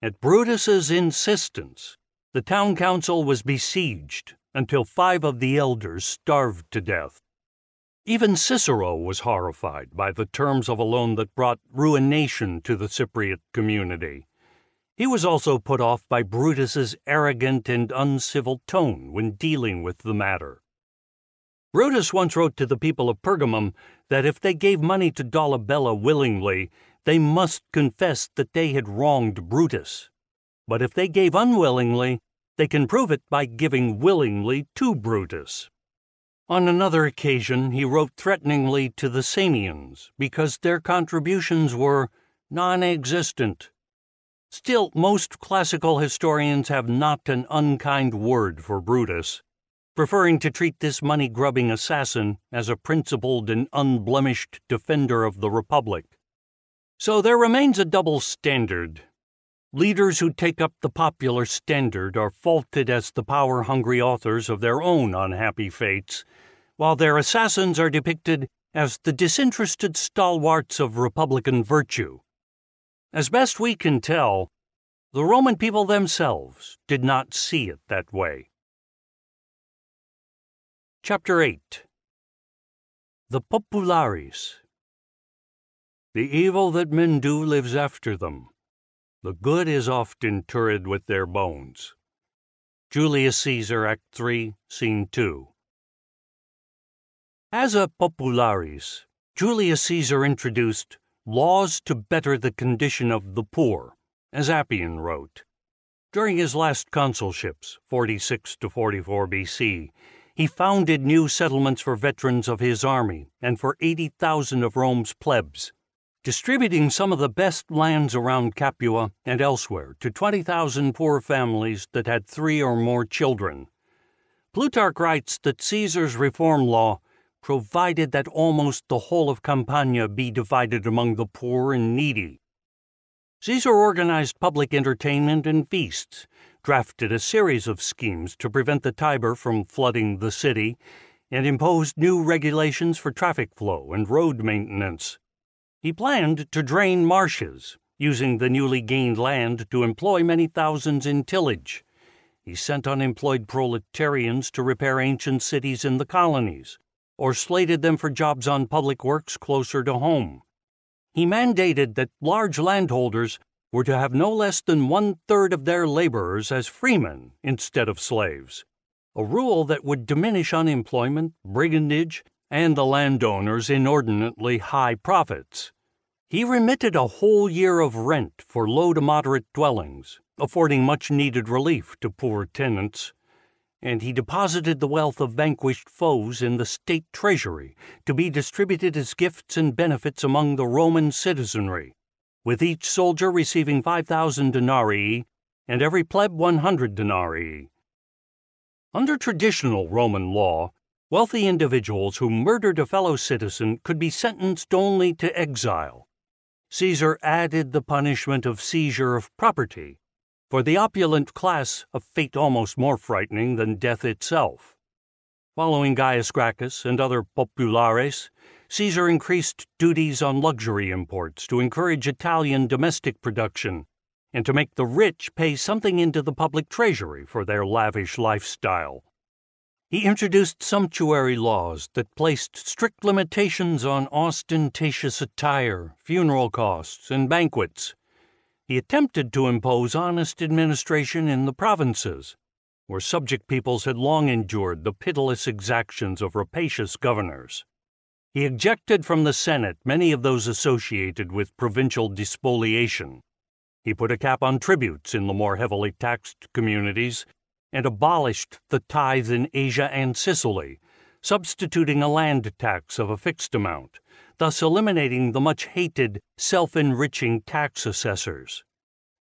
At Brutus's insistence, the town council was besieged until five of the elders starved to death. Even Cicero was horrified by the terms of a loan that brought ruination to the Cypriot community. He was also put off by Brutus's arrogant and uncivil tone when dealing with the matter. Brutus once wrote to the people of Pergamum that if they gave money to Dolabella willingly, they must confess that they had wronged Brutus. But if they gave unwillingly, they can prove it by giving willingly to Brutus. On another occasion, he wrote threateningly to the Samians because their contributions were non existent Still, most classical historians have not an unkind word for Brutus, preferring to treat this money grubbing assassin as a principled and unblemished defender of the Republic. So there remains a double standard. Leaders who take up the popular standard are faulted as the power hungry authors of their own unhappy fates, while their assassins are depicted as the disinterested stalwarts of Republican virtue. As best we can tell, the Roman people themselves did not see it that way. Chapter 8 The Populares The evil that men do lives after them. The good is oft interred with their bones. Julius Caesar, Act 3, Scene 2. As a popularis, Julius Caesar introduced Laws to Better the Condition of the Poor, as Appian wrote. During his last consulships, 46 to 44 BC, he founded new settlements for veterans of his army and for 80,000 of Rome's plebs, distributing some of the best lands around Capua and elsewhere to 20,000 poor families that had three or more children. Plutarch writes that Caesar's reform law provided that almost the whole of Campania be divided among the poor and needy. Caesar organized public entertainment and feasts, drafted a series of schemes to prevent the Tiber from flooding the city, and imposed new regulations for traffic flow and road maintenance. He planned to drain marshes, using the newly gained land to employ many thousands in tillage. He sent unemployed proletarians to repair ancient cities in the colonies, or slated them for jobs on public works closer to home. He mandated that large landholders were to have no less than one third of their laborers as freemen instead of slaves, a rule that would diminish unemployment, brigandage, and the landowner's inordinately high profits. He remitted a whole year of rent for low to moderate dwellings, affording much needed relief to poor tenants and he deposited the wealth of vanquished foes in the state treasury to be distributed as gifts and benefits among the Roman citizenry, with each soldier receiving 5,000 denarii and every pleb 100 denarii. Under traditional Roman law, wealthy individuals who murdered a fellow citizen could be sentenced only to exile. Caesar added the punishment of seizure of property for the opulent class a fate almost more frightening than death itself. Following Gaius Gracchus and other populares, Caesar increased duties on luxury imports to encourage Italian domestic production and to make the rich pay something into the public treasury for their lavish lifestyle. He introduced sumptuary laws that placed strict limitations on ostentatious attire, funeral costs, and banquets he attempted to impose honest administration in the provinces, where subject peoples had long endured the pitiless exactions of rapacious governors. He ejected from the Senate many of those associated with provincial despoliation. He put a cap on tributes in the more heavily taxed communities and abolished the tithe in Asia and Sicily, substituting a land tax of a fixed amount thus eliminating the much hated self enriching tax assessors.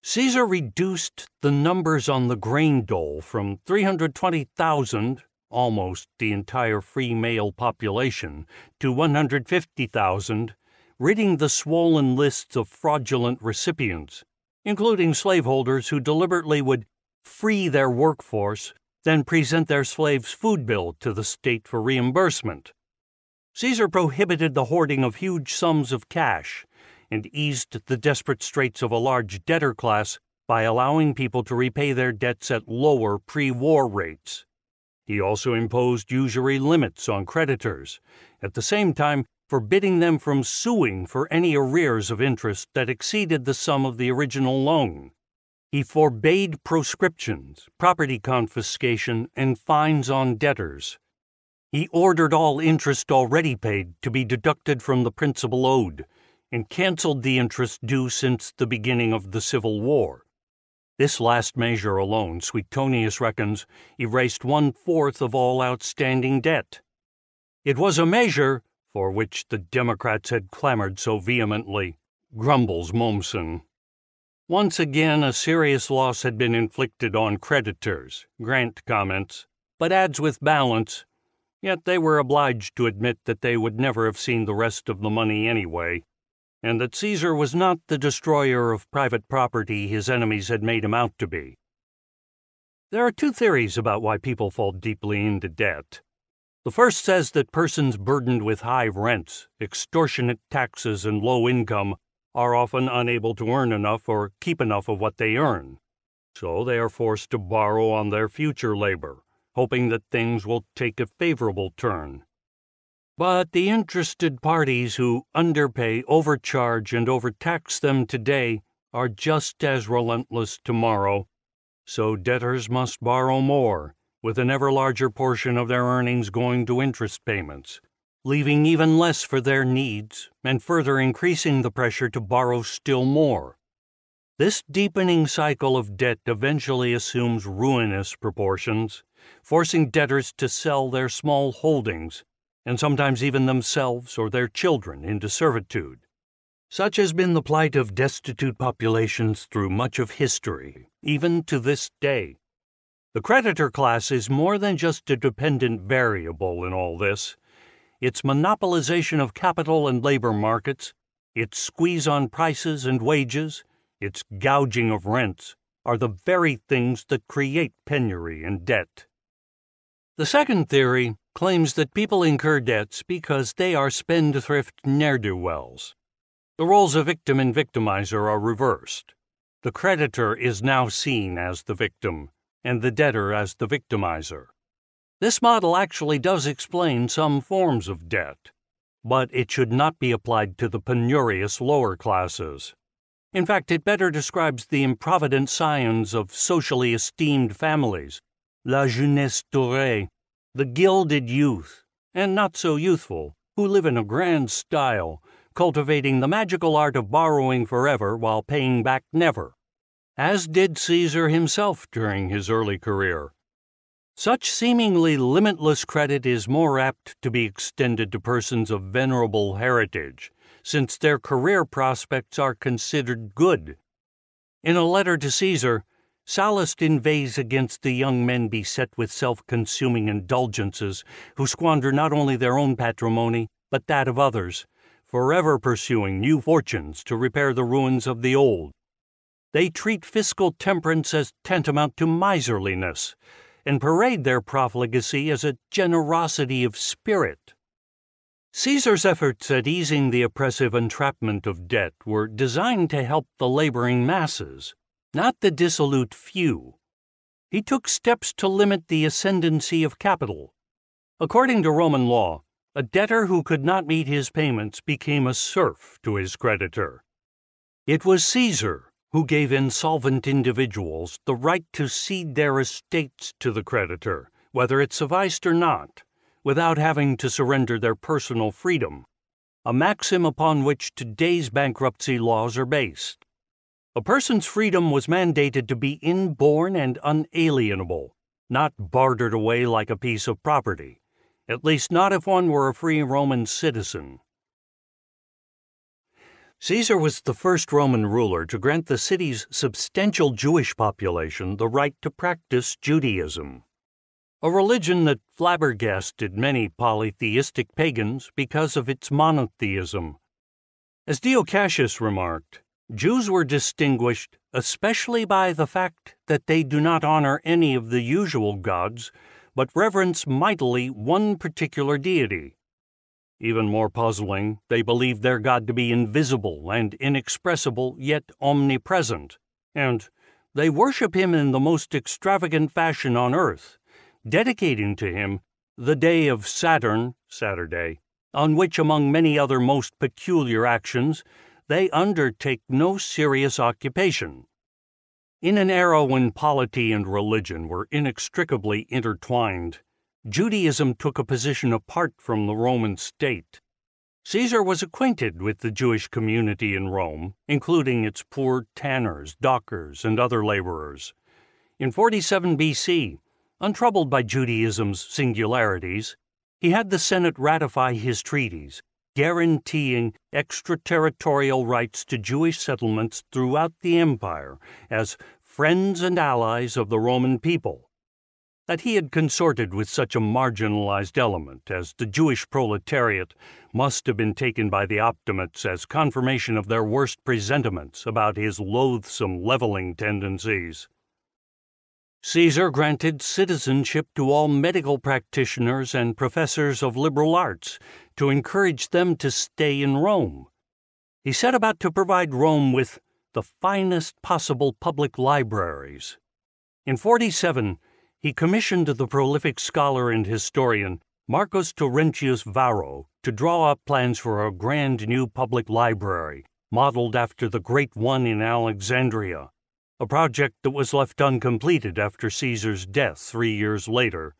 Caesar reduced the numbers on the grain dole from 320,000, almost the entire free male population, to 150,000, ridding the swollen lists of fraudulent recipients, including slaveholders who deliberately would free their workforce, then present their slave's food bill to the state for reimbursement. Caesar prohibited the hoarding of huge sums of cash and eased the desperate straits of a large debtor class by allowing people to repay their debts at lower pre war rates. He also imposed usury limits on creditors, at the same time forbidding them from suing for any arrears of interest that exceeded the sum of the original loan. He forbade proscriptions, property confiscation, and fines on debtors. He ordered all interest already paid to be deducted from the principal owed, and canceled the interest due since the beginning of the Civil War. This last measure alone, Suetonius reckons, erased one fourth of all outstanding debt. It was a measure for which the Democrats had clamored so vehemently, grumbles Mommsen. Once again, a serious loss had been inflicted on creditors, Grant comments, but adds with balance, yet they were obliged to admit that they would never have seen the rest of the money anyway and that Caesar was not the destroyer of private property his enemies had made him out to be. There are two theories about why people fall deeply into debt. The first says that persons burdened with high rents, extortionate taxes, and low income are often unable to earn enough or keep enough of what they earn. So they are forced to borrow on their future labor, hoping that things will take a favorable turn. But the interested parties who underpay, overcharge, and overtax them today are just as relentless tomorrow. So debtors must borrow more, with an ever larger portion of their earnings going to interest payments, leaving even less for their needs and further increasing the pressure to borrow still more. This deepening cycle of debt eventually assumes ruinous proportions, forcing debtors to sell their small holdings and sometimes even themselves or their children into servitude. Such has been the plight of destitute populations through much of history, even to this day. The creditor class is more than just a dependent variable in all this. Its monopolization of capital and labor markets, its squeeze on prices and wages, its gouging of rents, are the very things that create penury and debt. The second theory claims that people incur debts because they are spendthrift ne'er do wells. The roles of victim and victimizer are reversed. The creditor is now seen as the victim, and the debtor as the victimizer. This model actually does explain some forms of debt, but it should not be applied to the penurious lower classes. In fact, it better describes the improvident scions of socially esteemed families, la jeunesse dorée, the gilded youth, and not so youthful, who live in a grand style, cultivating the magical art of borrowing forever while paying back never, as did Caesar himself during his early career. Such seemingly limitless credit is more apt to be extended to persons of venerable heritage, since their career prospects are considered good. In a letter to Caesar, Sallust inveighs against the young men beset with self consuming indulgences who squander not only their own patrimony, but that of others, forever pursuing new fortunes to repair the ruins of the old. They treat fiscal temperance as tantamount to miserliness, and parade their profligacy as a generosity of spirit. Caesar's efforts at easing the oppressive entrapment of debt were designed to help the laboring masses not the dissolute few. He took steps to limit the ascendancy of capital. According to Roman law, a debtor who could not meet his payments became a serf to his creditor. It was Caesar who gave insolvent individuals the right to cede their estates to the creditor, whether it sufficed or not, without having to surrender their personal freedom, a maxim upon which today's bankruptcy laws are based. A person's freedom was mandated to be inborn and unalienable, not bartered away like a piece of property, at least not if one were a free Roman citizen. Caesar was the first Roman ruler to grant the city's substantial Jewish population the right to practice Judaism, a religion that flabbergasted many polytheistic pagans because of its monotheism. As Dio Cassius remarked, Jews were distinguished especially by the fact that they do not honor any of the usual gods, but reverence mightily one particular deity. Even more puzzling, they believe their God to be invisible and inexpressible, yet omnipresent, and they worship him in the most extravagant fashion on earth, dedicating to him the day of Saturn, Saturday, on which, among many other most peculiar actions, they undertake no serious occupation. In an era when polity and religion were inextricably intertwined, Judaism took a position apart from the Roman state. Caesar was acquainted with the Jewish community in Rome, including its poor tanners, dockers, and other laborers. In 47 BC, untroubled by Judaism's singularities, he had the Senate ratify his treaties, guaranteeing extraterritorial rights to Jewish settlements throughout the empire as friends and allies of the Roman people that he had consorted with such a marginalized element as the Jewish proletariat must have been taken by the Optimates as confirmation of their worst presentiments about his loathsome leveling tendencies. Caesar granted citizenship to all medical practitioners and professors of liberal arts to encourage them to stay in Rome. He set about to provide Rome with the finest possible public libraries. In 47, he commissioned the prolific scholar and historian Marcus Terentius Varro to draw up plans for a grand new public library, modeled after the great one in Alexandria, a project that was left uncompleted after Caesar's death three years later.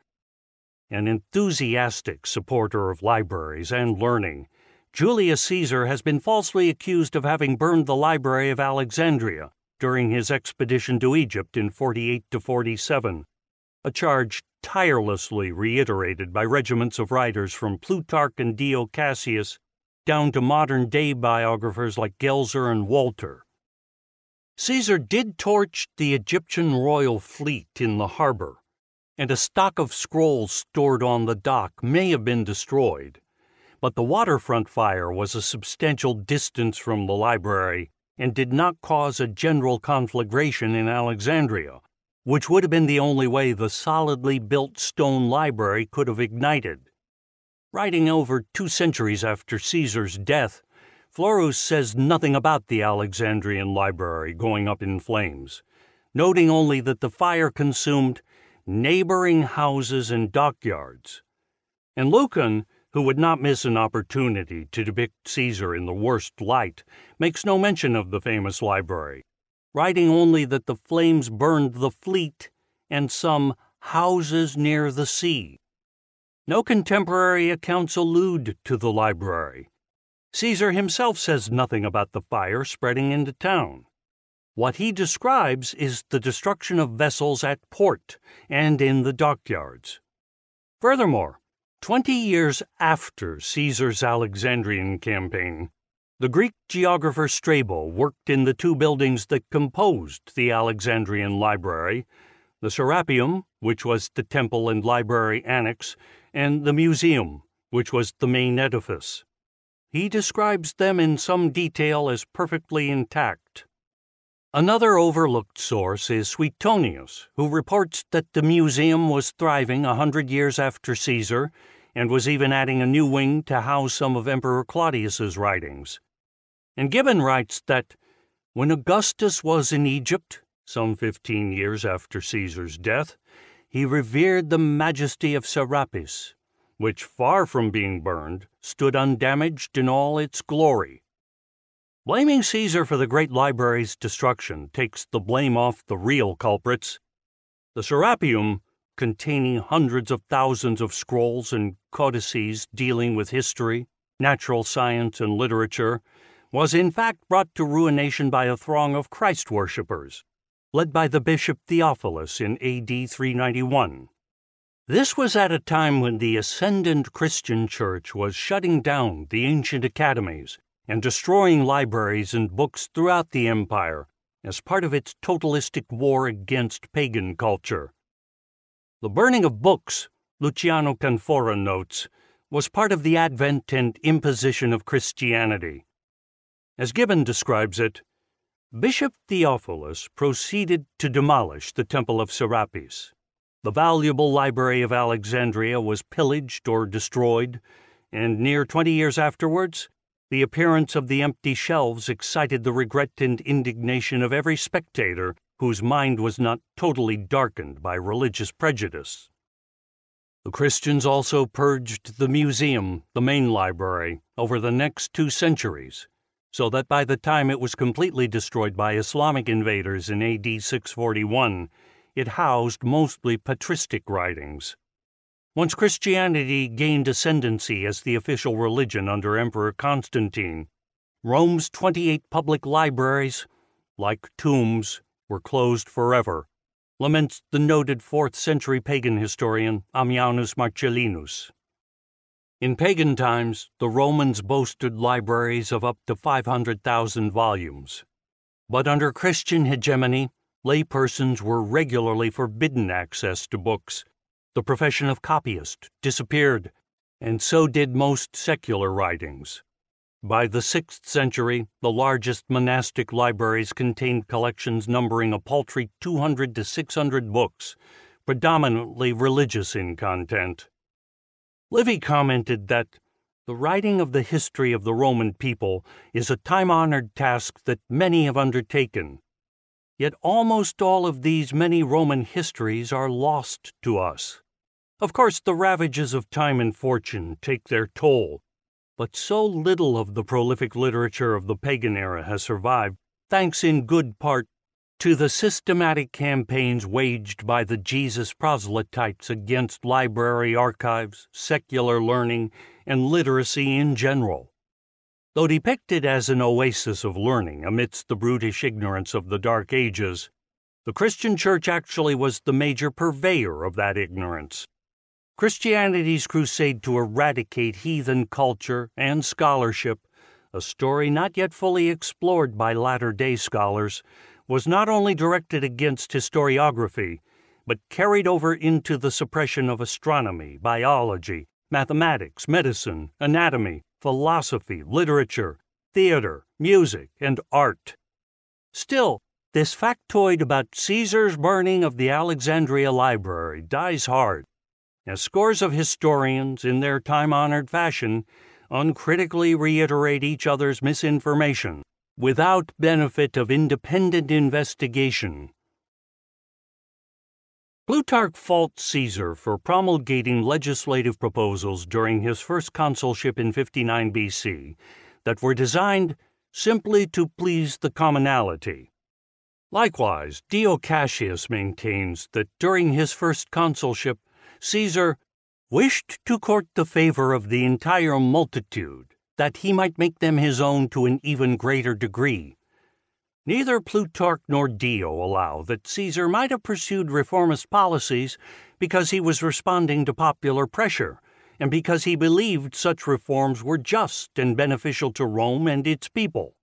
An enthusiastic supporter of libraries and learning, Julius Caesar has been falsely accused of having burned the Library of Alexandria during his expedition to Egypt in 48 to 47 a charge tirelessly reiterated by regiments of writers from Plutarch and Dio Cassius down to modern day biographers like Gelzer and Walter. Caesar did torch the Egyptian royal fleet in the harbor, and a stock of scrolls stored on the dock may have been destroyed, but the waterfront fire was a substantial distance from the library and did not cause a general conflagration in Alexandria, which would have been the only way the solidly built stone library could have ignited. Writing over two centuries after Caesar's death, Florus says nothing about the Alexandrian library going up in flames, noting only that the fire consumed neighboring houses and dockyards. And Lucan, who would not miss an opportunity to depict Caesar in the worst light, makes no mention of the famous library, writing only that the flames burned the fleet and some houses near the sea. No contemporary accounts allude to the library. Caesar himself says nothing about the fire spreading into town. What he describes is the destruction of vessels at port and in the dockyards. Furthermore, twenty years after Caesar's Alexandrian campaign, the Greek geographer Strabo worked in the two buildings that composed the Alexandrian Library the Serapeum, which was the temple and library annex, and the Museum, which was the main edifice. He describes them in some detail as perfectly intact. Another overlooked source is Suetonius, who reports that the museum was thriving a hundred years after Caesar and was even adding a new wing to house some of Emperor Claudius's writings. And Gibbon writes that when Augustus was in Egypt, some fifteen years after Caesar's death, he revered the majesty of Serapis, which, far from being burned, stood undamaged in all its glory. Blaming Caesar for the great library's destruction takes the blame off the real culprits. The Serapeum, containing hundreds of thousands of scrolls and codices dealing with history, natural science, and literature, was in fact brought to ruination by a throng of Christ worshippers, led by the Bishop Theophilus in AD 391. This was at a time when the ascendant Christian church was shutting down the ancient academies and destroying libraries and books throughout the empire as part of its totalistic war against pagan culture. The burning of books, Luciano Canfora notes, was part of the advent and imposition of Christianity as Gibbon describes it, Bishop Theophilus proceeded to demolish the Temple of Serapis. The valuable library of Alexandria was pillaged or destroyed, and near twenty years afterwards, the appearance of the empty shelves excited the regret and indignation of every spectator whose mind was not totally darkened by religious prejudice. The Christians also purged the museum, the main library, over the next two centuries, so that by the time it was completely destroyed by Islamic invaders in AD 641, it housed mostly patristic writings. Once Christianity gained ascendancy as the official religion under Emperor Constantine, Rome's 28 public libraries, like tombs, were closed forever, laments the noted 4th century pagan historian Ammianus Marcellinus. In pagan times, the Romans boasted libraries of up to 500,000 volumes. But under Christian hegemony, laypersons were regularly forbidden access to books. The profession of copyist disappeared, and so did most secular writings. By the 6th century, the largest monastic libraries contained collections numbering a paltry 200 to 600 books, predominantly religious in content. Livy commented that the writing of the history of the Roman people is a time honored task that many have undertaken. Yet almost all of these many Roman histories are lost to us. Of course, the ravages of time and fortune take their toll but so little of the prolific literature of the pagan era has survived, thanks in good part to the systematic campaigns waged by the Jesus proselytes against library archives, secular learning, and literacy in general. Though depicted as an oasis of learning amidst the brutish ignorance of the Dark Ages, the Christian Church actually was the major purveyor of that ignorance. Christianity's crusade to eradicate heathen culture and scholarship, a story not yet fully explored by latter day scholars, was not only directed against historiography, but carried over into the suppression of astronomy, biology, mathematics, medicine, anatomy, philosophy, literature, theater, music, and art. Still, this factoid about Caesar's burning of the Alexandria Library dies hard as scores of historians, in their time honored fashion, uncritically reiterate each other's misinformation without benefit of independent investigation. Plutarch faults Caesar for promulgating legislative proposals during his first consulship in 59 BC that were designed simply to please the commonality. Likewise, Dio Cassius maintains that during his first consulship Caesar wished to court the favor of the entire multitude, that he might make them his own to an even greater degree. Neither Plutarch nor Dio allow that Caesar might have pursued reformist policies because he was responding to popular pressure, and because he believed such reforms were just and beneficial to Rome and its people.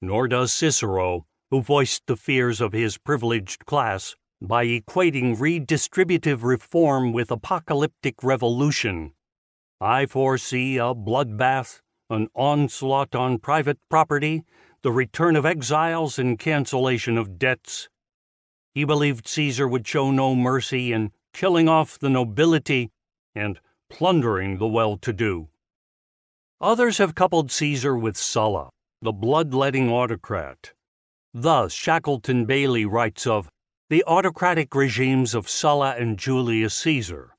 Nor does Cicero, who voiced the fears of his privileged class, by equating redistributive reform with apocalyptic revolution. I foresee a bloodbath, an onslaught on private property, the return of exiles, and cancellation of debts. He believed Caesar would show no mercy in killing off the nobility and plundering the well to do. Others have coupled Caesar with Sulla, the bloodletting autocrat. Thus, Shackleton Bailey writes of the autocratic regimes of Sulla and Julius Caesar.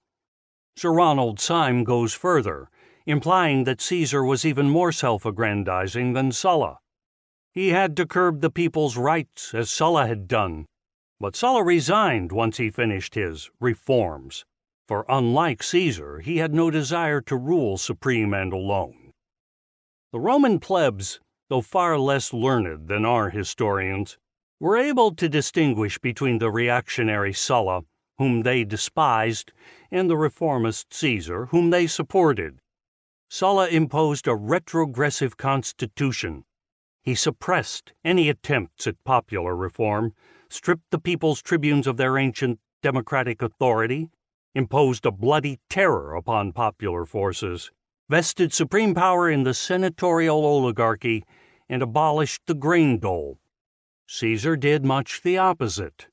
Sir Ronald Syme goes further, implying that Caesar was even more self aggrandizing than Sulla. He had to curb the people's rights as Sulla had done, but Sulla resigned once he finished his reforms, for unlike Caesar, he had no desire to rule supreme and alone. The Roman plebs, though far less learned than our historians, were able to distinguish between the reactionary Sulla, whom they despised, and the reformist Caesar, whom they supported. Sulla imposed a retrogressive constitution. He suppressed any attempts at popular reform, stripped the people's tribunes of their ancient democratic authority, imposed a bloody terror upon popular forces, vested supreme power in the senatorial oligarchy, and abolished the grain dole Caesar did much the opposite.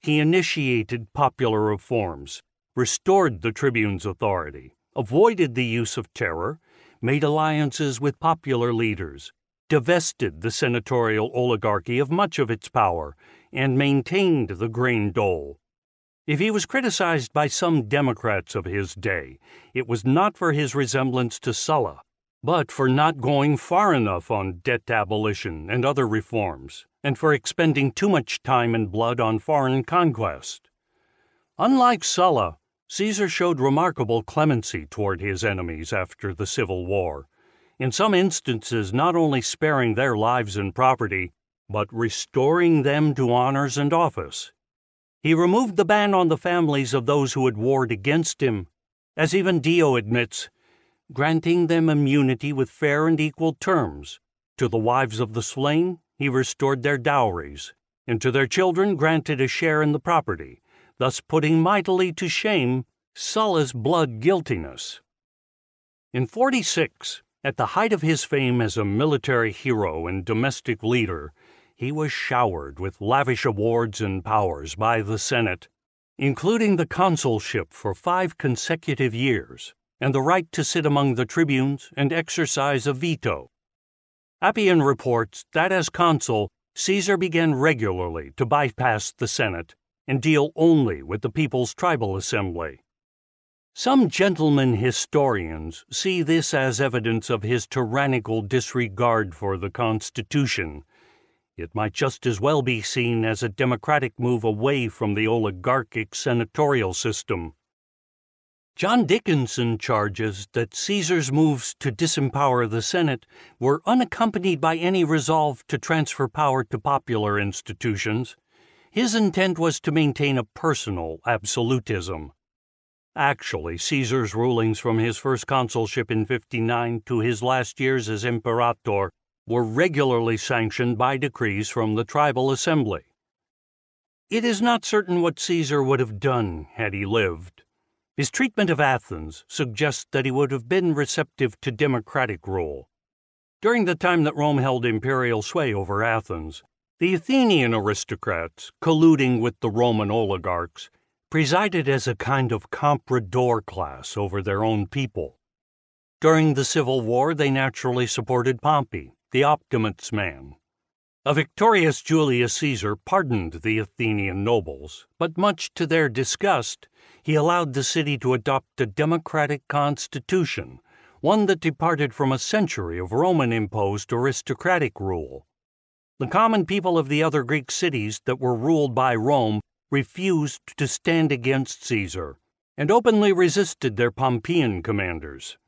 He initiated popular reforms, restored the tribune's authority, avoided the use of terror, made alliances with popular leaders, divested the senatorial oligarchy of much of its power, and maintained the grain dole. If he was criticized by some Democrats of his day, it was not for his resemblance to Sulla, but for not going far enough on debt abolition and other reforms, and for expending too much time and blood on foreign conquest. Unlike Sulla, Caesar showed remarkable clemency toward his enemies after the Civil War, in some instances not only sparing their lives and property, but restoring them to honors and office. He removed the ban on the families of those who had warred against him, as even Dio admits, granting them immunity with fair and equal terms. To the wives of the slain, he restored their dowries, and to their children granted a share in the property, thus putting mightily to shame Sulla's blood guiltiness. In 46, at the height of his fame as a military hero and domestic leader, he was showered with lavish awards and powers by the Senate, including the consulship for five consecutive years and the right to sit among the tribunes and exercise a veto. Appian reports that as consul, Caesar began regularly to bypass the Senate and deal only with the people's tribal assembly. Some gentlemen historians see this as evidence of his tyrannical disregard for the Constitution. It might just as well be seen as a democratic move away from the oligarchic senatorial system. John Dickinson charges that Caesar's moves to disempower the Senate were unaccompanied by any resolve to transfer power to popular institutions. His intent was to maintain a personal absolutism. Actually, Caesar's rulings from his first consulship in 59 to his last years as imperator were regularly sanctioned by decrees from the tribal assembly. It is not certain what Caesar would have done had he lived. His treatment of Athens suggests that he would have been receptive to democratic rule. During the time that Rome held imperial sway over Athens, the Athenian aristocrats, colluding with the Roman oligarchs, presided as a kind of comprador class over their own people. During the Civil War, they naturally supported Pompey, the Optimates man, a victorious Julius Caesar pardoned the Athenian nobles, but much to their disgust, he allowed the city to adopt a democratic constitution, one that departed from a century of Roman imposed aristocratic rule. The common people of the other Greek cities that were ruled by Rome refused to stand against Caesar and openly resisted their Pompeian commanders.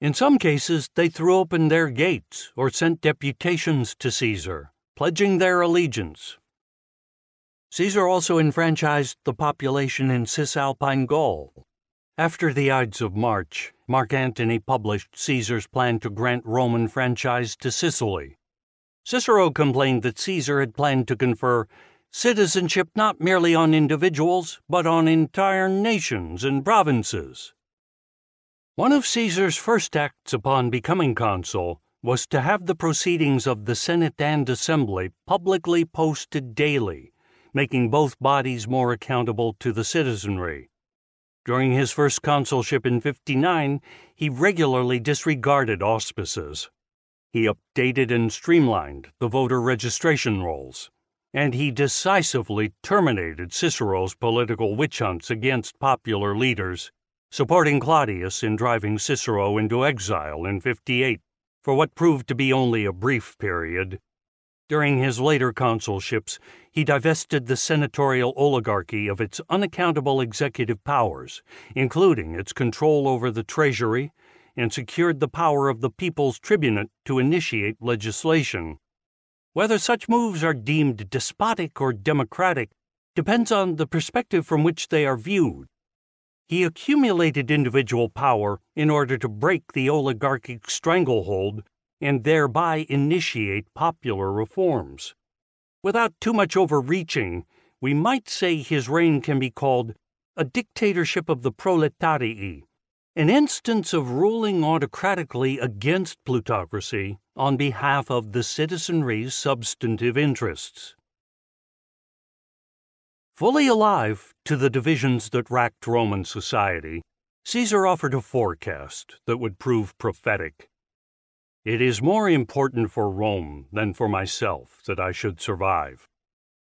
In some cases, they threw open their gates or sent deputations to Caesar, pledging their allegiance. Caesar also enfranchised the population in Cisalpine Gaul. After the Ides of March, Mark Antony published Caesar's plan to grant Roman franchise to Sicily. Cicero complained that Caesar had planned to confer citizenship not merely on individuals, but on entire nations and provinces. One of Caesar's first acts upon becoming consul was to have the proceedings of the Senate and Assembly publicly posted daily, making both bodies more accountable to the citizenry. During his first consulship in 59, he regularly disregarded auspices. He updated and streamlined the voter registration rolls, and he decisively terminated Cicero's political witch hunts against popular leaders supporting Clodius in driving Cicero into exile in 58 for what proved to be only a brief period. During his later consulships, he divested the senatorial oligarchy of its unaccountable executive powers, including its control over the treasury, and secured the power of the people's tribunate to initiate legislation. Whether such moves are deemed despotic or democratic depends on the perspective from which they are viewed. He accumulated individual power in order to break the oligarchic stranglehold and thereby initiate popular reforms. Without too much overreaching, we might say his reign can be called a dictatorship of the proletarii, an instance of ruling autocratically against plutocracy on behalf of the citizenry's substantive interests. Fully alive to the divisions that racked Roman society, Caesar offered a forecast that would prove prophetic. It is more important for Rome than for myself that I should survive.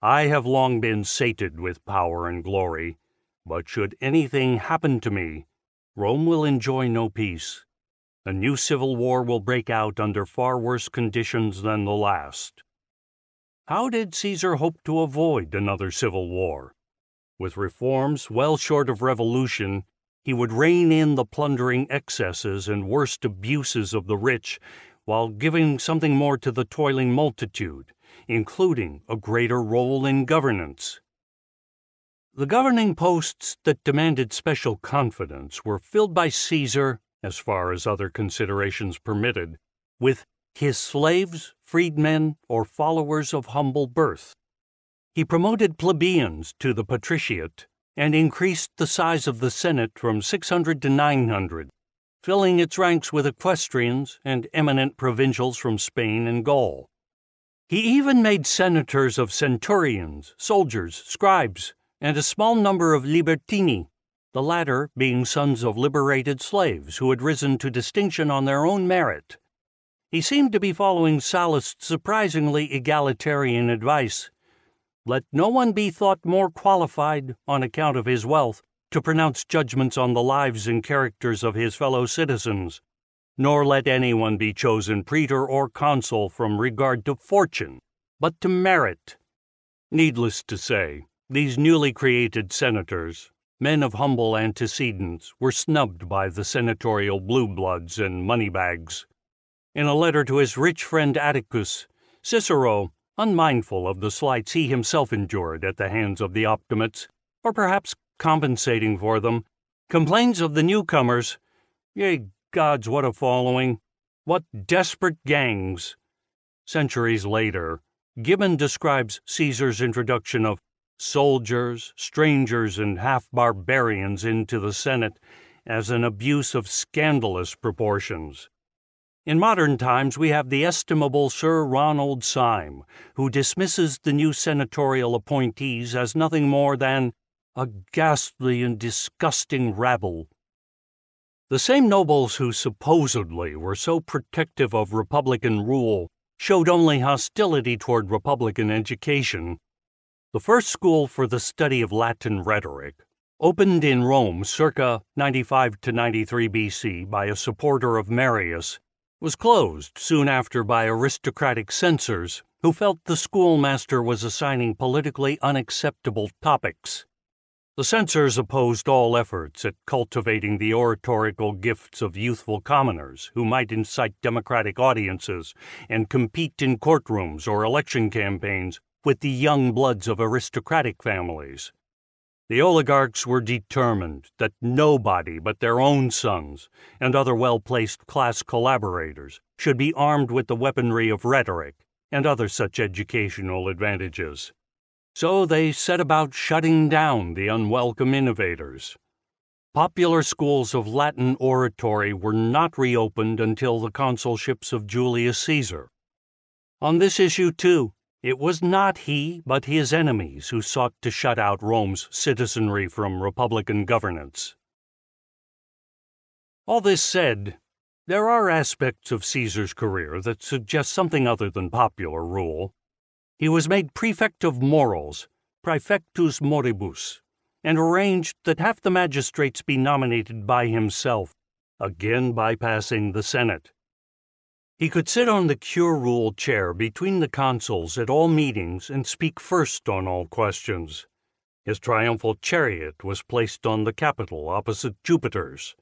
I have long been sated with power and glory, but should anything happen to me, Rome will enjoy no peace. A new civil war will break out under far worse conditions than the last. How did Caesar hope to avoid another civil war? With reforms well short of revolution, he would rein in the plundering excesses and worst abuses of the rich while giving something more to the toiling multitude, including a greater role in governance. The governing posts that demanded special confidence were filled by Caesar, as far as other considerations permitted, with his slaves, freedmen, or followers of humble birth. He promoted plebeians to the patriciate and increased the size of the Senate from 600 to 900, filling its ranks with equestrians and eminent provincials from Spain and Gaul. He even made senators of centurions, soldiers, scribes, and a small number of libertini, the latter being sons of liberated slaves who had risen to distinction on their own merit. He seemed to be following Sallust's surprisingly egalitarian advice. Let no one be thought more qualified, on account of his wealth, to pronounce judgments on the lives and characters of his fellow citizens, nor let anyone be chosen praetor or consul from regard to fortune, but to merit. Needless to say, these newly created senators, men of humble antecedents, were snubbed by the senatorial blue bloods and moneybags. In a letter to his rich friend Atticus, Cicero, unmindful of the slights he himself endured at the hands of the Optimates, or perhaps compensating for them, complains of the newcomers. Ye gods, what a following! What desperate gangs! Centuries later, Gibbon describes Caesar's introduction of soldiers, strangers, and half barbarians into the Senate as an abuse of scandalous proportions. In modern times, we have the estimable Sir Ronald Syme, who dismisses the new senatorial appointees as nothing more than a ghastly and disgusting rabble. The same nobles who supposedly were so protective of Republican rule showed only hostility toward Republican education. The first school for the study of Latin rhetoric, opened in Rome circa 95 to 93 BC by a supporter of Marius, was closed soon after by aristocratic censors who felt the schoolmaster was assigning politically unacceptable topics. The censors opposed all efforts at cultivating the oratorical gifts of youthful commoners who might incite democratic audiences and compete in courtrooms or election campaigns with the young bloods of aristocratic families. The oligarchs were determined that nobody but their own sons and other well placed class collaborators should be armed with the weaponry of rhetoric and other such educational advantages. So they set about shutting down the unwelcome innovators. Popular schools of Latin oratory were not reopened until the consulships of Julius Caesar. On this issue, too, it was not he, but his enemies who sought to shut out Rome's citizenry from republican governance. All this said, there are aspects of Caesar's career that suggest something other than popular rule. He was made prefect of morals, praefectus moribus, and arranged that half the magistrates be nominated by himself, again bypassing the Senate. He could sit on the curule chair between the consuls at all meetings and speak first on all questions. His triumphal chariot was placed on the Capitol opposite Jupiter's.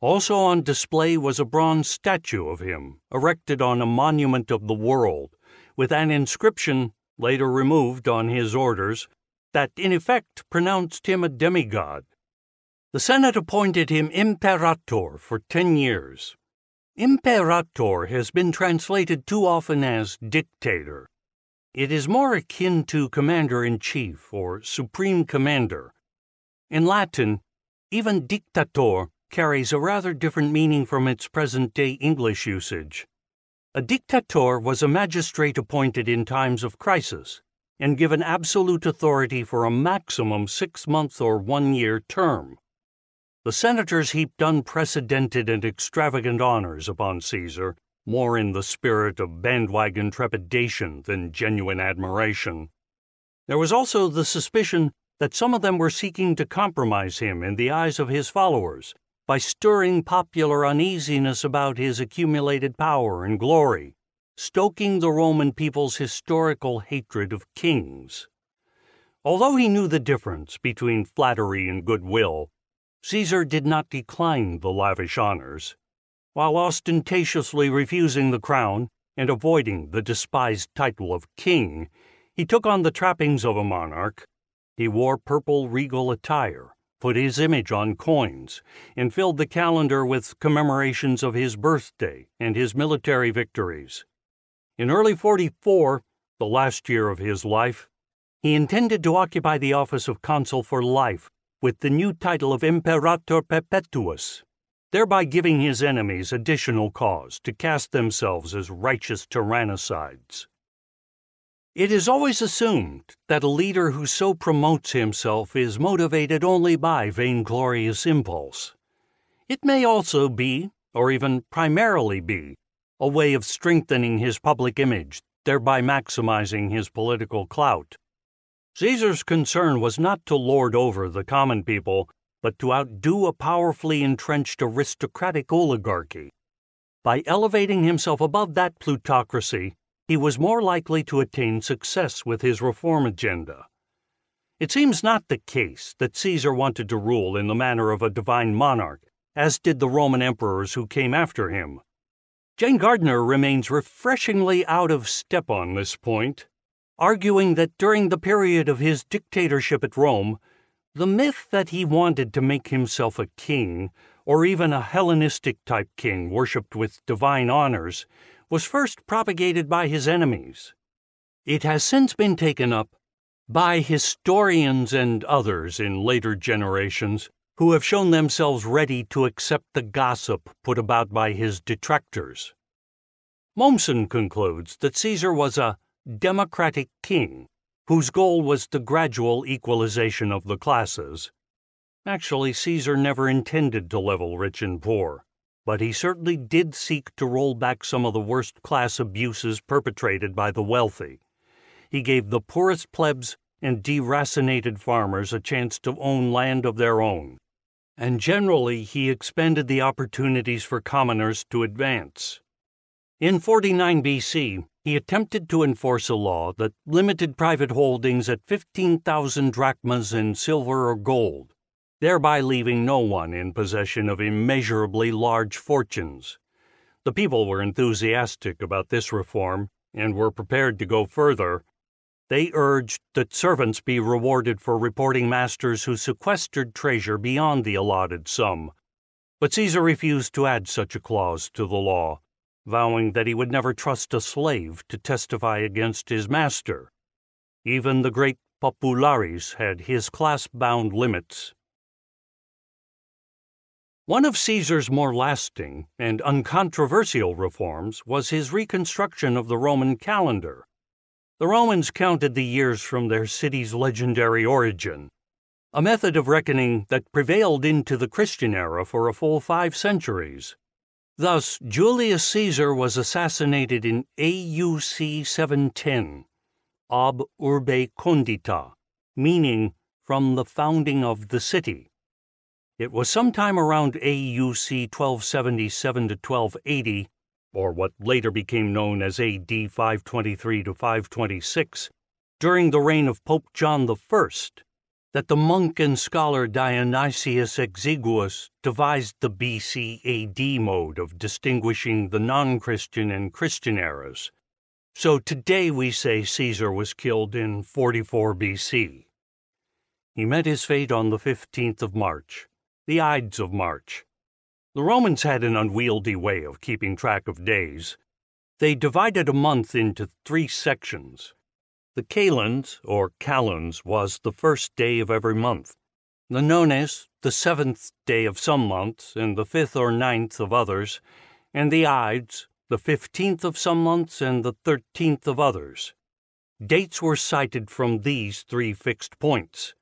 Also on display was a bronze statue of him, erected on a monument of the world, with an inscription, later removed on his orders, that in effect pronounced him a demigod. The Senate appointed him imperator for ten years, Imperator has been translated too often as dictator. It is more akin to commander in chief or supreme commander. In Latin, even dictator carries a rather different meaning from its present day English usage. A dictator was a magistrate appointed in times of crisis and given absolute authority for a maximum six month or one year term. The senators heaped unprecedented and extravagant honors upon Caesar, more in the spirit of bandwagon trepidation than genuine admiration. There was also the suspicion that some of them were seeking to compromise him in the eyes of his followers by stirring popular uneasiness about his accumulated power and glory, stoking the Roman people's historical hatred of kings. Although he knew the difference between flattery and goodwill, Caesar did not decline the lavish honors. While ostentatiously refusing the crown and avoiding the despised title of king, he took on the trappings of a monarch. He wore purple regal attire put his image on coins, and filled the calendar with commemorations of his birthday and his military victories. In early 44, the last year of his life, he intended to occupy the office of consul for life with the new title of Imperator Perpetuus, thereby giving his enemies additional cause to cast themselves as righteous tyrannicides. It is always assumed that a leader who so promotes himself is motivated only by vainglorious impulse. It may also be, or even primarily be, a way of strengthening his public image, thereby maximizing his political clout. Caesar's concern was not to lord over the common people, but to outdo a powerfully entrenched aristocratic oligarchy. By elevating himself above that plutocracy, he was more likely to attain success with his reform agenda. It seems not the case that Caesar wanted to rule in the manner of a divine monarch, as did the Roman emperors who came after him. Jane Gardner remains refreshingly out of step on this point, arguing that during the period of his dictatorship at Rome, the myth that he wanted to make himself a king, or even a Hellenistic type king worshipped with divine honors, was first propagated by his enemies. It has since been taken up by historians and others in later generations who have shown themselves ready to accept the gossip put about by his detractors. Mommsen concludes that Caesar was a democratic king whose goal was the gradual equalization of the classes. Actually, Caesar never intended to level rich and poor but he certainly did seek to roll back some of the worst class abuses perpetrated by the wealthy. He gave the poorest plebs and deracinated farmers a chance to own land of their own, and generally he expanded the opportunities for commoners to advance. In 49 BC, he attempted to enforce a law that limited private holdings at 15,000 drachmas in silver or gold thereby leaving no one in possession of immeasurably large fortunes. The people were enthusiastic about this reform and were prepared to go further. They urged that servants be rewarded for reporting masters who sequestered treasure beyond the allotted sum. But Caesar refused to add such a clause to the law, vowing that he would never trust a slave to testify against his master. Even the great populares had his class bound limits. One of Caesar's more lasting and uncontroversial reforms was his reconstruction of the Roman calendar. The Romans counted the years from their city's legendary origin, a method of reckoning that prevailed into the Christian era for a full five centuries. Thus, Julius Caesar was assassinated in AUC 710, ab urbe condita, meaning from the founding of the city. It was sometime around AUC 1277 to 1280, or what later became known as AD 523 to 526, during the reign of Pope John I, that the monk and scholar Dionysius Exiguus devised the BC AD mode of distinguishing the non Christian and Christian eras. So today we say Caesar was killed in 44 BC. He met his fate on the 15th of March the Ides of March. The Romans had an unwieldy way of keeping track of days. They divided a month into three sections. The Kalends, or Calends, was the first day of every month. The Nones, the seventh day of some months, and the fifth or ninth of others, and the Ides, the 15th of some months, and the 13th of others. Dates were cited from these three fixed points.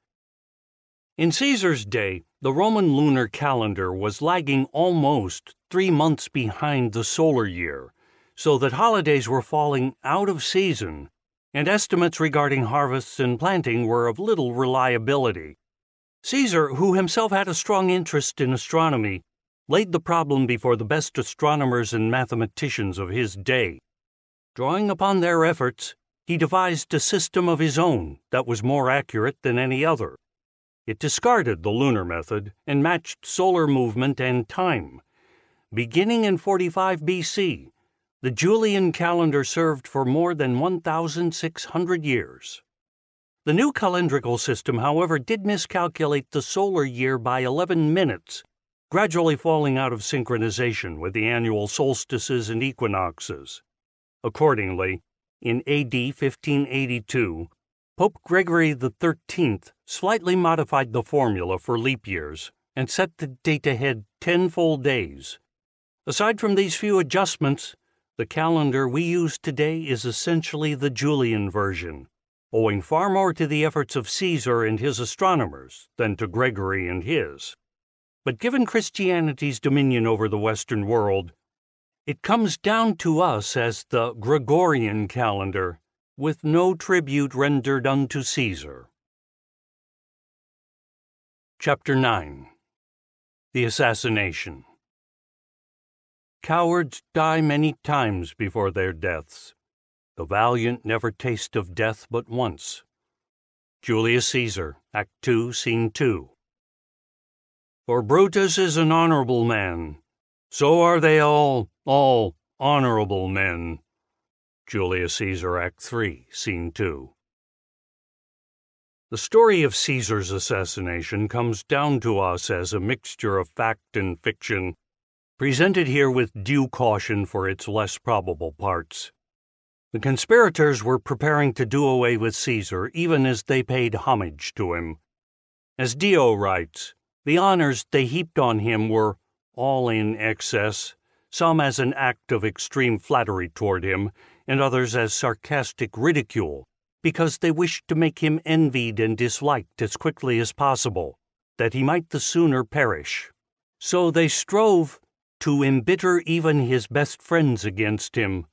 In Caesar's day, the Roman lunar calendar was lagging almost three months behind the solar year, so that holidays were falling out of season, and estimates regarding harvests and planting were of little reliability. Caesar, who himself had a strong interest in astronomy, laid the problem before the best astronomers and mathematicians of his day. Drawing upon their efforts, he devised a system of his own that was more accurate than any other. It discarded the lunar method and matched solar movement and time. Beginning in 45 BC, the Julian calendar served for more than 1,600 years. The new calendrical system, however, did miscalculate the solar year by 11 minutes, gradually falling out of synchronization with the annual solstices and equinoxes. Accordingly, in AD 1582, Pope Gregory XIII slightly modified the formula for leap years and set the date ahead 10 full days. Aside from these few adjustments, the calendar we use today is essentially the Julian version, owing far more to the efforts of Caesar and his astronomers than to Gregory and his. But given Christianity's dominion over the Western world, it comes down to us as the Gregorian calendar with no tribute rendered unto Caesar. Chapter 9 The Assassination Cowards die many times before their deaths. The valiant never taste of death but once. Julius Caesar, Act 2, Scene 2. For Brutus is an honorable man, so are they all, all honorable men. Julius Caesar, Act 3, Scene 2. The story of Caesar's assassination comes down to us as a mixture of fact and fiction, presented here with due caution for its less probable parts. The conspirators were preparing to do away with Caesar even as they paid homage to him. As Dio writes, the honors they heaped on him were all in excess, some as an act of extreme flattery toward him, and others as sarcastic ridicule, because they wished to make him envied and disliked as quickly as possible, that he might the sooner perish. So they strove to embitter even his best friends against him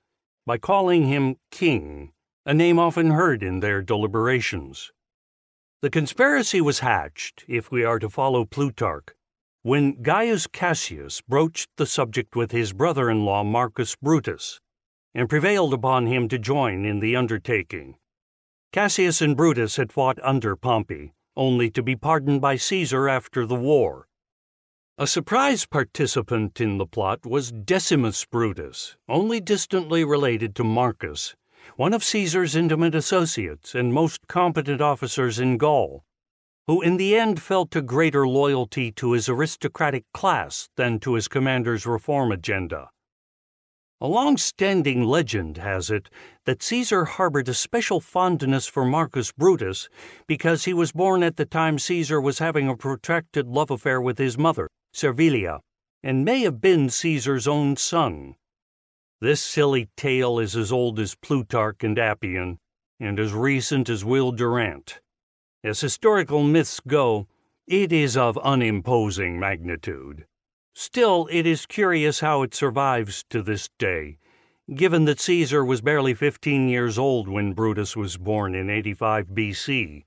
by calling him king, a name often heard in their deliberations. The conspiracy was hatched, if we are to follow Plutarch, when Gaius Cassius broached the subject with his brother in law Marcus Brutus and prevailed upon him to join in the undertaking. Cassius and Brutus had fought under Pompey, only to be pardoned by Caesar after the war. A surprise participant in the plot was Decimus Brutus, only distantly related to Marcus, one of Caesar's intimate associates and most competent officers in Gaul, who in the end felt a greater loyalty to his aristocratic class than to his commander's reform agenda. A long standing legend has it that Caesar harbored a special fondness for Marcus Brutus because he was born at the time Caesar was having a protracted love affair with his mother, Servilia, and may have been Caesar's own son. This silly tale is as old as Plutarch and Appian, and as recent as Will Durant. As historical myths go, it is of unimposing magnitude. Still, it is curious how it survives to this day, given that Caesar was barely 15 years old when Brutus was born in 85 BC.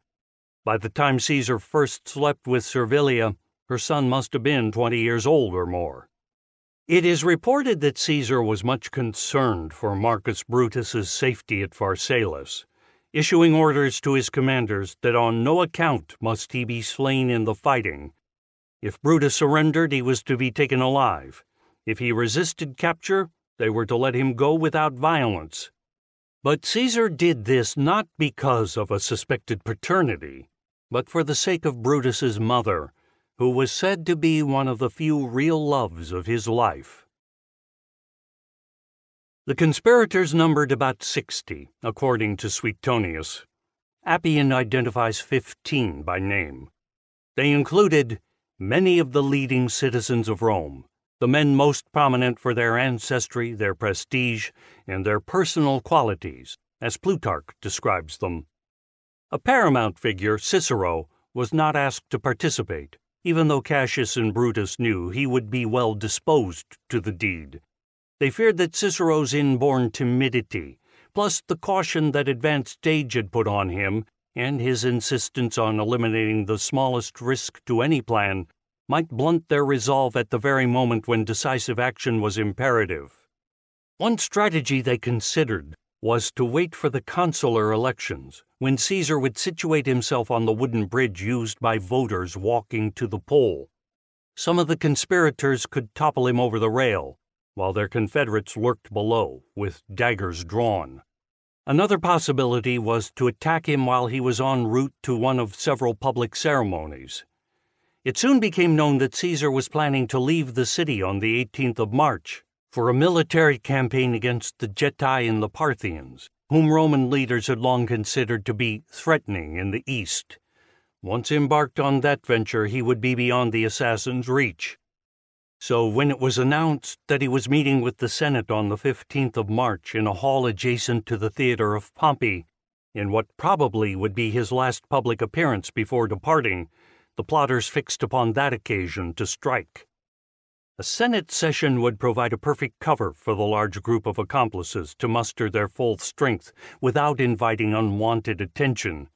By the time Caesar first slept with Servilia, her son must have been 20 years old or more. It is reported that Caesar was much concerned for Marcus Brutus's safety at Pharsalus, issuing orders to his commanders that on no account must he be slain in the fighting, if Brutus surrendered, he was to be taken alive. If he resisted capture, they were to let him go without violence. But Caesar did this not because of a suspected paternity, but for the sake of Brutus's mother, who was said to be one of the few real loves of his life. The conspirators numbered about sixty, according to Suetonius. Appian identifies fifteen by name. They included many of the leading citizens of Rome, the men most prominent for their ancestry, their prestige, and their personal qualities, as Plutarch describes them. A paramount figure, Cicero, was not asked to participate, even though Cassius and Brutus knew he would be well disposed to the deed. They feared that Cicero's inborn timidity, plus the caution that advanced age had put on him, and his insistence on eliminating the smallest risk to any plan, might blunt their resolve at the very moment when decisive action was imperative. One strategy they considered was to wait for the consular elections, when Caesar would situate himself on the wooden bridge used by voters walking to the poll. Some of the conspirators could topple him over the rail, while their confederates lurked below, with daggers drawn. Another possibility was to attack him while he was en route to one of several public ceremonies. It soon became known that Caesar was planning to leave the city on the 18th of March for a military campaign against the Getae and the Parthians, whom Roman leaders had long considered to be threatening in the east. Once embarked on that venture, he would be beyond the assassin's reach. So, when it was announced that he was meeting with the Senate on the 15th of March in a hall adjacent to the theater of Pompey, in what probably would be his last public appearance before departing, the plotters fixed upon that occasion to strike. A Senate session would provide a perfect cover for the large group of accomplices to muster their full strength without inviting unwanted attention.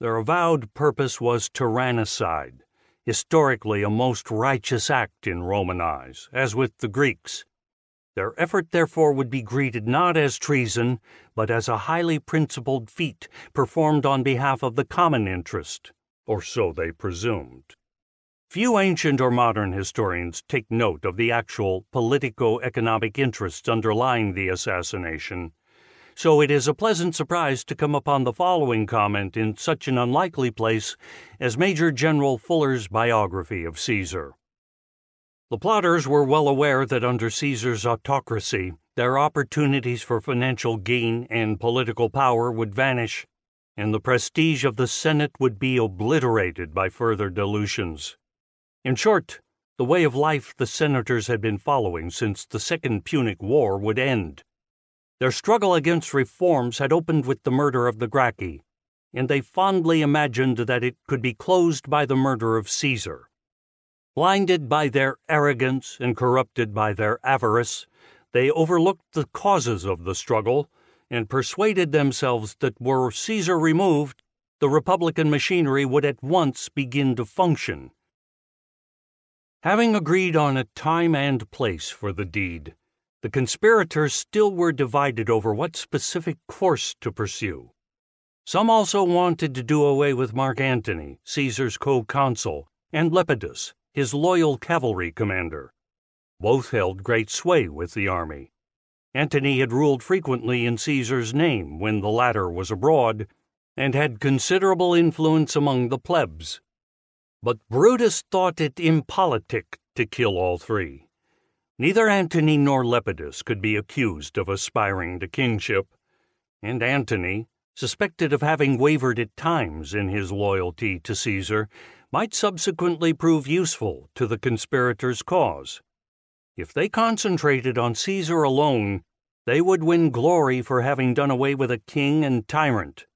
Their avowed purpose was tyrannicide, historically a most righteous act in Roman eyes, as with the Greeks. Their effort, therefore, would be greeted not as treason, but as a highly principled feat performed on behalf of the common interest or so they presumed. Few ancient or modern historians take note of the actual politico economic interests underlying the assassination, so it is a pleasant surprise to come upon the following comment in such an unlikely place as Major General Fuller's biography of Caesar. The plotters were well aware that under Caesar's autocracy, their opportunities for financial gain and political power would vanish and the prestige of the Senate would be obliterated by further dilutions. In short, the way of life the senators had been following since the Second Punic War would end. Their struggle against reforms had opened with the murder of the Gracchi, and they fondly imagined that it could be closed by the murder of Caesar. Blinded by their arrogance and corrupted by their avarice, they overlooked the causes of the struggle and persuaded themselves that were Caesar removed, the Republican machinery would at once begin to function. Having agreed on a time and place for the deed, the conspirators still were divided over what specific course to pursue. Some also wanted to do away with Mark Antony, Caesar's co consul, and Lepidus, his loyal cavalry commander. Both held great sway with the army. Antony had ruled frequently in Caesar's name when the latter was abroad, and had considerable influence among the plebs. But Brutus thought it impolitic to kill all three. Neither Antony nor Lepidus could be accused of aspiring to kingship, and Antony, suspected of having wavered at times in his loyalty to Caesar, might subsequently prove useful to the conspirators' cause. If they concentrated on Caesar alone, they would win glory for having done away with a king and tyrant.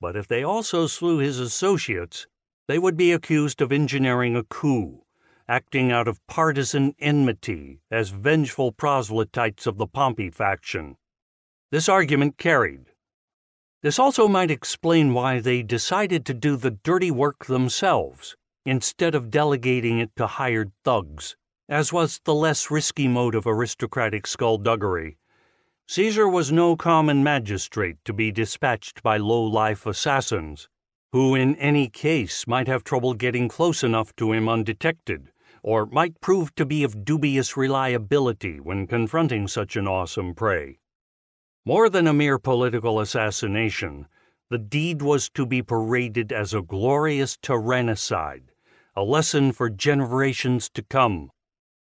But if they also slew his associates, they would be accused of engineering a coup, acting out of partisan enmity as vengeful proselytes of the Pompey faction. This argument carried. This also might explain why they decided to do the dirty work themselves, instead of delegating it to hired thugs as was the less risky mode of aristocratic skullduggery. Caesar was no common magistrate to be dispatched by low life assassins, who in any case might have trouble getting close enough to him undetected, or might prove to be of dubious reliability when confronting such an awesome prey. More than a mere political assassination, the deed was to be paraded as a glorious tyrannicide, a lesson for generations to come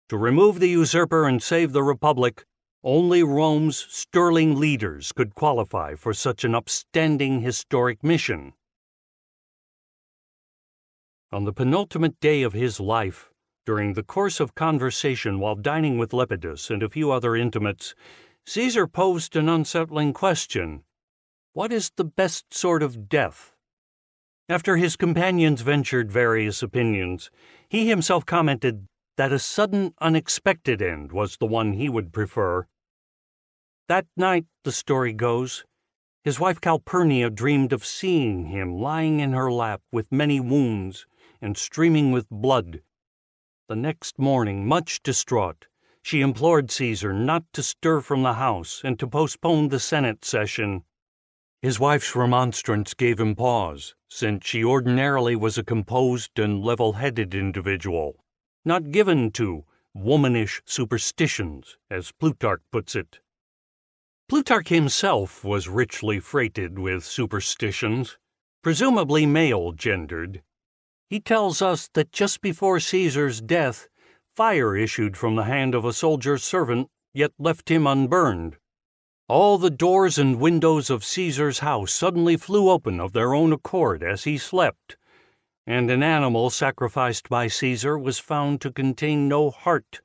to remove the usurper and save the Republic, only Rome's sterling leaders could qualify for such an upstanding historic mission. On the penultimate day of his life, During the course of conversation while dining with Lepidus and a few other intimates, Caesar posed an unsettling question What is the best sort of death? After his companions ventured various opinions, he himself commented that a sudden, unexpected end was the one he would prefer. That night, the story goes, his wife Calpurnia dreamed of seeing him lying in her lap with many wounds and streaming with blood. The next morning, much distraught, she implored Caesar not to stir from the house and to postpone the Senate session. His wife's remonstrance gave him pause, since she ordinarily was a composed and level headed individual, not given to womanish superstitions, as Plutarch puts it. Plutarch himself was richly freighted with superstitions, presumably male gendered. He tells us that just before Caesar's death, fire issued from the hand of a soldier's servant, yet left him unburned. All the doors and windows of Caesar's house suddenly flew open of their own accord as he slept, and an animal sacrificed by Caesar was found to contain no heart.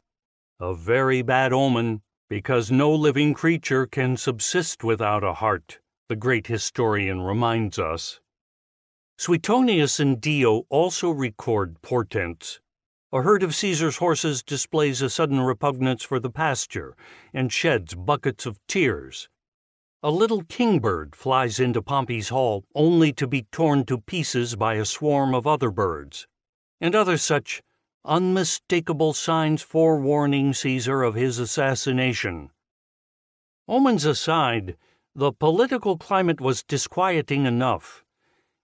A very bad omen, because no living creature can subsist without a heart, the great historian reminds us. Suetonius and Dio also record portents a herd of Caesar's horses displays a sudden repugnance for the pasture and sheds buckets of tears. A little kingbird flies into Pompey's hall only to be torn to pieces by a swarm of other birds, and other such unmistakable signs forewarning Caesar of his assassination. Omens aside, the political climate was disquieting enough.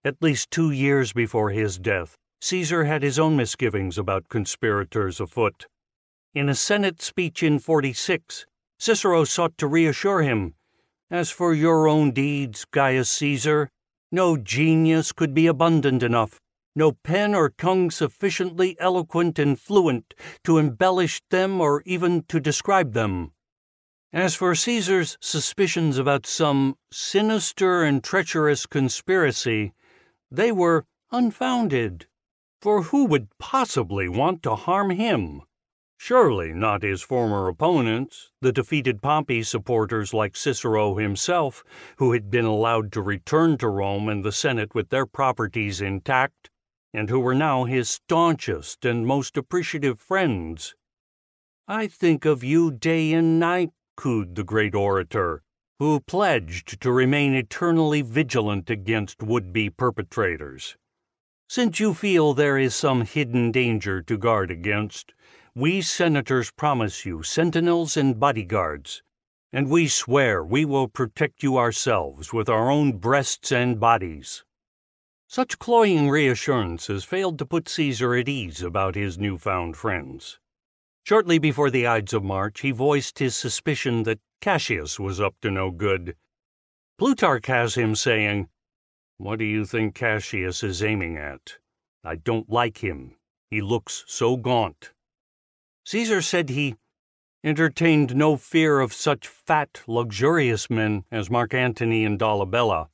At least two years before his death, Caesar had his own misgivings about conspirators afoot. In a Senate speech in 46, Cicero sought to reassure him As for your own deeds, Gaius Caesar, no genius could be abundant enough, no pen or tongue sufficiently eloquent and fluent to embellish them or even to describe them. As for Caesar's suspicions about some sinister and treacherous conspiracy, they were unfounded for who would possibly want to harm him? Surely not his former opponents, the defeated Pompey supporters like Cicero himself, who had been allowed to return to Rome and the Senate with their properties intact, and who were now his staunchest and most appreciative friends. I think of you day and night, cooed the great orator, who pledged to remain eternally vigilant against would be perpetrators. Since you feel there is some hidden danger to guard against, we senators promise you sentinels and bodyguards, and we swear we will protect you ourselves with our own breasts and bodies. Such cloying reassurances failed to put Caesar at ease about his newfound friends. Shortly before the Ides of March, he voiced his suspicion that Cassius was up to no good. Plutarch has him saying, what do you think Cassius is aiming at? I don't like him. He looks so gaunt. Caesar said he entertained no fear of such fat, luxurious men as Mark Antony and Dolabella,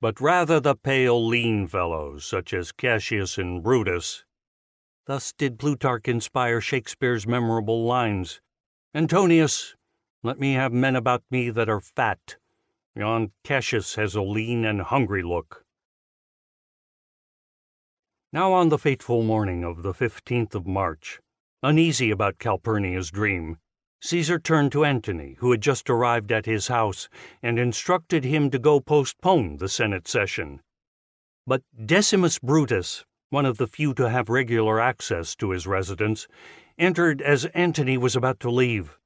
but rather the pale, lean fellows such as Cassius and Brutus. Thus did Plutarch inspire Shakespeare's memorable lines Antonius, let me have men about me that are fat. Yon Cassius has a lean and hungry look. Now, on the fateful morning of the 15th of March, uneasy about Calpurnia's dream, Caesar turned to Antony, who had just arrived at his house, and instructed him to go postpone the Senate session. But Decimus Brutus, one of the few to have regular access to his residence, entered as Antony was about to leave.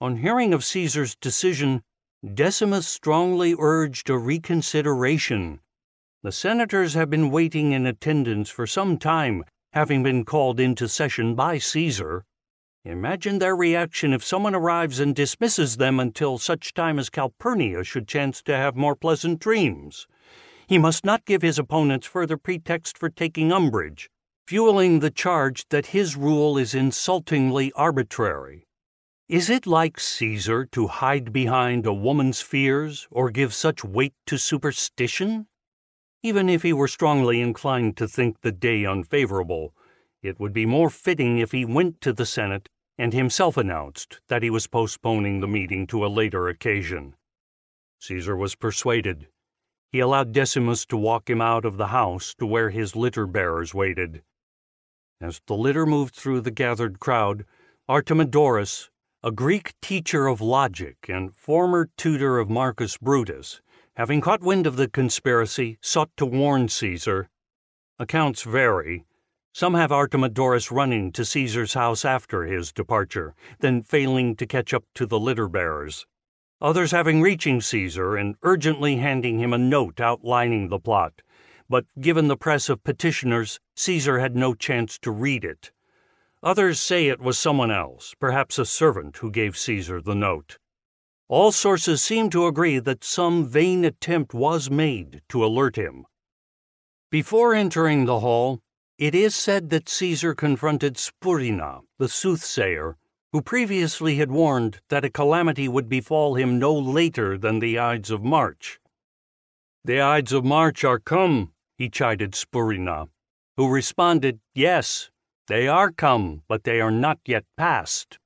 On hearing of Caesar's decision, Decimus strongly urged a reconsideration the senators have been waiting in attendance for some time, having been called into session by Caesar. Imagine their reaction if someone arrives and dismisses them until such time as Calpurnia should chance to have more pleasant dreams. He must not give his opponents further pretext for taking umbrage, fueling the charge that his rule is insultingly arbitrary. Is it like Caesar to hide behind a woman's fears or give such weight to superstition? Even if he were strongly inclined to think the day unfavorable, it would be more fitting if he went to the Senate and himself announced that he was postponing the meeting to a later occasion. Caesar was persuaded. He allowed Decimus to walk him out of the house to where his litter bearers waited. As the litter moved through the gathered crowd, Artemidorus, a Greek teacher of logic and former tutor of Marcus Brutus, having caught wind of the conspiracy, sought to warn Caesar. Accounts vary. Some have Artemidorus running to Caesar's house after his departure, then failing to catch up to the litter bearers. Others having reaching Caesar and urgently handing him a note outlining the plot. But given the press of petitioners, Caesar had no chance to read it. Others say it was someone else, perhaps a servant, who gave Caesar the note. All sources seem to agree that some vain attempt was made to alert him. Before entering the hall, it is said that Caesar confronted Spurina, the soothsayer, who previously had warned that a calamity would befall him no later than the Ides of March. The Ides of March are come, he chided Spurina, who responded, Yes, they are come, but they are not yet past.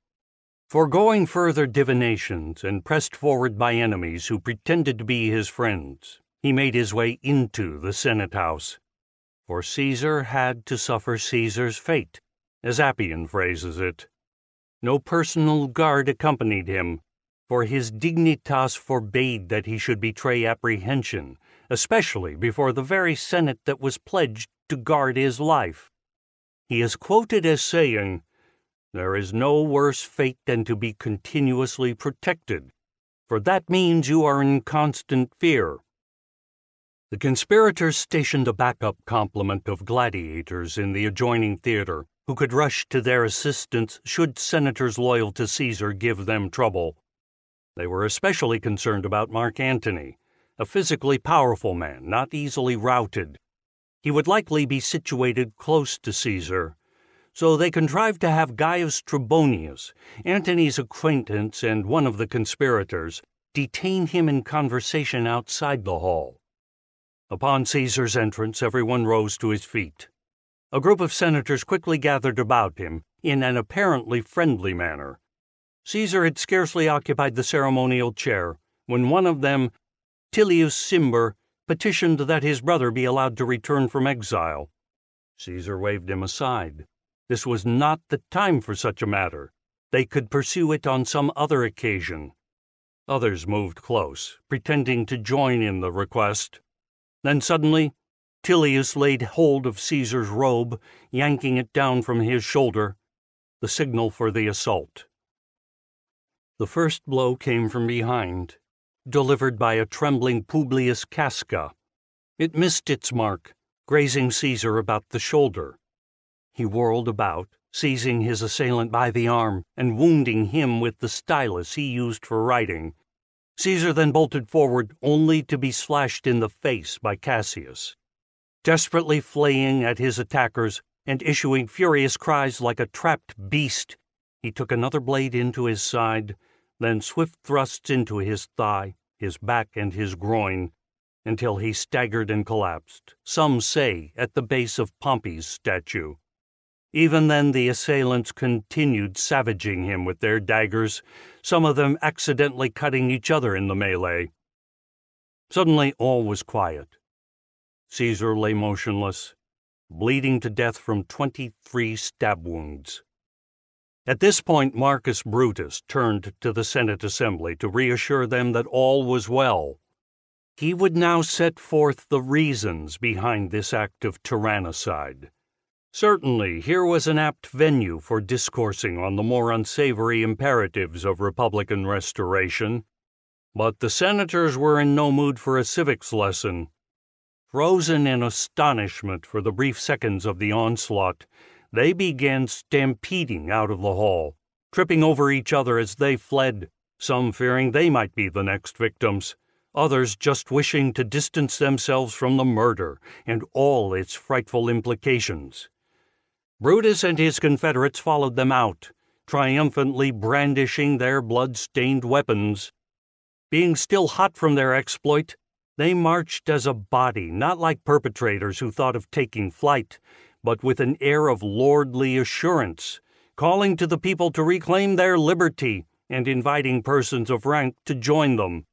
Foregoing further divinations and pressed forward by enemies who pretended to be his friends, he made his way into the Senate House. For Caesar had to suffer Caesar's fate, as Appian phrases it. No personal guard accompanied him, for his dignitas forbade that he should betray apprehension, especially before the very Senate that was pledged to guard his life. He is quoted as saying, There is no worse fate than to be continuously protected, for that means you are in constant fear. The conspirators stationed a backup complement of gladiators in the adjoining theater who could rush to their assistance should senators loyal to Caesar give them trouble. They were especially concerned about Mark Antony, a physically powerful man, not easily routed, he would likely be situated close to Caesar. So they contrived to have Gaius Trebonius, Antony's acquaintance and one of the conspirators, detain him in conversation outside the hall. Upon Caesar's entrance, everyone rose to his feet. A group of senators quickly gathered about him in an apparently friendly manner. Caesar had scarcely occupied the ceremonial chair when one of them, Tillius Cimber, petitioned that his brother be allowed to return from exile. Caesar waved him aside. This was not the time for such a matter. They could pursue it on some other occasion. Others moved close, pretending to join in the request. Then suddenly, Tillius laid hold of Caesar's robe, yanking it down from his shoulder, the signal for the assault. The first blow came from behind, delivered by a trembling Publius Casca. It missed its mark, grazing Caesar about the shoulder. He whirled about, seizing his assailant by the arm and wounding him with the stylus he used for writing. Caesar then bolted forward, only to be slashed in the face by Cassius. Desperately flaying at his attackers and issuing furious cries like a trapped beast, he took another blade into his side then swift thrusts into his thigh, his back, and his groin, until he staggered and collapsed, some say at the base of Pompey's statue. Even then, the assailants continued savaging him with their daggers, some of them accidentally cutting each other in the melee. Suddenly, all was quiet. Caesar lay motionless, bleeding to death from twenty three stab wounds. At this point, Marcus Brutus turned to the Senate Assembly to reassure them that all was well. He would now set forth the reasons behind this act of tyrannicide. Certainly, here was an apt venue for discoursing on the more unsavory imperatives of Republican restoration. But the senators were in no mood for a civics lesson. Frozen in astonishment for the brief seconds of the onslaught, they began stampeding out of the hall, tripping over each other as they fled, some fearing they might be the next victims, others just wishing to distance themselves from the murder and all its frightful implications. Brutus and his confederates followed them out, triumphantly brandishing their blood stained weapons. Being still hot from their exploit, they marched as a body, not like perpetrators who thought of taking flight, but with an air of lordly assurance, calling to the people to reclaim their liberty and inviting persons of rank to join them.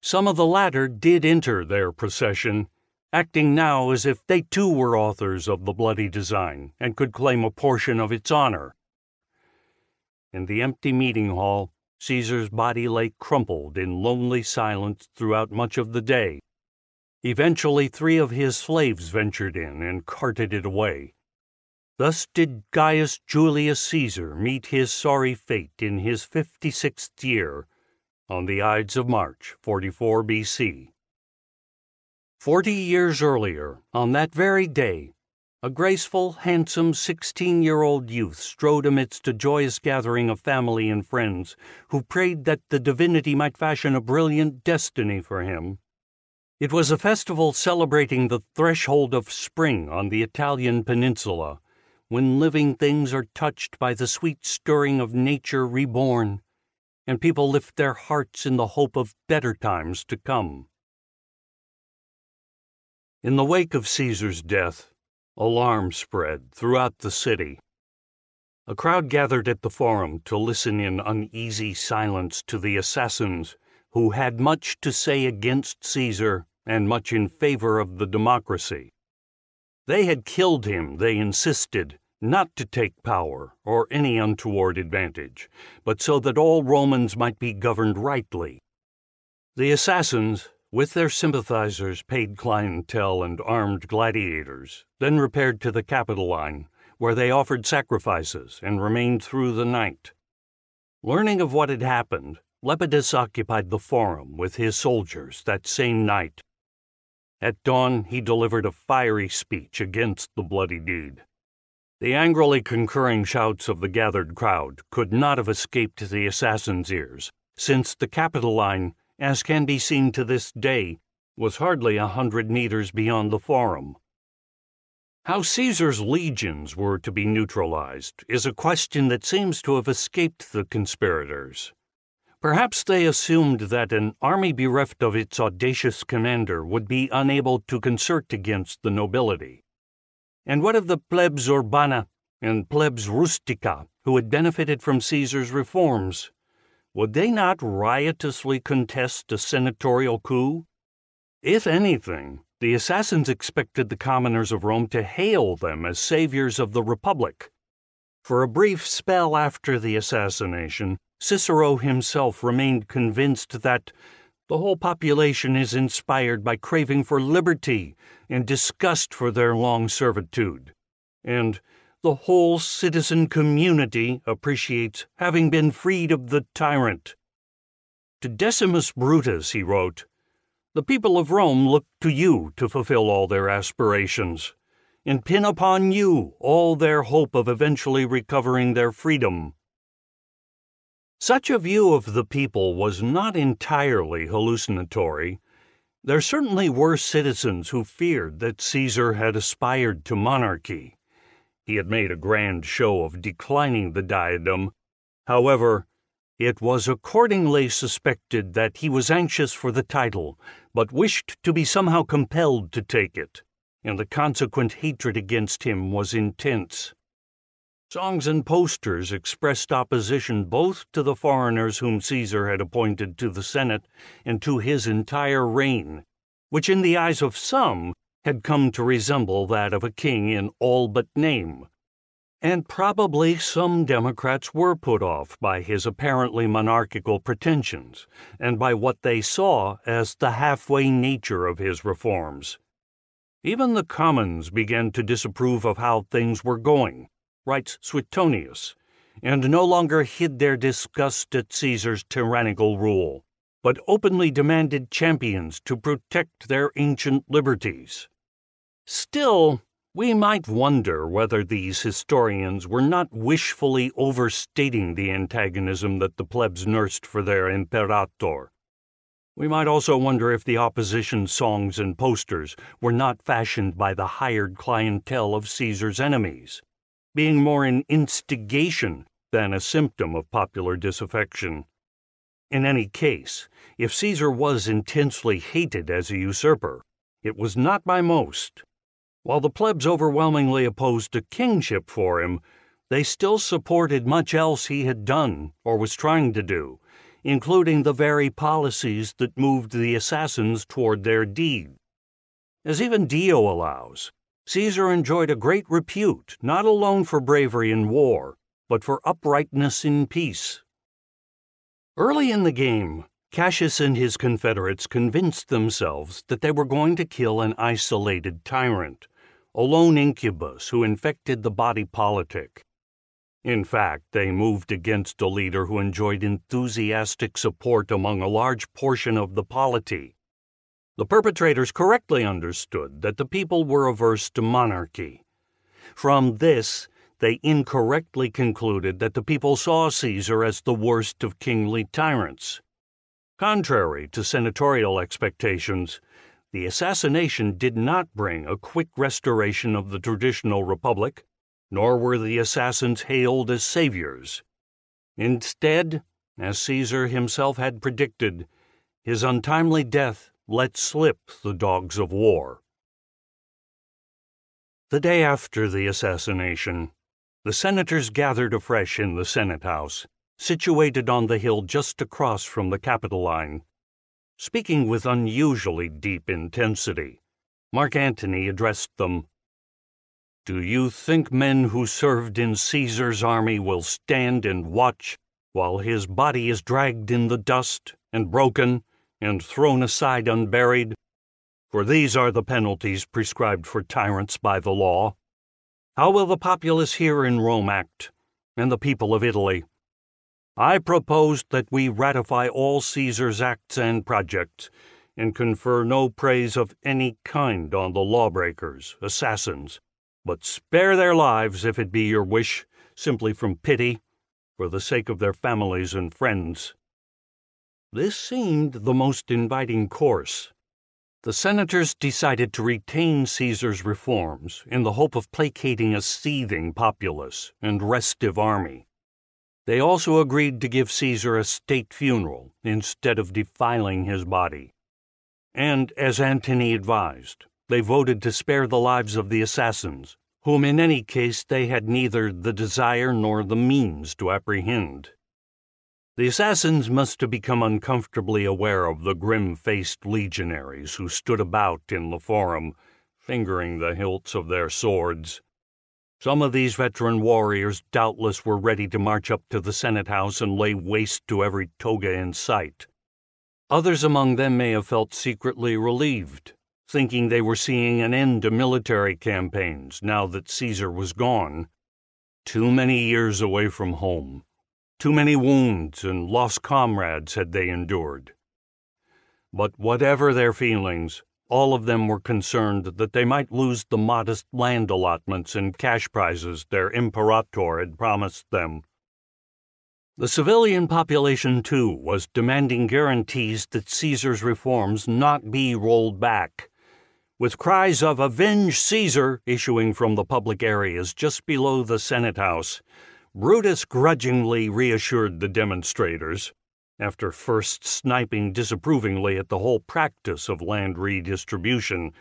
Some of the latter did enter their procession, acting now as if they too were authors of the bloody design and could claim a portion of its honor. In the empty meeting hall, Caesar's body lay crumpled in lonely silence throughout much of the day. Eventually, three of his slaves ventured in and carted it away. Thus did Gaius Julius Caesar meet his sorry fate in his fifty sixth year, on the Ides of March, 44 BC. Forty years earlier, on that very day, a graceful, handsome sixteen year old youth strode amidst a joyous gathering of family and friends who prayed that the divinity might fashion a brilliant destiny for him. It was a festival celebrating the threshold of spring on the Italian peninsula, when living things are touched by the sweet stirring of nature reborn, and people lift their hearts in the hope of better times to come. In the wake of Caesar's death, Alarm spread throughout the city. A crowd gathered at the forum to listen in uneasy silence to the assassins who had much to say against Caesar and much in favor of the democracy. They had killed him, they insisted, not to take power or any untoward advantage, but so that all Romans might be governed rightly. The assassins with their sympathizers, paid clientele, and armed gladiators, then repaired to the Capitoline, where they offered sacrifices and remained through the night. Learning of what had happened, Lepidus occupied the forum with his soldiers that same night. At dawn, he delivered a fiery speech against the bloody deed. The angrily concurring shouts of the gathered crowd could not have escaped the assassin's ears, since the Capitoline as can be seen to this day, was hardly a hundred meters beyond the Forum. How Caesar's legions were to be neutralized is a question that seems to have escaped the conspirators. Perhaps they assumed that an army bereft of its audacious commander would be unable to concert against the nobility. And what of the plebs urbana and plebs rustica who had benefited from Caesar's reforms? Would they not riotously contest a senatorial coup? If anything, the assassins expected the commoners of Rome to hail them as saviors of the Republic. For a brief spell after the assassination, Cicero himself remained convinced that the whole population is inspired by craving for liberty and disgust for their long servitude, and the whole citizen community appreciates having been freed of the tyrant. To Decimus Brutus, he wrote, The people of Rome look to you to fulfill all their aspirations, and pin upon you all their hope of eventually recovering their freedom. Such a view of the people was not entirely hallucinatory. There certainly were citizens who feared that Caesar had aspired to monarchy he had made a grand show of declining the diadem. However, it was accordingly suspected that he was anxious for the title, but wished to be somehow compelled to take it, and the consequent hatred against him was intense. Songs and posters expressed opposition both to the foreigners whom Caesar had appointed to the Senate and to his entire reign, which in the eyes of some had come to resemble that of a king in all but name. And probably some Democrats were put off by his apparently monarchical pretensions and by what they saw as the halfway nature of his reforms. Even the commons began to disapprove of how things were going, writes Suetonius, and no longer hid their disgust at Caesar's tyrannical rule, but openly demanded champions to protect their ancient liberties. Still, we might wonder whether these historians were not wishfully overstating the antagonism that the plebs nursed for their imperator. We might also wonder if the opposition songs and posters were not fashioned by the hired clientele of Caesar's enemies, being more an instigation than a symptom of popular disaffection. In any case, if Caesar was intensely hated as a usurper, it was not by most, While the plebs overwhelmingly opposed a kingship for him, they still supported much else he had done or was trying to do, including the very policies that moved the assassins toward their deed. As even Dio allows, Caesar enjoyed a great repute not alone for bravery in war, but for uprightness in peace. Early in the game, Cassius and his confederates convinced themselves that they were going to kill an isolated tyrant, a lone incubus who infected the body politic. In fact, they moved against a leader who enjoyed enthusiastic support among a large portion of the polity. The perpetrators correctly understood that the people were averse to monarchy. From this, they incorrectly concluded that the people saw Caesar as the worst of kingly tyrants. Contrary to senatorial expectations, the assassination did not bring a quick restoration of the traditional republic nor were the assassins hailed as saviors. Instead, as Caesar himself had predicted, his untimely death let slip the dogs of war. The day after the assassination, the senators gathered afresh in the Senate House, situated on the hill just across from the Capitoline. Speaking with unusually deep intensity, Mark Antony addressed them do you think men who served in Caesar's army will stand and watch while his body is dragged in the dust and broken and thrown aside unburied? For these are the penalties prescribed for tyrants by the law. How will the populace here in Rome act, and the people of Italy? I propose that we ratify all Caesar's acts and projects, and confer no praise of any kind on the lawbreakers, assassins, but spare their lives if it be your wish, simply from pity, for the sake of their families and friends. This seemed the most inviting course. The senators decided to retain Caesar's reforms in the hope of placating a seething populace and restive army. They also agreed to give Caesar a state funeral instead of defiling his body. And, as Antony advised, they voted to spare the lives of the assassins, whom in any case they had neither the desire nor the means to apprehend. The assassins must have become uncomfortably aware of the grim faced legionaries who stood about in the forum, fingering the hilts of their swords. Some of these veteran warriors doubtless were ready to march up to the Senate House and lay waste to every toga in sight. Others among them may have felt secretly relieved thinking they were seeing an end to military campaigns now that Caesar was gone. Too many years away from home, too many wounds and lost comrades had they endured. But whatever their feelings, all of them were concerned that they might lose the modest land allotments and cash prizes their imperator had promised them. The civilian population, too, was demanding guarantees that Caesar's reforms not be rolled back with cries of Avenge Caesar issuing from the public areas just below the Senate House, Brutus grudgingly reassured the demonstrators, after first sniping disapprovingly at the whole practice of land redistribution,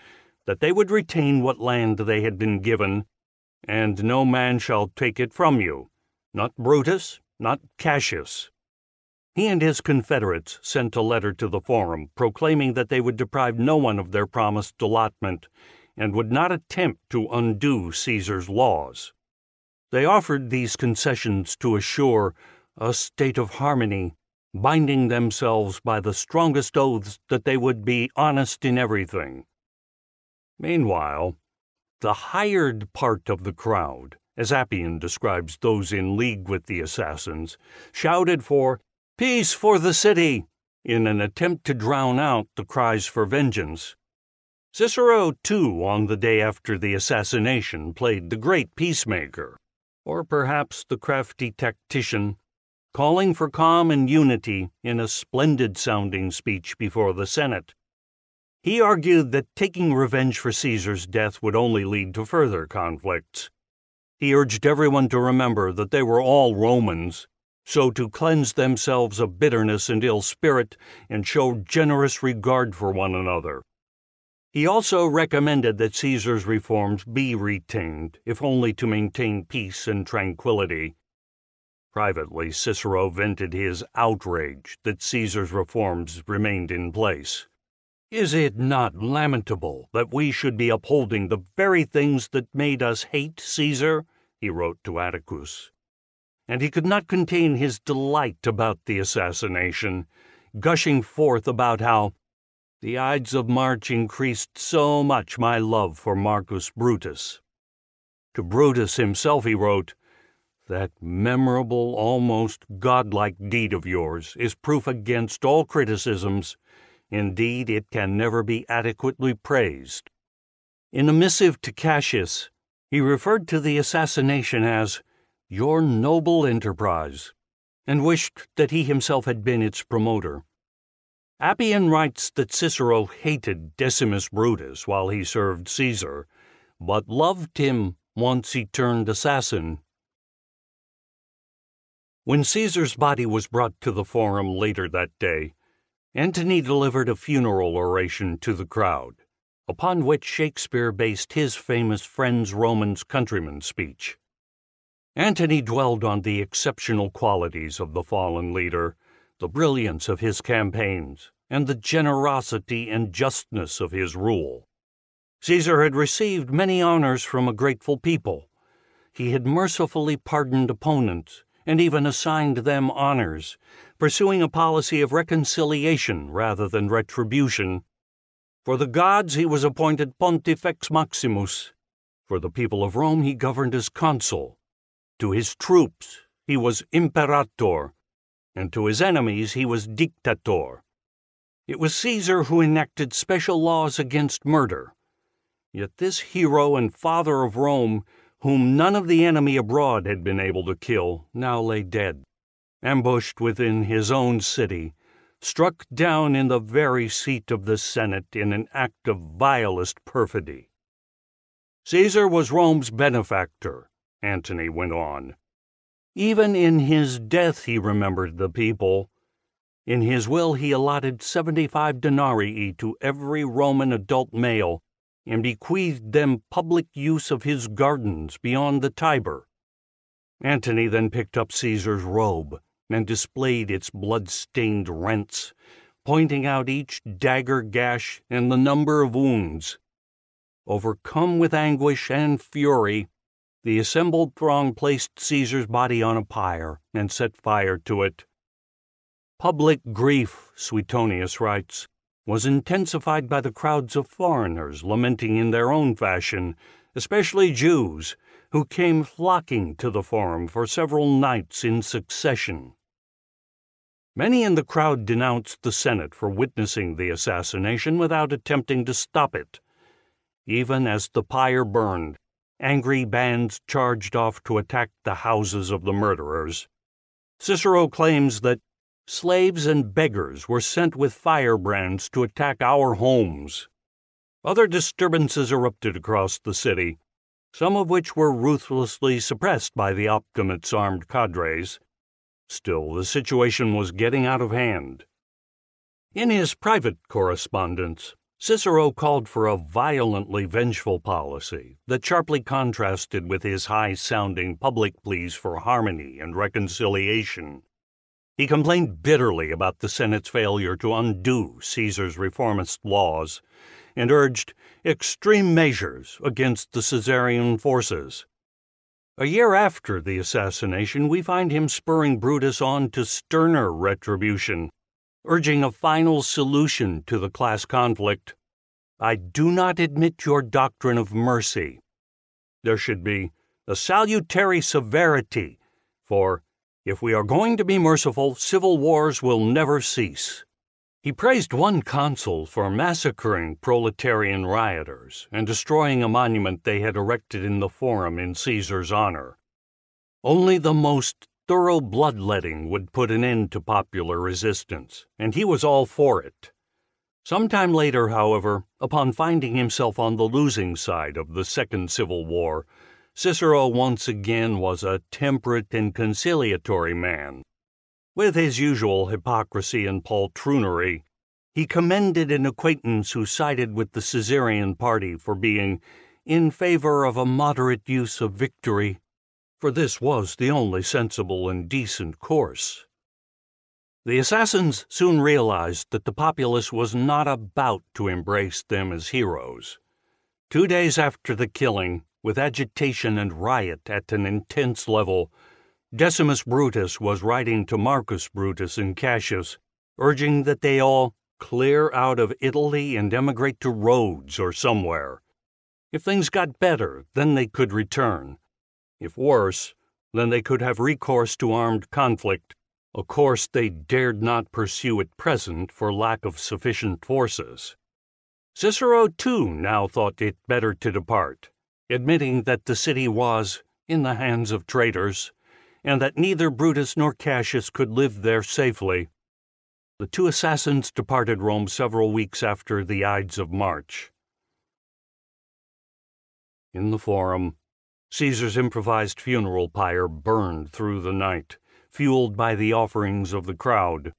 that they would retain what land they had been given, and no man shall take it from you, not Brutus, not Cassius, he and his confederates sent a letter to the Forum proclaiming that they would deprive no one of their promised allotment and would not attempt to undo Caesar's laws. They offered these concessions to assure a state of harmony, binding themselves by the strongest oaths that they would be honest in everything. Meanwhile, the hired part of the crowd, as Appian describes those in league with the assassins, shouted for Peace for the city! in an attempt to drown out the cries for vengeance. Cicero, too, on the day after the assassination, played the great peacemaker, or perhaps the crafty tactician, calling for calm and unity in a splendid sounding speech before the Senate. He argued that taking revenge for Caesar's death would only lead to further conflicts. He urged everyone to remember that they were all Romans so to cleanse themselves of bitterness and ill spirit, and show generous regard for one another. He also recommended that Caesar's reforms be retained, if only to maintain peace and tranquility. Privately, Cicero vented his outrage that Caesar's reforms remained in place. Is it not lamentable that we should be upholding the very things that made us hate Caesar? he wrote to Atticus. And he could not contain his delight about the assassination, gushing forth about how the Ides of March increased so much my love for Marcus Brutus. To Brutus himself he wrote, that memorable, almost godlike deed of yours is proof against all criticisms. Indeed, it can never be adequately praised. In a missive to Cassius, he referred to the assassination as your noble enterprise, and wished that he himself had been its promoter. Appian writes that Cicero hated Decimus Brutus while he served Caesar, but loved him once he turned assassin when Caesar's body was brought to the Forum later that day, Antony delivered a funeral oration to the crowd, upon which Shakespeare based his famous Friends Romans Countrymen speech. Antony dwelled on the exceptional qualities of the fallen leader, the brilliance of his campaigns, and the generosity and justness of his rule. Caesar had received many honors from a grateful people. He had mercifully pardoned opponents and even assigned them honors, pursuing a policy of reconciliation rather than retribution. For the gods he was appointed Pontifex Maximus. For the people of Rome he governed as consul. To his troops he was imperator, and to his enemies he was dictator. It was Caesar who enacted special laws against murder. Yet this hero and father of Rome whom none of the enemy abroad had been able to kill, now lay dead, ambushed within his own city, struck down in the very seat of the Senate in an act of vilest perfidy. Caesar was Rome's benefactor, Antony went on. Even in his death he remembered the people. In his will he allotted seventy-five denarii to every Roman adult male and bequeathed them public use of his gardens beyond the Tiber. Antony then picked up Caesar's robe and displayed its blood-stained rents, pointing out each dagger gash and the number of wounds. Overcome with anguish and fury, the assembled throng placed Caesar's body on a pyre and set fire to it. Public grief, Suetonius writes, was intensified by the crowds of foreigners lamenting in their own fashion, especially Jews, who came flocking to the Forum for several nights in succession. Many in the crowd denounced the Senate for witnessing the assassination without attempting to stop it. Even as the pyre burned, angry bands charged off to attack the houses of the murderers. Cicero claims that slaves and beggars were sent with firebrands to attack our homes. Other disturbances erupted across the city, some of which were ruthlessly suppressed by the Optimates' armed cadres. Still, the situation was getting out of hand. In his private correspondence, Cicero called for a violently vengeful policy that sharply contrasted with his high sounding public pleas for harmony and reconciliation. He complained bitterly about the Senate's failure to undo Caesar's reformist laws and urged extreme measures against the Caesarian forces. A year after the assassination, we find him spurring Brutus on to sterner retribution, urging a final solution to the class conflict. I do not admit your doctrine of mercy. There should be a salutary severity for if we are going to be merciful, civil wars will never cease. He praised one consul for massacring proletarian rioters and destroying a monument they had erected in the Forum in Caesar's honor. Only the most thorough bloodletting would put an end to popular resistance, and he was all for it. Some time later, however, upon finding himself on the losing side of the Second Civil War, Cicero once again was a temperate and conciliatory man. With his usual hypocrisy and poltroonery, he commended an acquaintance who sided with the Caesarian party for being in favor of a moderate use of victory, for this was the only sensible and decent course. The assassins soon realized that the populace was not about to embrace them as heroes. Two days after the killing, with agitation and riot at an intense level, Decimus Brutus was writing to Marcus Brutus and Cassius, urging that they all clear out of Italy and emigrate to Rhodes or somewhere. If things got better, then they could return. If worse, then they could have recourse to armed conflict, a course they dared not pursue at present for lack of sufficient forces. Cicero, too, now thought it better to depart, admitting that the city was in the hands of traitors, and that neither Brutus nor Cassius could live there safely. The two assassins departed Rome several weeks after the Ides of March. In the Forum, Caesar's improvised funeral pyre burned through the night, fueled by the offerings of the crowd.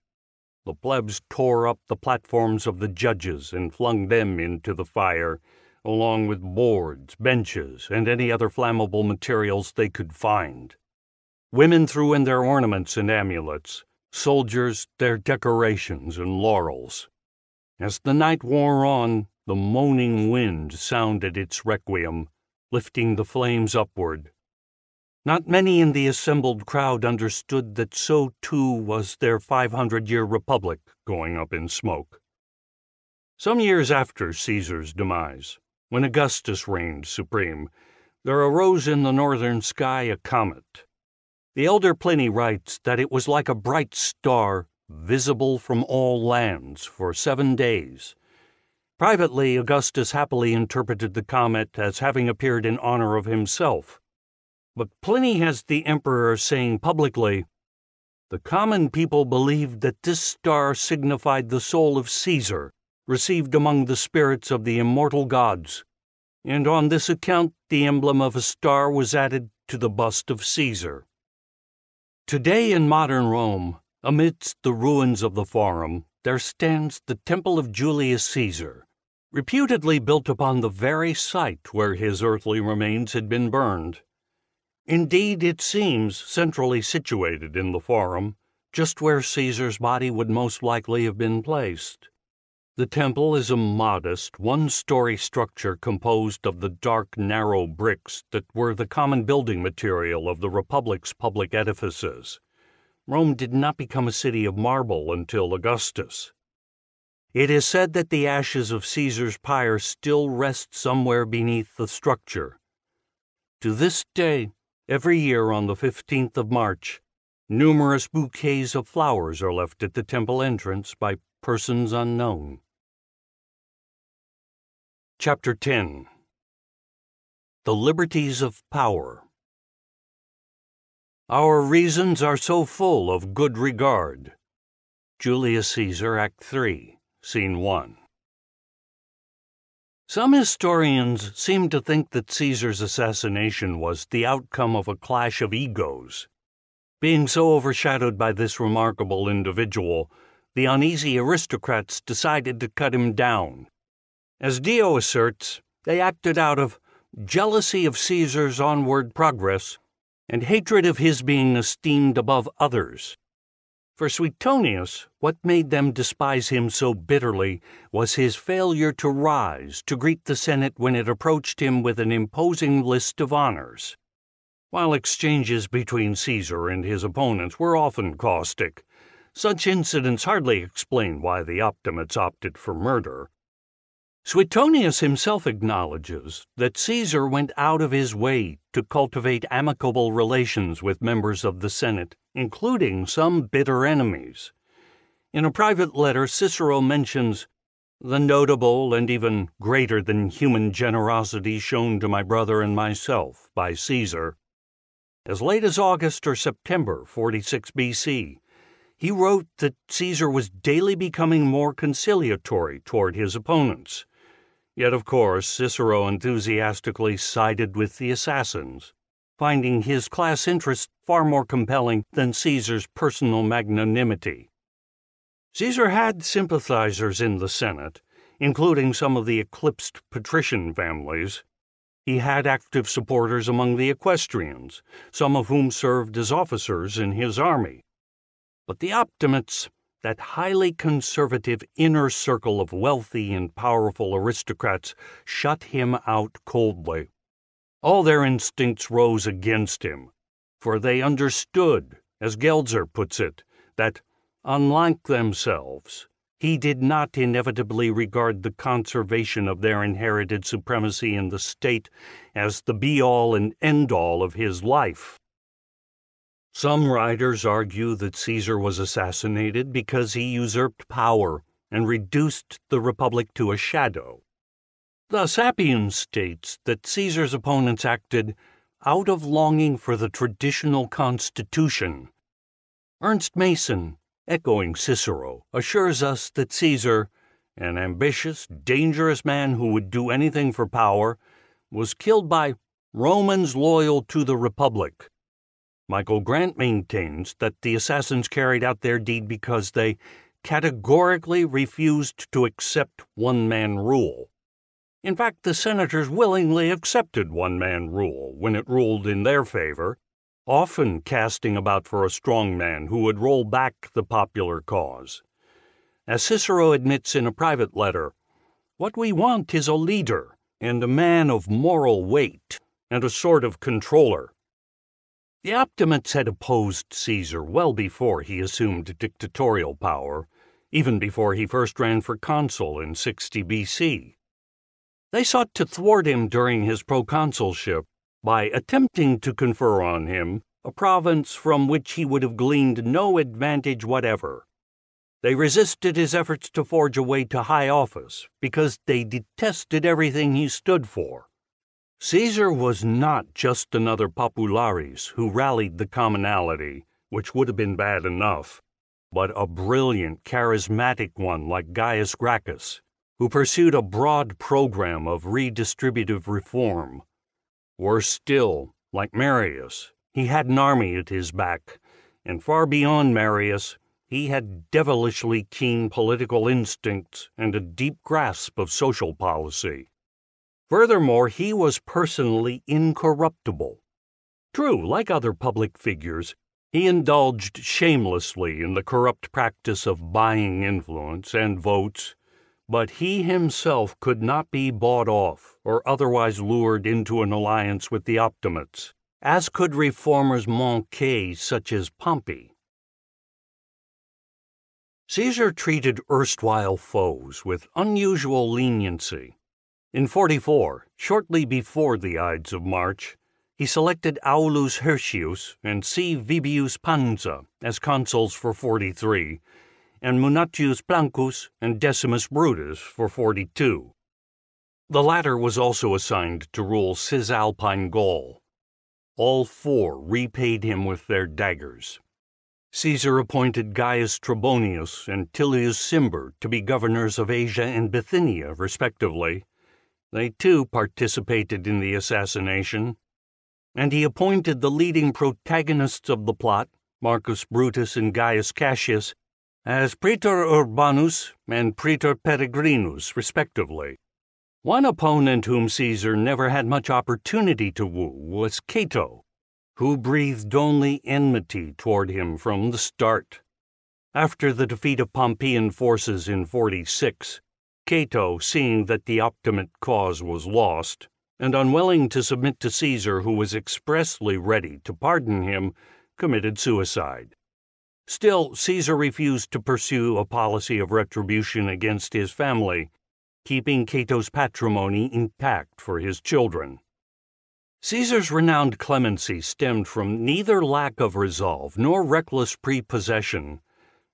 The plebs tore up the platforms of the judges and flung them into the fire, along with boards, benches, and any other flammable materials they could find. Women threw in their ornaments and amulets, soldiers their decorations and laurels. As the night wore on, the moaning wind sounded its requiem lifting the flames upward. Not many in the assembled crowd understood that so too was their 500 year republic going up in smoke. Some years after Caesar's demise, when Augustus reigned supreme, there arose in the northern sky a comet. The elder Pliny writes that it was like a bright star visible from all lands for seven days Privately, Augustus happily interpreted the comet as having appeared in honor of himself. But Pliny has the emperor saying publicly, The common people believed that this star signified the soul of Caesar, received among the spirits of the immortal gods, and on this account the emblem of a star was added to the bust of Caesar. Today in modern Rome, amidst the ruins of the Forum, there stands the Temple of Julius Caesar, reputedly built upon the very site where his earthly remains had been burned. Indeed, it seems centrally situated in the Forum, just where Caesar's body would most likely have been placed. The temple is a modest, one story structure composed of the dark, narrow bricks that were the common building material of the Republic's public edifices. Rome did not become a city of marble until Augustus. It is said that the ashes of Caesar's pyre still rest somewhere beneath the structure. To this day, every year on the 15th of March, numerous bouquets of flowers are left at the temple entrance by persons unknown. Chapter 10 The Liberties of Power our reasons are so full of good regard. Julius Caesar, Act 3, Scene 1. Some historians seem to think that Caesar's assassination was the outcome of a clash of egos. Being so overshadowed by this remarkable individual, the uneasy aristocrats decided to cut him down. As Dio asserts, they acted out of jealousy of Caesar's onward progress and hatred of his being esteemed above others. For Suetonius, what made them despise him so bitterly was his failure to rise to greet the Senate when it approached him with an imposing list of honors. While exchanges between Caesar and his opponents were often caustic, such incidents hardly explain why the Optimates opted for murder. Suetonius himself acknowledges that Caesar went out of his way to cultivate amicable relations with members of the Senate, including some bitter enemies. In a private letter, Cicero mentions the notable and even greater than human generosity shown to my brother and myself by Caesar. As late as August or September 46 BC, he wrote that Caesar was daily becoming more conciliatory toward his opponents Yet, of course, Cicero enthusiastically sided with the assassins, finding his class interest far more compelling than Caesar's personal magnanimity. Caesar had sympathizers in the Senate, including some of the eclipsed patrician families. He had active supporters among the equestrians, some of whom served as officers in his army. But the Optimates, that highly conservative inner circle of wealthy and powerful aristocrats, shut him out coldly. All their instincts rose against him, for they understood, as Gelzer puts it, that, unlike themselves, he did not inevitably regard the conservation of their inherited supremacy in the state as the be all and end all of his life. Some writers argue that Caesar was assassinated because he usurped power and reduced the Republic to a shadow. Thus, Appian states that Caesar's opponents acted out of longing for the traditional constitution. Ernst Mason echoing Cicero, assures us that Caesar, an ambitious, dangerous man who would do anything for power, was killed by Romans loyal to the Republic. Michael Grant maintains that the assassins carried out their deed because they categorically refused to accept one man rule. In fact, the senators willingly accepted one man rule when it ruled in their favor, often casting about for a strong man who would roll back the popular cause. As Cicero admits in a private letter, what we want is a leader and a man of moral weight and a sort of controller. The Optimates had opposed Caesar well before he assumed dictatorial power, even before he first ran for consul in 60 BC. They sought to thwart him during his proconsulship by attempting to confer on him a province from which he would have gleaned no advantage whatever. They resisted his efforts to forge a way to high office because they detested everything he stood for. Caesar was not just another popularis who rallied the commonalty, which would have been bad enough, but a brilliant, charismatic one like Gaius Gracchus, who pursued a broad program of redistributive reform Worse still, like Marius, he had an army at his back, and far beyond Marius, he had devilishly keen political instincts and a deep grasp of social policy. Furthermore, he was personally incorruptible. True, like other public figures, he indulged shamelessly in the corrupt practice of buying influence and votes but he himself could not be bought off or otherwise lured into an alliance with the Optimates, as could reformers manqués such as Pompey. Caesar treated erstwhile foes with unusual leniency. In 44, shortly before the Ides of March, he selected Aulus Hirtius and C. Vibius Pansa as consuls for 43 and Munatius Plancus and Decimus Brutus for 42. The latter was also assigned to rule Cisalpine Gaul. All four repaid him with their daggers. Caesar appointed Gaius Trebonius and Tillius Cimber to be governors of Asia and Bithynia, respectively. They too participated in the assassination, and he appointed the leading protagonists of the plot, Marcus Brutus and Gaius Cassius, as Praetor Urbanus and Praetor Peregrinus, respectively. One opponent whom Caesar never had much opportunity to woo was Cato, who breathed only enmity toward him from the start. After the defeat of Pompeian forces in 46, Cato, seeing that the Optimate cause was lost, and unwilling to submit to Caesar, who was expressly ready to pardon him, committed suicide. Still, Caesar refused to pursue a policy of retribution against his family, keeping Cato's patrimony intact for his children. Caesar's renowned clemency stemmed from neither lack of resolve nor reckless prepossession.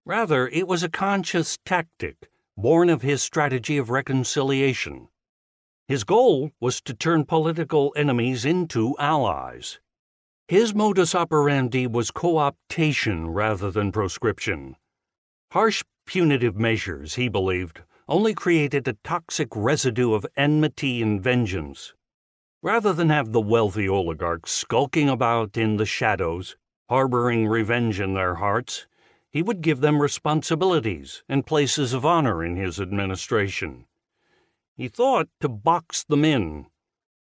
Rather, it was a conscious tactic born of his strategy of reconciliation. His goal was to turn political enemies into allies. His modus operandi was co-optation rather than proscription. Harsh punitive measures, he believed, only created a toxic residue of enmity and vengeance. Rather than have the wealthy oligarchs skulking about in the shadows, harboring revenge in their hearts, he would give them responsibilities and places of honor in his administration. He thought to box them in.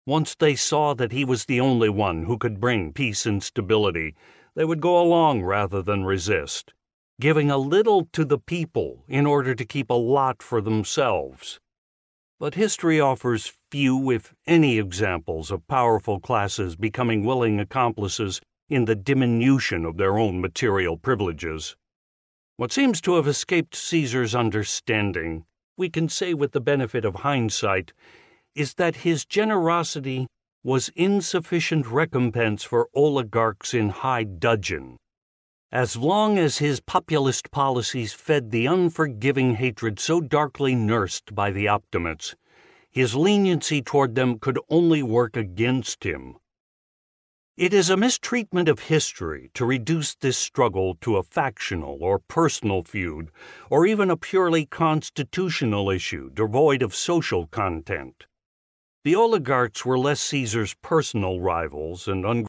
Once they saw that he was the only one who could bring peace and stability, they would go along rather than resist, giving a little to the people in order to keep a lot for themselves. But history offers few, if any, examples of powerful classes becoming willing accomplices in the diminution of their own material privileges. What seems to have escaped Caesar's understanding, we can say with the benefit of hindsight, is that his generosity was insufficient recompense for oligarchs in high dudgeon. As long as his populist policies fed the unforgiving hatred so darkly nursed by the Optimates, his leniency toward them could only work against him. It is a mistreatment of history to reduce this struggle to a factional or personal feud, or even a purely constitutional issue devoid of social content. The oligarchs were less Caesar's personal rivals and